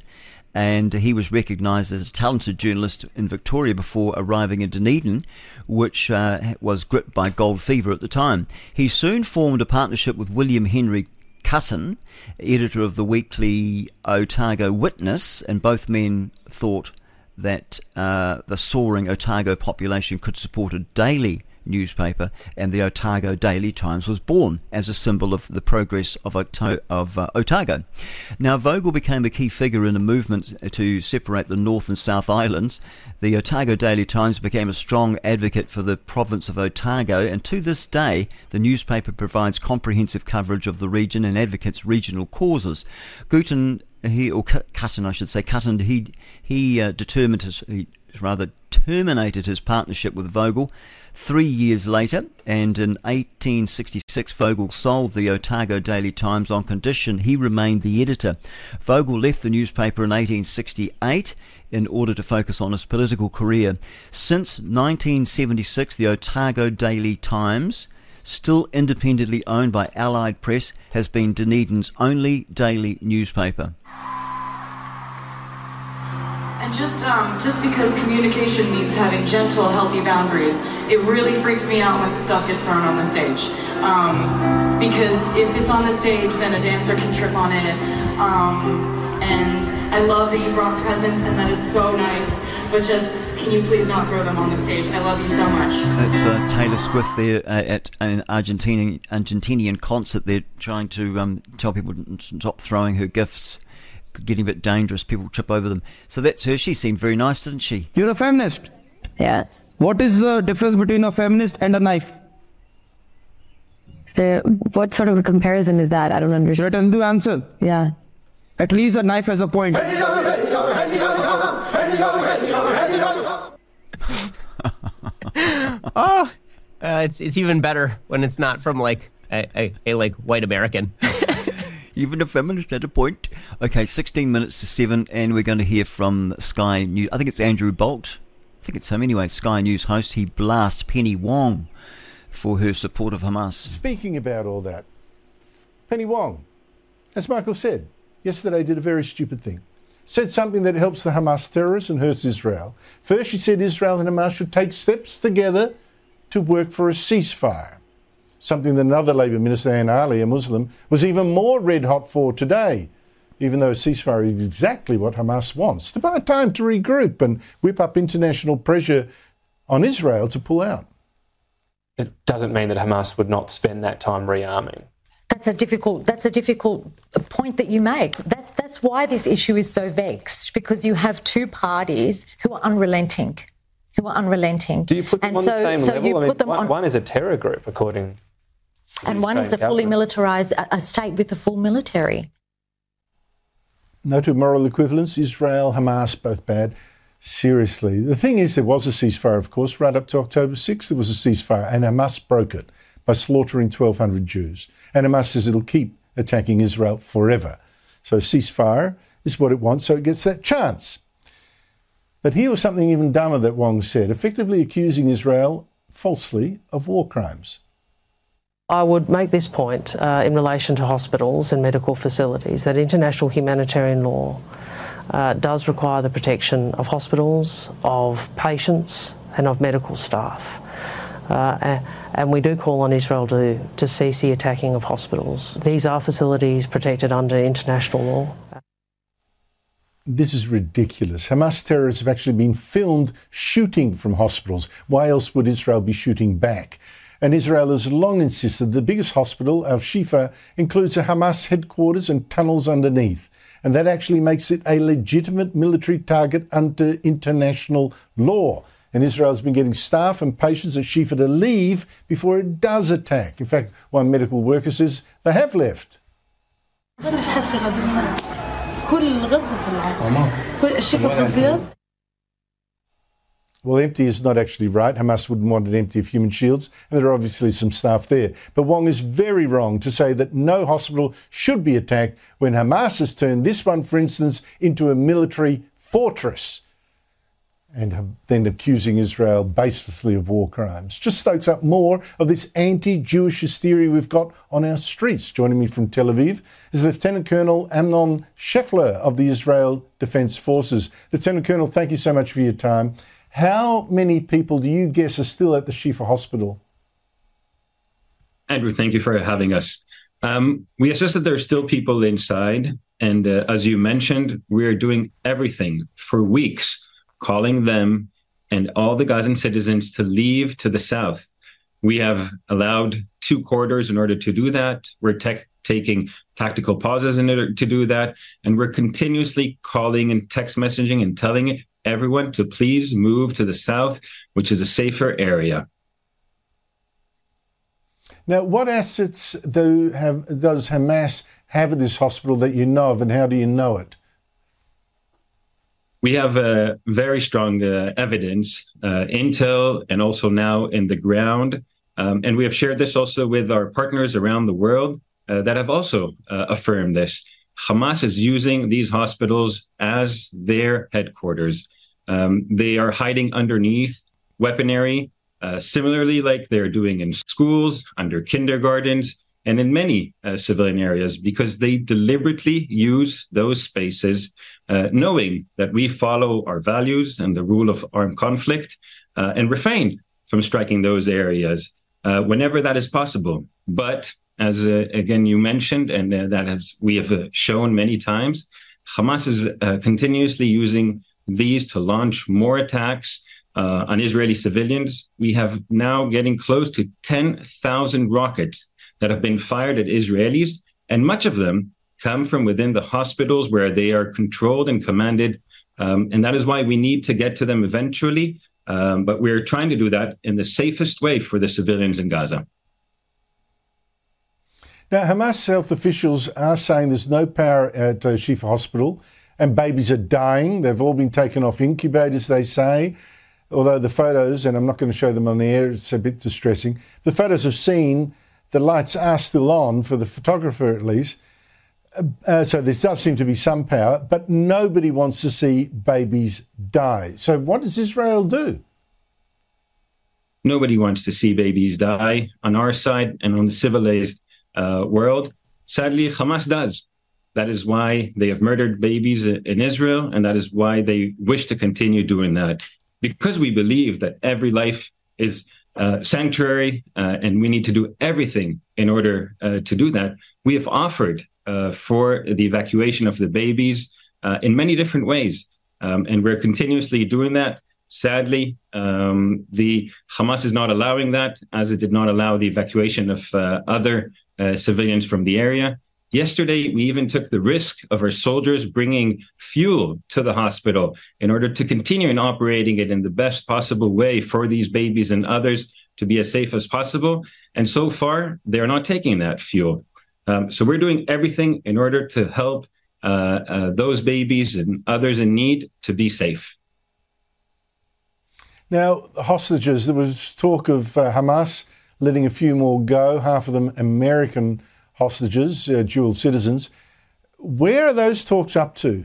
and he was recognised as a talented journalist in Victoria before arriving in Dunedin, which uh, was gripped by gold fever at the time. He soon formed a partnership with William Henry Cutten, editor of the weekly Otago Witness, and both men thought that uh, the soaring Otago population could support a daily newspaper, and the Otago Daily Times was born as a symbol of the progress of, Oto- of uh, Otago. Now, Vogel became a key figure in a movement to separate the North and South Islands. The Otago Daily Times became a strong advocate for the province of Otago, and to this day, the newspaper provides comprehensive coverage of the region and advocates regional causes. Guten he or Cutten, I should say, Cutten, he he uh, determined his, he rather terminated his partnership with Vogel three years later, and in 1866, Vogel sold the Otago Daily Times on condition he remained the editor. Vogel left the newspaper in 1868 in order to focus on his political career. Since 1976, the Otago Daily Times, still independently owned by Allied Press, has been Dunedin's only daily newspaper. And just um, just because communication means having gentle, healthy boundaries, it really freaks me out when stuff gets thrown on the stage. Um, because if it's on the stage, then a dancer can trip on it. Um, and I love that you brought presents, and that is so nice. But just can you please not throw them on the stage? I love you so much. It's uh, Taylor Swift there uh, at an Argentinian Argentinian concert. They're trying to um, tell people to stop throwing her gifts getting a bit dangerous. People trip over them. So that's her. She seemed very nice, didn't she? You're a feminist. Yeah. What is the difference between a feminist and a knife? So what sort of a comparison is that? I don't understand. Should I tell the answer? Yeah. At least a knife has a point. oh, uh, it's it's even better when it's not from like a, a, a like white American. Even a feminist at a point. Okay, 16 minutes to 7, and we're going to hear from Sky News. I think it's Andrew Bolt. I think it's him anyway, Sky News host. He blasts Penny Wong for her support of Hamas. Speaking about all that, Penny Wong, as Michael said, yesterday did a very stupid thing. Said something that helps the Hamas terrorists and hurts Israel. First, she said Israel and Hamas should take steps together to work for a ceasefire something that another Labour Minister, Anne Aly, a Muslim, was even more red hot for today, even though a ceasefire is exactly what Hamas wants. It's about time to regroup and whip up international pressure on Israel to pull out. It doesn't mean that Hamas would not spend that time rearming. That's a difficult. That's a difficult point that you make. That's that's why this issue is so vexed because you have two parties who are unrelenting, who are unrelenting. Do you put them and on so, the same so level? You I mean, put them one, on, one is a terror group, according and one is a fully militarized a, a state with a full military. No to moral equivalence. Israel, Hamas, both bad. Seriously. The thing is, there was a ceasefire, of course. Right up to October 6th, there was a ceasefire, and Hamas broke it by slaughtering 1,200 Jews. And Hamas says it'll keep attacking Israel forever. So ceasefire is what it wants, so it gets that chance. But here was something even dumber that Wong said, effectively accusing Israel falsely of war crimes. I would make this point uh, in relation to hospitals and medical facilities that international humanitarian law uh, does require the protection of hospitals, of patients, and of medical staff. Uh, and we do call on Israel to, to cease the attacking of hospitals. These are facilities protected under international law. This is ridiculous. Hamas terrorists have actually been filmed shooting from hospitals. Why else would Israel be shooting back? And Israel has long insisted the biggest hospital, Al Shifa, includes a Hamas headquarters and tunnels underneath. and that actually makes it a legitimate military target under international law. And Israel's been getting staff and patients at Shifa to leave before it does attack. In fact, one medical worker says they have left. Well, empty is not actually right. Hamas wouldn't want it empty of human shields, and there are obviously some staff there. But Wong is very wrong to say that no hospital should be attacked when Hamas has turned this one, for instance, into a military fortress and then accusing Israel baselessly of war crimes. Just stokes up more of this anti Jewish hysteria we've got on our streets. Joining me from Tel Aviv is Lieutenant Colonel Amnon Scheffler of the Israel Defense Forces. Lieutenant Colonel, thank you so much for your time. How many people do you guess are still at the Shifa Hospital? Andrew, thank you for having us. Um, we assess that there are still people inside. And uh, as you mentioned, we are doing everything for weeks calling them and all the Gazan citizens to leave to the south. We have allowed two corridors in order to do that. We're tech, taking tactical pauses in order to do that. And we're continuously calling and text messaging and telling everyone to please move to the south, which is a safer area. Now, what assets do have, does Hamas have at this hospital that you know of, and how do you know it? we have uh, very strong uh, evidence, uh, intel, and also now in the ground. Um, and we have shared this also with our partners around the world uh, that have also uh, affirmed this. Hamas is using these hospitals as their headquarters. Um, they are hiding underneath weaponry, uh, similarly, like they're doing in schools, under kindergartens, and in many uh, civilian areas because they deliberately use those spaces, uh, knowing that we follow our values and the rule of armed conflict uh, and refrain from striking those areas uh, whenever that is possible. But as uh, again you mentioned, and that has we have shown many times, Hamas is continuously using these to launch more attacks. on Israeli civilians, we have now getting close to 10,000 rockets that have been fired at Israelis, and much of them come from within the hospitals where they are controlled and commanded. Um, and that is why we need to get to them eventually. Um, but we're trying to do that in the safest way for the civilians in Gaza. Now, Hamas health officials are saying there's no power at uh, Shifa Hospital and babies are dying. They've all been taken off incubators, they say. Although the photos, and I'm not going to show them on the air, it's a bit distressing. The photos have seen the lights are still on for the photographer at least. Uh, uh, so there does seem to be some power, but nobody wants to see babies die. So what does Israel do? Nobody wants to see babies die on our side and on the civilized uh, world. Sadly, Hamas does. That is why they have murdered babies in Israel, and that is why they wish to continue doing that. Because we believe that every life is uh, sanctuary, uh, and we need to do everything in order uh, to do that. We have offered uh, for the evacuation of the babies uh, in many different ways, um, and we're continuously doing that. Sadly, um, the Hamas is not allowing that, as it did not allow the evacuation of other civilians from the area. Yesterday, we even took the risk of our soldiers bringing fuel to the hospital in order to continue in operating it in the best possible way for these babies and others to be as safe as possible. And so far, they're not taking that fuel. Um, so we're doing everything in order to help uh, uh, those babies and others in need to be safe. Now, hostages, there was talk of uh, Hamas letting a few more go, half of them American hostages, uh, dual citizens. Where are those talks up to?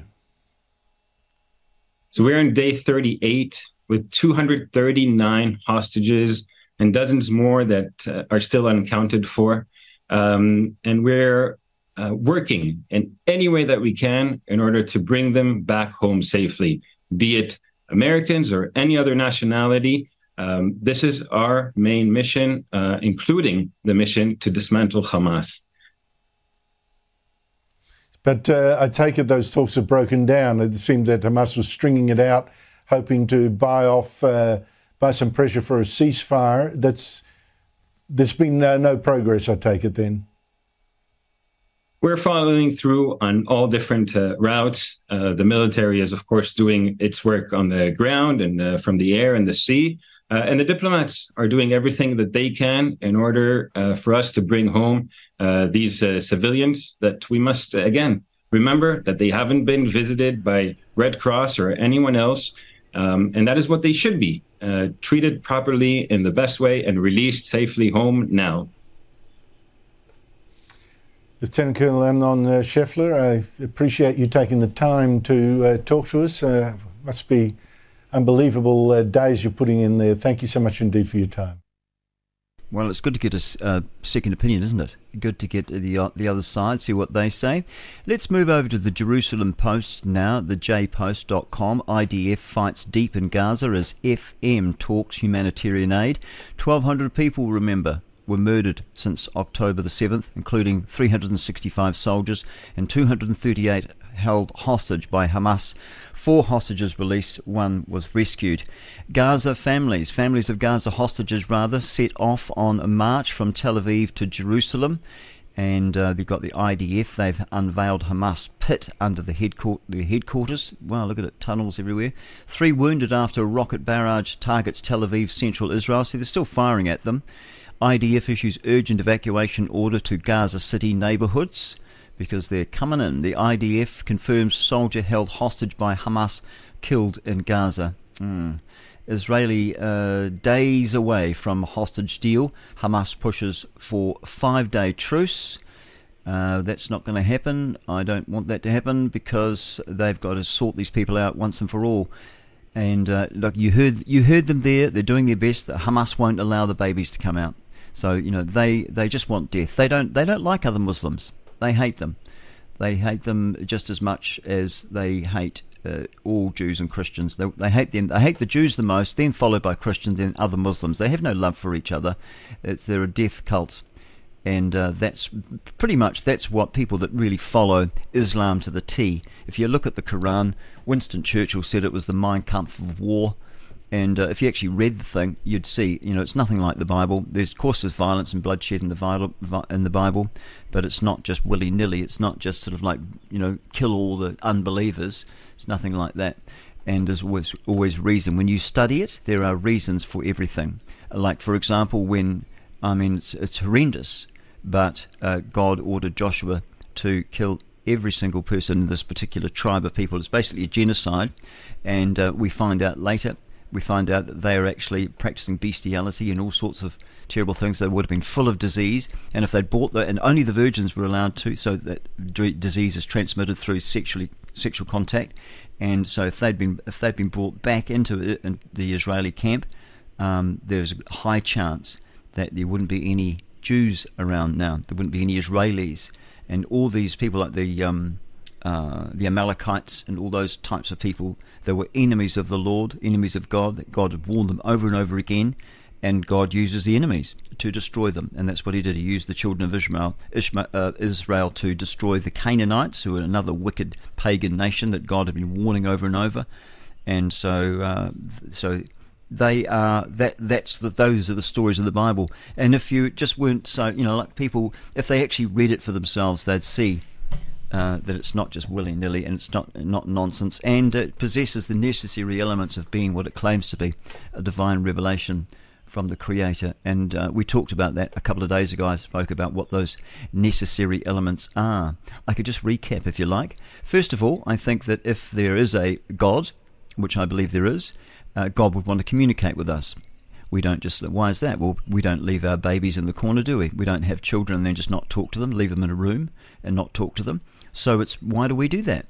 So we're in day 38 with 239 hostages and dozens more that uh, are still unaccounted for. Um, and we're uh, working in any way that we can in order to bring them back home safely, be it Americans or any other nationality. Um, this is our main mission, uh, including the mission to dismantle Hamas. But uh, I take it those talks have broken down. It seemed that Hamas was stringing it out, hoping to buy off, uh, buy some pressure for a ceasefire. That's there's been uh, no progress. I take it then. we're following through on all different uh, routes. Uh, the military is, of course, doing its work on the ground and uh, from the air and the sea. Uh, and the diplomats are doing everything that they can in order uh, for us to bring home uh, these civilians that we must, again, remember that they haven't been visited by Red Cross or anyone else. Um, and that is what they should be treated properly in the best way and released safely home now. Lieutenant Colonel Amnon uh, Scheffler, I appreciate you taking the time to uh, talk to us. Uh, must be unbelievable uh, days you're putting in there. Thank you so much indeed for your time. Well, it's good to get a uh, second opinion, isn't it? Good to get the uh, the other side, see what they say. Let's move over to the Jerusalem Post now, the jpost.com. IDF fights deep in Gaza as FM talks humanitarian aid. 1,200 people, remember, were murdered since October the 7th, including 365 soldiers and 238 held hostage by Hamas. Four hostages released, one was rescued. Gaza families, families of Gaza hostages rather, set off on a march from Tel Aviv to Jerusalem. And uh, they've got the IDF. They've unveiled Hamas pit under the, headquarters. the headquarters. Wow, look at it, tunnels everywhere. Three wounded after a rocket barrage targets Tel Aviv, central Israel. So they're still firing at them. IDF issues urgent evacuation order to Gaza City neighbourhoods because they're coming in. The IDF confirms soldier held hostage by Hamas killed in Gaza. Mm. Israeli uh, days away from hostage deal. Hamas pushes for five day truce. Uh, that's not going to happen. I don't want that to happen because they've got to sort these people out once and for all. And uh, look, you heard you heard them there. They're doing their best. Hamas won't allow the babies to come out. So you know they, they just want death. They don't they don't like other Muslims. They hate them. They hate them just as much as they hate uh, all Jews and Christians. They, they hate them. They hate the Jews the most, then followed by Christians, then other Muslims. They have no love for each other. It's they're a death cult, and uh, that's pretty much that's what people that really follow Islam to the T. If you look at the Quran, Winston Churchill said it was the Mein Kampf of war. And uh, if you actually read the thing, you'd see, you know, it's nothing like the Bible. There's, of course, there's violence and bloodshed in the, in the Bible, but it's not just willy nilly. It's not just sort of like, you know, kill all the unbelievers. It's nothing like that. And there's always, always reason. When you study it, there are reasons for everything. Like, for example, when, I mean, it's, it's horrendous, but uh, God ordered Joshua to kill every single person in this particular tribe of people. It's basically a genocide. And uh, we find out later we find out that they are actually practicing bestiality and all sorts of terrible things. They would have been full of disease, and if they'd bought that, and only the virgins were allowed to, so that disease is transmitted through sexually sexual contact. And so, if they'd been if they'd been brought back into the Israeli camp, um, there's a high chance that there wouldn't be any Jews around now. There wouldn't be any Israelis, and all these people like the um, uh, the Amalekites and all those types of people. They were enemies of the Lord, enemies of God. God had warned them over and over again, and God uses the enemies to destroy them, and that's what He did. He used the children of Ishmael, Ishmael uh, Israel to destroy the Canaanites, who were another wicked pagan nation that God had been warning over and over, and so uh, so they are that that's the those are the stories of the Bible. And if you just weren't so you know like people, if they actually read it for themselves, they'd see uh, that it's not just willy nilly and it's not not nonsense, and it possesses the necessary elements of being what it claims to be a divine revelation from the Creator. And uh, we talked about that a couple of days ago. I spoke about what those necessary elements are. I could just recap if you like. First of all, I think that if there is a God, which I believe there is, uh, God would want to communicate with us. We don't just, why is that? Well, we don't leave our babies in the corner, do we? We don't have children and then just not talk to them, leave them in a room and not talk to them. So it's why do we do that?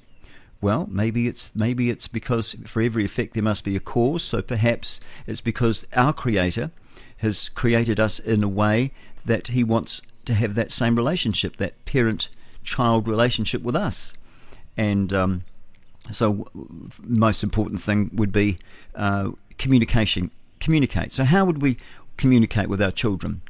Well, maybe it's maybe it's because for every effect there must be a cause. So perhaps it's because our Creator has created us in a way that He wants to have that same relationship, that parent-child relationship with us. And um, so, most important thing would be uh, communication. Communicate. So, how would we communicate with our children?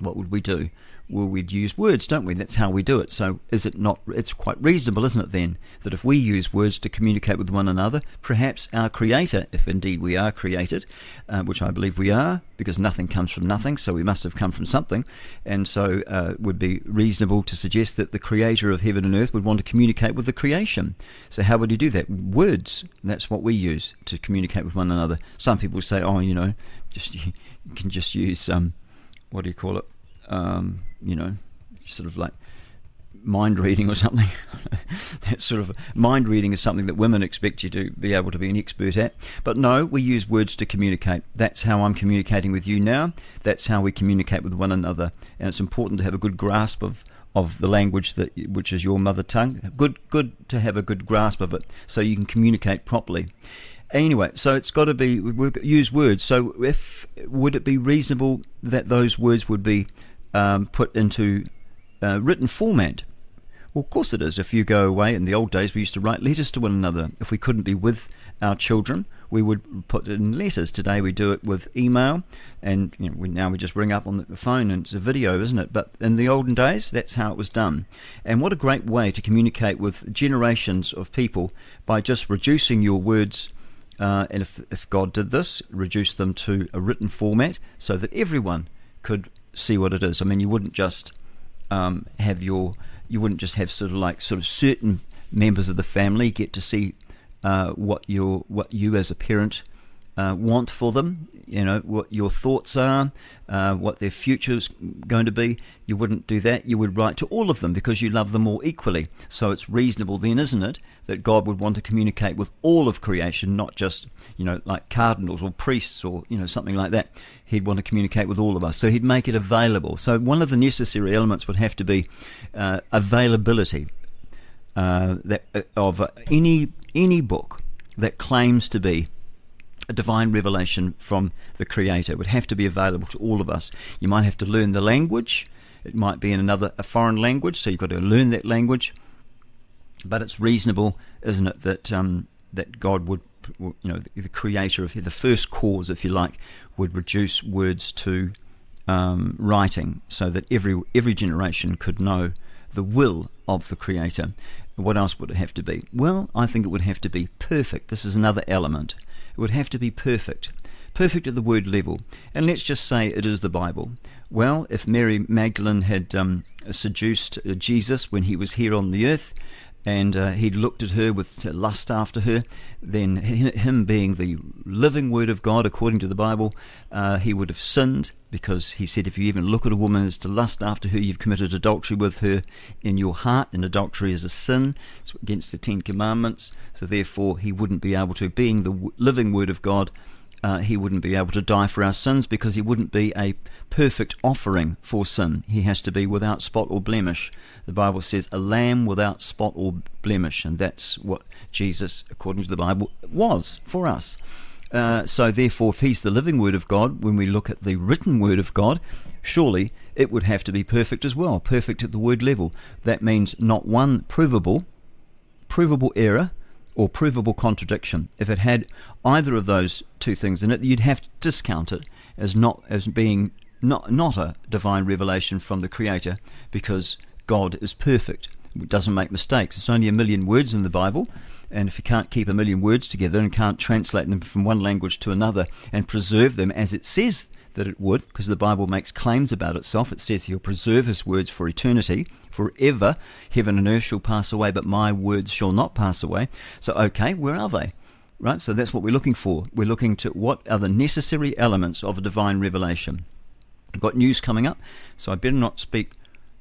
what would we do? Well, we'd use words, don't we? That's how we do it. So, is it not? It's quite reasonable, isn't it, then, that if we use words to communicate with one another, perhaps our Creator, if indeed we are created, uh, which I believe we are, because nothing comes from nothing, so we must have come from something, and so uh, would be reasonable to suggest that the Creator of heaven and earth would want to communicate with the creation. So, how would he do that? Words. That's what we use to communicate with one another. Some people say, oh, you know, just you can just use um, what do you call it? Um, you know, sort of like mind reading or something. that sort of mind reading is something that women expect you to be able to be an expert at. But no, we use words to communicate. That's how I'm communicating with you now. That's how we communicate with one another. And it's important to have a good grasp of, of the language that which is your mother tongue. Good good to have a good grasp of it so you can communicate properly. Anyway, so it's got to be we use words. So if would it be reasonable that those words would be um, put into uh, written format? Well, of course it is. If you go away, in the old days, we used to write letters to one another. If we couldn't be with our children, we would put in letters. Today we do it with email, and you know, we, now we just ring up on the phone and it's a video, isn't it? But in the olden days, that's how it was done. And what a great way to communicate with generations of people by just reducing your words. Uh, and if, if God did this, reduce them to a written format so that everyone could see what it is. I mean, you wouldn't just um, have your, you wouldn't just have sort of like sort of certain members of the family get to see uh, what your what you as a parent uh, want for them. You know what your thoughts are, uh, what their future's going to be. You wouldn't do that. You would write to all of them because you love them all equally. So it's reasonable then, isn't it, that God would want to communicate with all of creation, not just you know like cardinals or priests or you know something like that. He'd want to communicate with all of us. So he'd make it available. So one of the necessary elements would have to be uh, availability. Uh, that uh, of any any book that claims to be a divine revelation from the Creator would have to be available to all of us. You might have to learn the language. It might be in another a foreign language, so you've got to learn that language. But it's reasonable, isn't it, that um, that God would, you know, the, the Creator of the first cause, if you like, would reduce words to um, writing, so that every every generation could know the will of the Creator. What else would it have to be? Well, I think it would have to be perfect. This is another element. It would have to be perfect. Perfect at the word level. And let's just say it is the Bible. Well, if Mary Magdalene had um, seduced uh, Jesus when he was here on the earth, and uh, he'd looked at her with lust after her, then him being the living word of God according to the Bible, uh, he would have sinned because he said, if you even look at a woman as to lust after her, you've committed adultery with her in your heart, and adultery is a sin. It's against the Ten Commandments. So therefore, he wouldn't be able to, being the living word of God, uh, he wouldn't be able to die for our sins because he wouldn't be a perfect offering for sin. He has to be without spot or blemish. The Bible says a lamb without spot or blemish, and that's what Jesus, according to the Bible, was for us. Uh, so, therefore, if he's the living Word of God, when we look at the written Word of God, surely it would have to be perfect as well, perfect at the word level. That means not one provable, provable error or provable contradiction. If it had either of those two things in it, you'd have to discount it as not as being not not a divine revelation from the Creator, because God is perfect. It doesn't make mistakes. It's only a million words in the Bible, and if you can't keep a million words together and can't translate them from one language to another and preserve them as it says that it would, because the Bible makes claims about itself. It says he'll preserve his words for eternity, forever. Heaven and earth shall pass away, but my words shall not pass away. So, okay, where are they? Right? So that's what we're looking for. We're looking to what are the necessary elements of a divine revelation. I've got news coming up, so I better not speak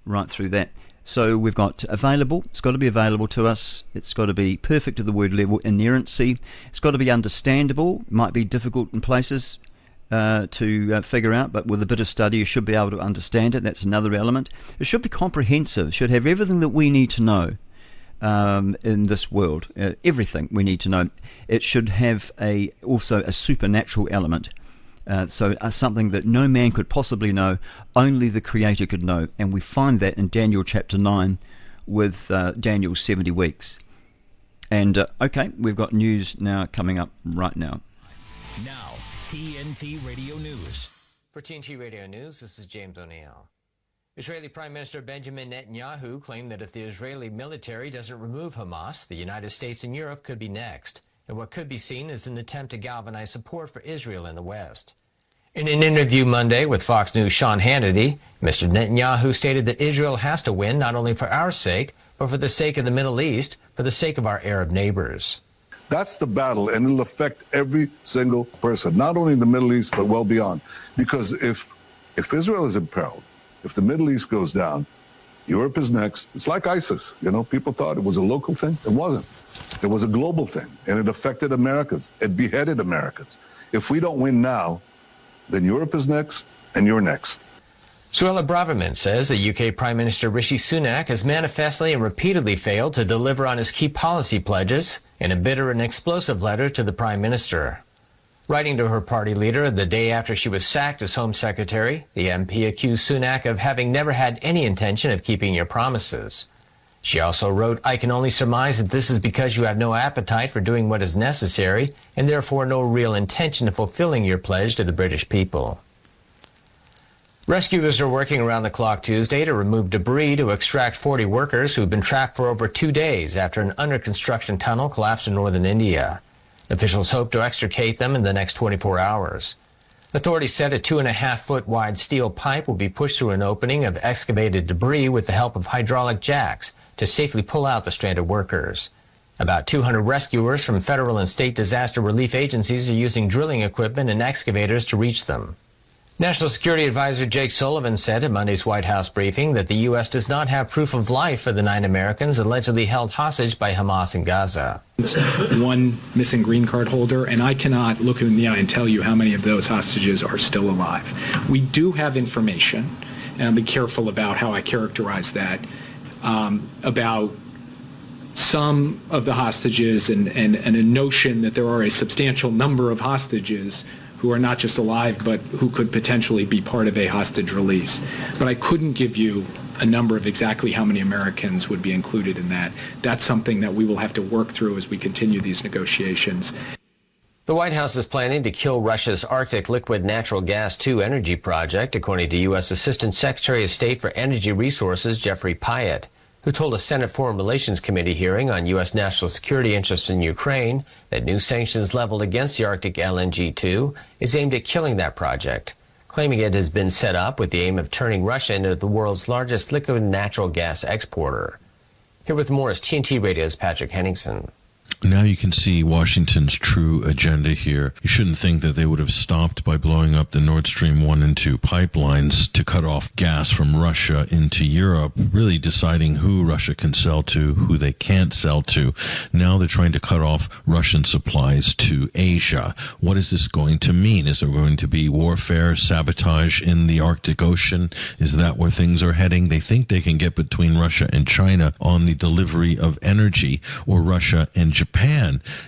right through that. So we've got available, it's got to be available to us, it's got to be perfect to the word level, inerrancy, it's got to be understandable, might be difficult in places, uh, to uh, figure out, but with a bit of study, you should be able to understand it. That's another element. It should be comprehensive, should have everything that we need to know um, in this world, uh, everything we need to know. It should have a also a supernatural element. Uh, so uh, something that no man could possibly know, only the Creator could know, and we find that in Daniel chapter nine, with uh, Daniel's seventy weeks. And okay, we've got news now coming up right now. Now TNT Radio News. For TNT Radio News, this is James O'Neill. Israeli Prime Minister Benjamin Netanyahu claimed that if the Israeli military doesn't remove Hamas, the United States and Europe could be next, and what could be seen as an attempt to galvanize support for Israel in the West. In an interview Monday with Fox News' Sean Hannity, Mr. Netanyahu stated that Israel has to win not only for our sake, but for the sake of the Middle East, for the sake of our Arab neighbors. That's the battle, and it'll affect every single person, not only in the Middle East, but well beyond. Because if, if Israel is imperiled, if the Middle East goes down, Europe is next. It's like ISIS. You know, people thought it was a local thing. It wasn't. It was a global thing, and it affected Americans. It beheaded Americans. If we don't win now, then Europe is next, and you're next. Suella Braverman says that UK Prime Minister Rishi Sunak has manifestly and repeatedly failed to deliver on his key policy pledges in a bitter and explosive letter to the Prime Minister. Writing to her party leader the day after she was sacked as Home Secretary, the MP accused Sunak of having never had any intention of keeping your promises. She also wrote, I can only surmise that this is because you have no appetite for doing what is necessary and therefore no real intention of fulfilling your pledge to the British people. Rescuers are working around the clock Tuesday to remove debris to extract 40 workers who've been trapped for over two days after an under construction tunnel collapsed in northern India. Officials hope to extricate them in the next 24 hours. Authorities said a two and a half foot wide steel pipe will be pushed through an opening of excavated debris with the help of hydraulic jacks to safely pull out the stranded workers. About 200 rescuers from federal and state disaster relief agencies are using drilling equipment and excavators to reach them. National Security Advisor Jake Sullivan said at Monday's White House briefing that the U.S. does not have proof of life for the nine Americans allegedly held hostage by Hamas in Gaza. One missing green card holder, and I cannot look in the eye and tell you how many of those hostages are still alive. We do have information, and I'll be careful about how I characterize that, um, about some of the hostages and, and, and a notion that there are a substantial number of hostages who are not just alive, but who could potentially be part of a hostage release. But I couldn't give you a number of exactly how many Americans would be included in that. That's something that we will have to work through as we continue these negotiations. The White House is planning to kill Russia's Arctic Liquid Natural Gas 2 energy project, according to U.S. Assistant Secretary of State for Energy Resources Geoffrey Pyatt who told a Senate Foreign Relations Committee hearing on U.S. national security interests in Ukraine that new sanctions leveled against the Arctic LNG 2 is aimed at killing that project, claiming it has been set up with the aim of turning Russia into the world's largest liquid natural gas exporter. Here with more is TNT Radio's Patrick Henningsen. Now you can see Washington's true agenda here. You shouldn't think that they would have stopped by blowing up the Nord Stream 1 and 2 pipelines to cut off gas from Russia into Europe, really deciding who Russia can sell to, who they can't sell to. Now they're trying to cut off Russian supplies to Asia. What is this going to mean? Is there going to be warfare, sabotage in the Arctic Ocean? Is that where things are heading? They think they can get between Russia and China on the delivery of energy, or Russia and Japan,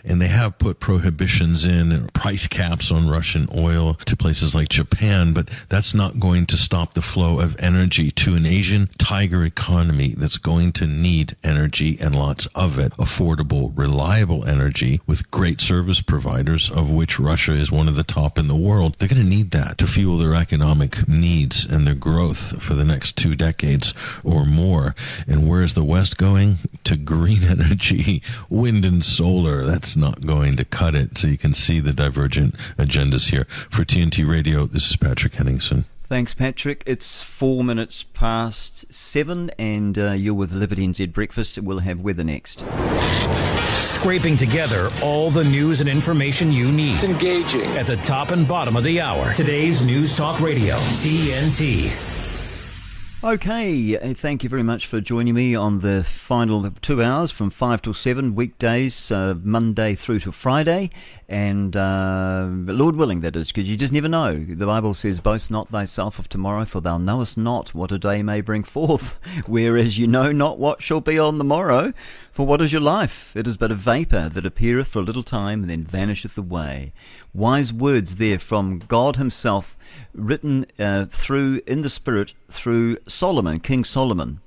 and they have put prohibitions in, price caps on Russian oil to places like Japan, but that's not going to stop the flow of energy to an Asian tiger economy that's going to need energy and lots of it. Affordable, reliable energy with great service providers, of which Russia is one of the top in the world. They're going to need that to fuel their economic needs and their growth for the next two decades or more. And where's the West going? To green energy, wind and solar. That's not going to cut it. So you can see the divergent agendas here. For TNT Radio, this is Patrick Henningsen. Thanks, Patrick. It's four minutes past seven, and uh, you're with Liberty NZ Breakfast. We'll have weather next. Scraping together all the news and information you need. It's engaging. At the top and bottom of the hour. Today's News Talk Radio, TNT. Okay, uh, thank you very much for joining me on the final two hours from 5 till 7, weekdays, uh, Monday through to Friday. And uh, Lord willing, that is, because you just never know. The Bible says, Boast not thyself of tomorrow, for thou knowest not what a day may bring forth. Whereas you know not what shall be on the morrow. For what is your life? It is but a vapour that appeareth for a little time and then vanisheth away. Wise words there from God Himself, written uh, through in the Spirit through Solomon, King Solomon.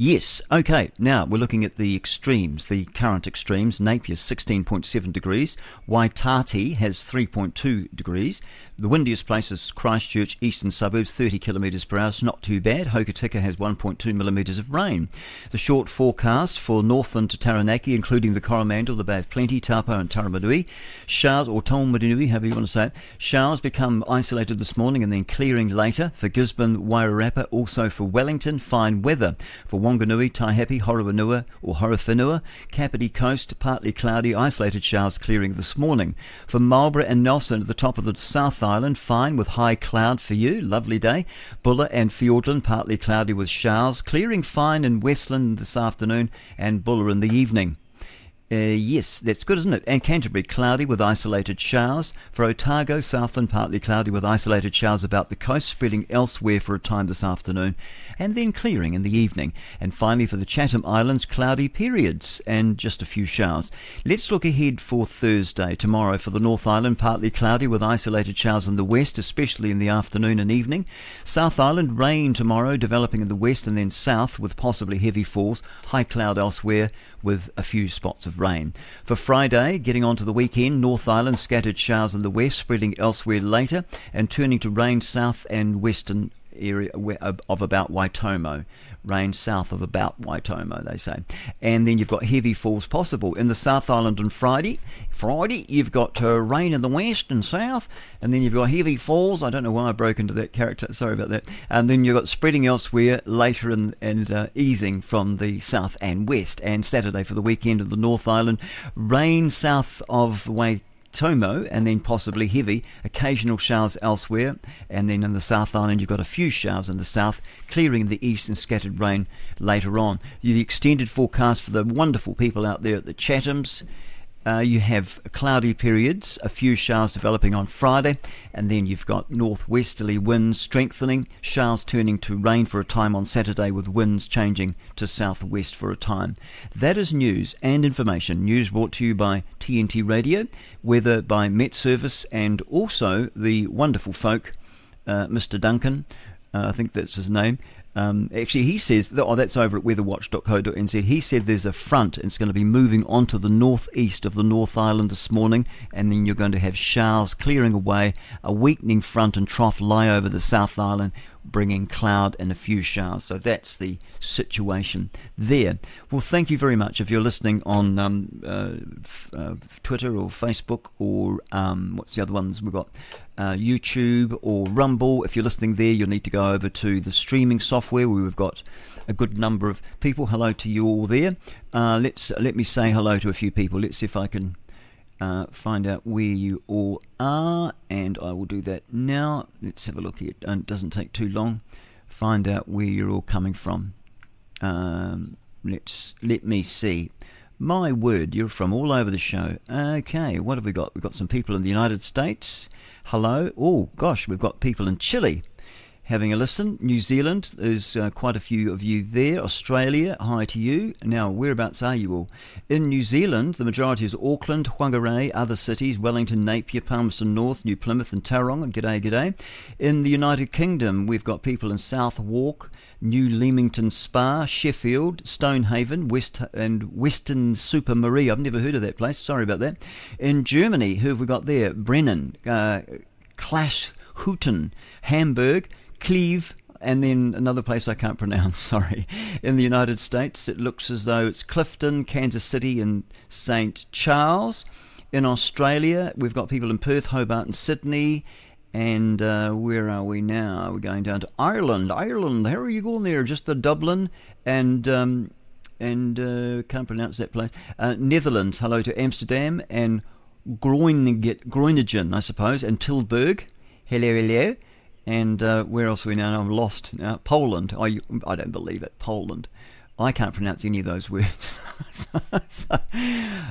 Yes. Okay. Now we're looking at the extremes, the current extremes. Napier 16.7 degrees. Waitati has 3.2 degrees. The windiest place is Christchurch, eastern suburbs, 30 kilometres per hour. It's not too bad. Hokitika has 1.2 millimetres of rain. The short forecast for Northland to Taranaki, including the Coromandel, the Bay of Plenty, Taupo, and Taramanui. Showers, or Taumarunui, however you want to say it. Showers become isolated this morning and then clearing later for Gisborne, Wairarapa, also for Wellington. Fine weather for Wanganui, Taihape, Horowhenua or Horowhenua, Kapiti Coast, partly cloudy, isolated showers clearing this morning. For Marlborough and Nelson at the top of the South Island, fine with high cloud for you, lovely day. Buller and Fiordland, partly cloudy with showers, clearing fine in Westland this afternoon and Buller in the evening. Uh, yes, that's good, isn't it? And Canterbury, cloudy with isolated showers. For Otago, Southland, partly cloudy with isolated showers about the coast, spreading elsewhere for a time this afternoon, and then clearing in the evening. And finally, for the Chatham Islands, cloudy periods and just a few showers. Let's look ahead for Thursday. Tomorrow, for the North Island, partly cloudy with isolated showers in the west, especially in the afternoon and evening. South Island, rain tomorrow, developing in the west and then south with possibly heavy falls. High cloud elsewhere with a few spots of rain. For Friday, getting on to the weekend, North Island scattered showers in the west, spreading elsewhere later, and turning to rain south and western area of about Waitomo. Rain south of about Waitomo, they say. And then you've got heavy falls possible. In the South Island on Friday, Friday, you've got uh, rain in the west and south, and then you've got heavy falls. I don't know why I broke into that character, sorry about that. And then you've got spreading elsewhere later and, and uh, easing from the south and west. And Saturday for the weekend of the North Island, rain south of Waitomo Tomo and then possibly heavy, occasional showers elsewhere, and then in the South Island you've got a few showers in the south, clearing the east and scattered rain later on. The extended forecast for the wonderful people out there at the Chathams. Uh, you have cloudy periods, a few showers developing on Friday, and then you've got northwesterly winds strengthening, showers turning to rain for a time on Saturday, with winds changing to southwest for a time. That is news and information. News brought to you by TNT Radio, weather by Met Service, and also the wonderful folk, uh, Mr. Duncan. Uh, I think that's his name. Um, actually, he says, that, oh, that's over at weatherwatch.co.nz. He said there's a front, and it's going to be moving onto the northeast of the North Island this morning, and then you're going to have showers clearing away, a weakening front and trough lie over the South Island, bringing cloud and a few showers. So that's the situation there. Well, thank you very much. If you're listening on um, uh, f- uh, Twitter or Facebook or um, what's the other ones we've got? Uh, YouTube or Rumble. If you're listening there, you'll need to go over to the streaming software where we've got a good number of people. Hello to you all there. Uh, let's let me say hello to a few people. Let's see if I can uh, find out where you all are, and I will do that now. Let's have a look here. It doesn't take too long. Find out where you're all coming from. Um, let's let me see. My word, you're from all over the show. Okay, what have we got? We've got some people in the United States. Hello. Oh, gosh, we've got people in Chile having a listen. New Zealand, there's uh, quite a few of you there. Australia, hi to you. Now, whereabouts are you all? In New Zealand, the majority is Auckland, Whangarei, other cities, Wellington, Napier, Palmerston North, New Plymouth, and Tauranga. G'day, g'day. In the United Kingdom, we've got people in South Southwark, New Leamington Spa, Sheffield, Stonehaven, West and Western Super Marie. I've never heard of that place. Sorry about that. In Germany, who have we got there? Brennan, uh, Clash Hamburg, Cleve, and then another place I can't pronounce, sorry. In the United States, it looks as though it's Clifton, Kansas City, and St. Charles. In Australia, we've got people in Perth, Hobart, and Sydney. And uh, where are we now? We're going down to Ireland. Ireland, how are you going there? Just the Dublin and um, and uh, can't pronounce that place. Uh, Netherlands. Hello to Amsterdam and Groningen, I suppose, and Tilburg. Hello, hello. And uh, where else are we now? I'm lost now. Poland. I, I don't believe it. Poland. I can't pronounce any of those words. so, so,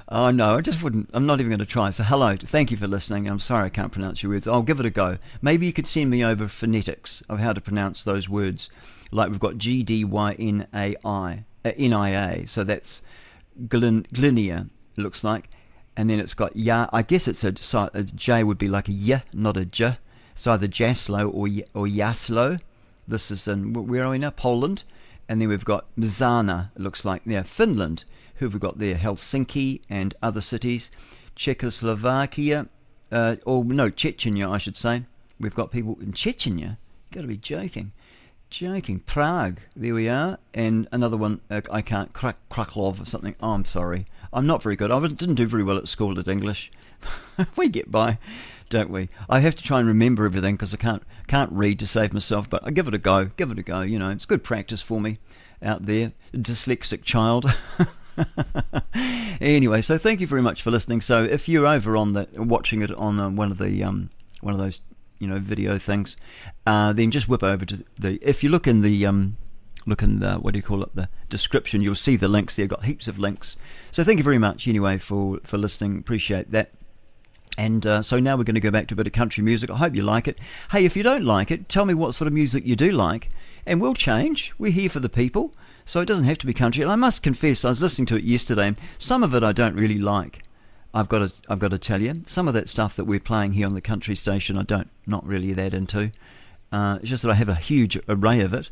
oh no, I just wouldn't. I'm not even going to try. So hello, thank you for listening. I'm sorry I can't pronounce your words. I'll give it a go. Maybe you could send me over phonetics of how to pronounce those words. Like we've got G D Y N A I uh, N I A. So that's glin, Glinia. Looks like, and then it's got ya. I guess it's a, a J would be like a y, not a j. It's either Jaslo or or Yaslo. This is in where are we now? Poland and then we've got Mizana, it looks like, yeah, Finland. Who have we got there? Helsinki and other cities. Czechoslovakia, uh, or no, Chechnya, I should say. We've got people in Chechnya. you've Got to be joking. Joking. Prague, there we are. And another one, uh, I can't, Krak- Kraklov or something. Oh, I'm sorry. I'm not very good. I didn't do very well at school at English. we get by, don't we? I have to try and remember everything because I can't can't read to save myself. But I give it a go. Give it a go. You know, it's good practice for me out there. Dyslexic child. anyway, so thank you very much for listening. So if you're over on the watching it on uh, one of the um, one of those you know video things, uh, then just whip over to the. If you look in the um, look in the what do you call it the description, you'll see the links. They've got heaps of links. So thank you very much anyway for for listening. Appreciate that. And uh, so now we're going to go back to a bit of country music. I hope you like it. Hey, if you don't like it, tell me what sort of music you do like, and we'll change. We're here for the people, so it doesn't have to be country. And I must confess, I was listening to it yesterday. Some of it I don't really like. I've got to, I've got to tell you, some of that stuff that we're playing here on the country station, I don't, not really that into. Uh, it's just that I have a huge array of it,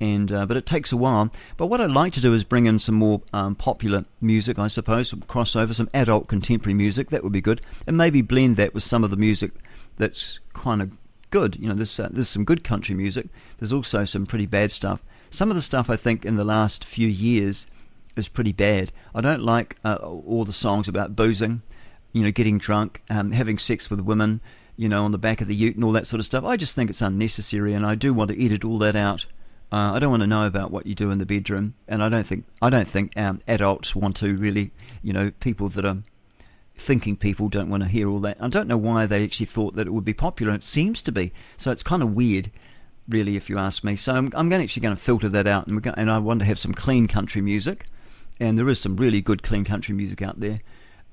and uh, but it takes a while. But what I'd like to do is bring in some more um, popular music, I suppose, some crossover, some adult contemporary music. That would be good, and maybe blend that with some of the music that's kind of good. You know, there's uh, there's some good country music. There's also some pretty bad stuff. Some of the stuff I think in the last few years is pretty bad. I don't like uh, all the songs about boozing, you know, getting drunk, um, having sex with women, you know, on the back of the ute and all that sort of stuff. I just think it's unnecessary, and I do want to edit all that out. Uh, I don't want to know about what you do in the bedroom, and I don't think I don't think um, adults want to really, you know, people that are thinking people don't want to hear all that. I don't know why they actually thought that it would be popular. It seems to be, so it's kind of weird, really, if you ask me. So I'm, I'm actually going to filter that out, and, going, and I want to have some clean country music, and there is some really good clean country music out there.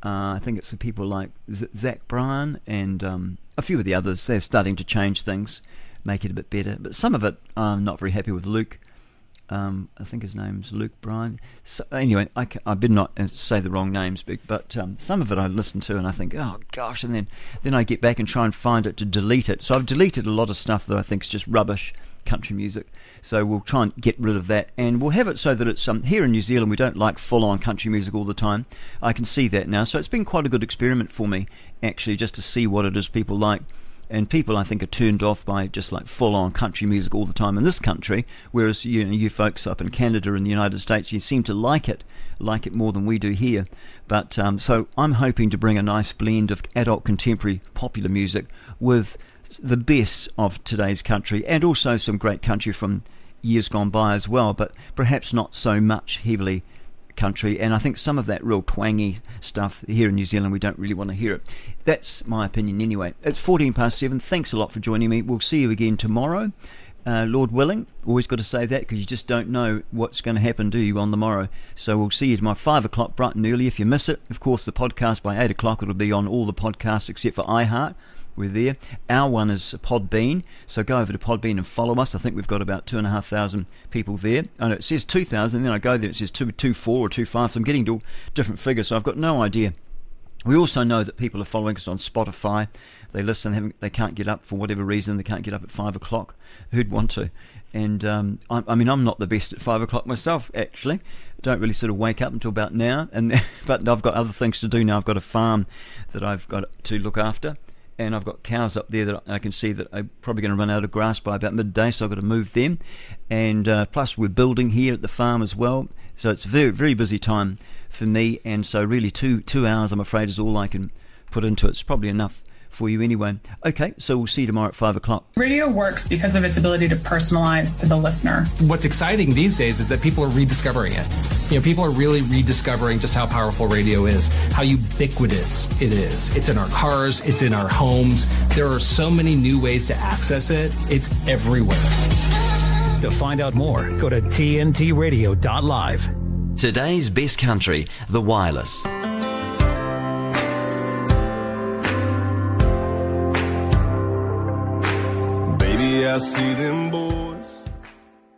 Uh, I think it's the people like Z- Zach Bryan and um, a few of the others. They're starting to change things make it a bit better. But some of it, I'm not very happy with Luke. Um, I think his name's Luke Bryan. So, anyway, I, I did not uh, say the wrong names, but, but um, some of it I listen to and I think, oh gosh, and then then I get back and try and find it to delete it. So I've deleted a lot of stuff that I think is just rubbish country music. So we'll try and get rid of that, and we'll have it so that it's um, here in New Zealand. We don't like full-on country music all the time. I can see that now, so it's been quite a good experiment for me actually, just to see what it is people like and people I think are turned off by just like full on country music all the time in this country, whereas you know, you folks up in Canada and the United States you seem to like it, like it more than we do here. But um, so I'm hoping to bring a nice blend of adult contemporary popular music with the best of today's country and also some great country from years gone by as well, but perhaps not so much heavily country, and I think some of that real twangy stuff here in New Zealand, we don't really want to hear it. That's my opinion anyway. It's 14 past 7. Thanks a lot for joining me. We'll see you again tomorrow. Uh, Lord willing, always got to say that because you just don't know what's going to happen, do you, on the morrow? So we'll see you tomorrow, 5 o'clock, bright and early. If you miss it, of course, the podcast by 8 o'clock, it'll be on all the podcasts except for iHeart. We're there. Our one is Podbean, so go over to Podbean and follow us. I think we've got about two and a half thousand people there. I And it says two thousand, then I go there, it says two two four or two five. So I'm getting to different figures. So I've got no idea. We also know that people are following us on Spotify. They listen, they can't get up for whatever reason. They can't get up at five o'clock. Who'd want to? And um, I, I, mean, I'm not the best at five o'clock myself. Actually, don't really sort of wake up until about now. And but I've got other things to do now. I've got a farm that I've got to look after and I've got cows up there that I can see that I'm probably going to run out of grass by about midday, so I've got to move them. And uh, plus, we're building here at the farm as well, so it's a very very busy time for me. And so, really, two two hours, I'm afraid, is all I can put into it. It's probably enough for you anyway. Okay, so we'll see you tomorrow at five o'clock. Radio works because of its ability to personalize to the listener. What's exciting these days is that people are rediscovering it. You know, people are really rediscovering just how powerful radio is, how ubiquitous it is. It's in our cars, it's in our homes. There are so many new ways to access it. It's everywhere. To find out more, go to tntradio.live. Today's best country, the wireless. I see them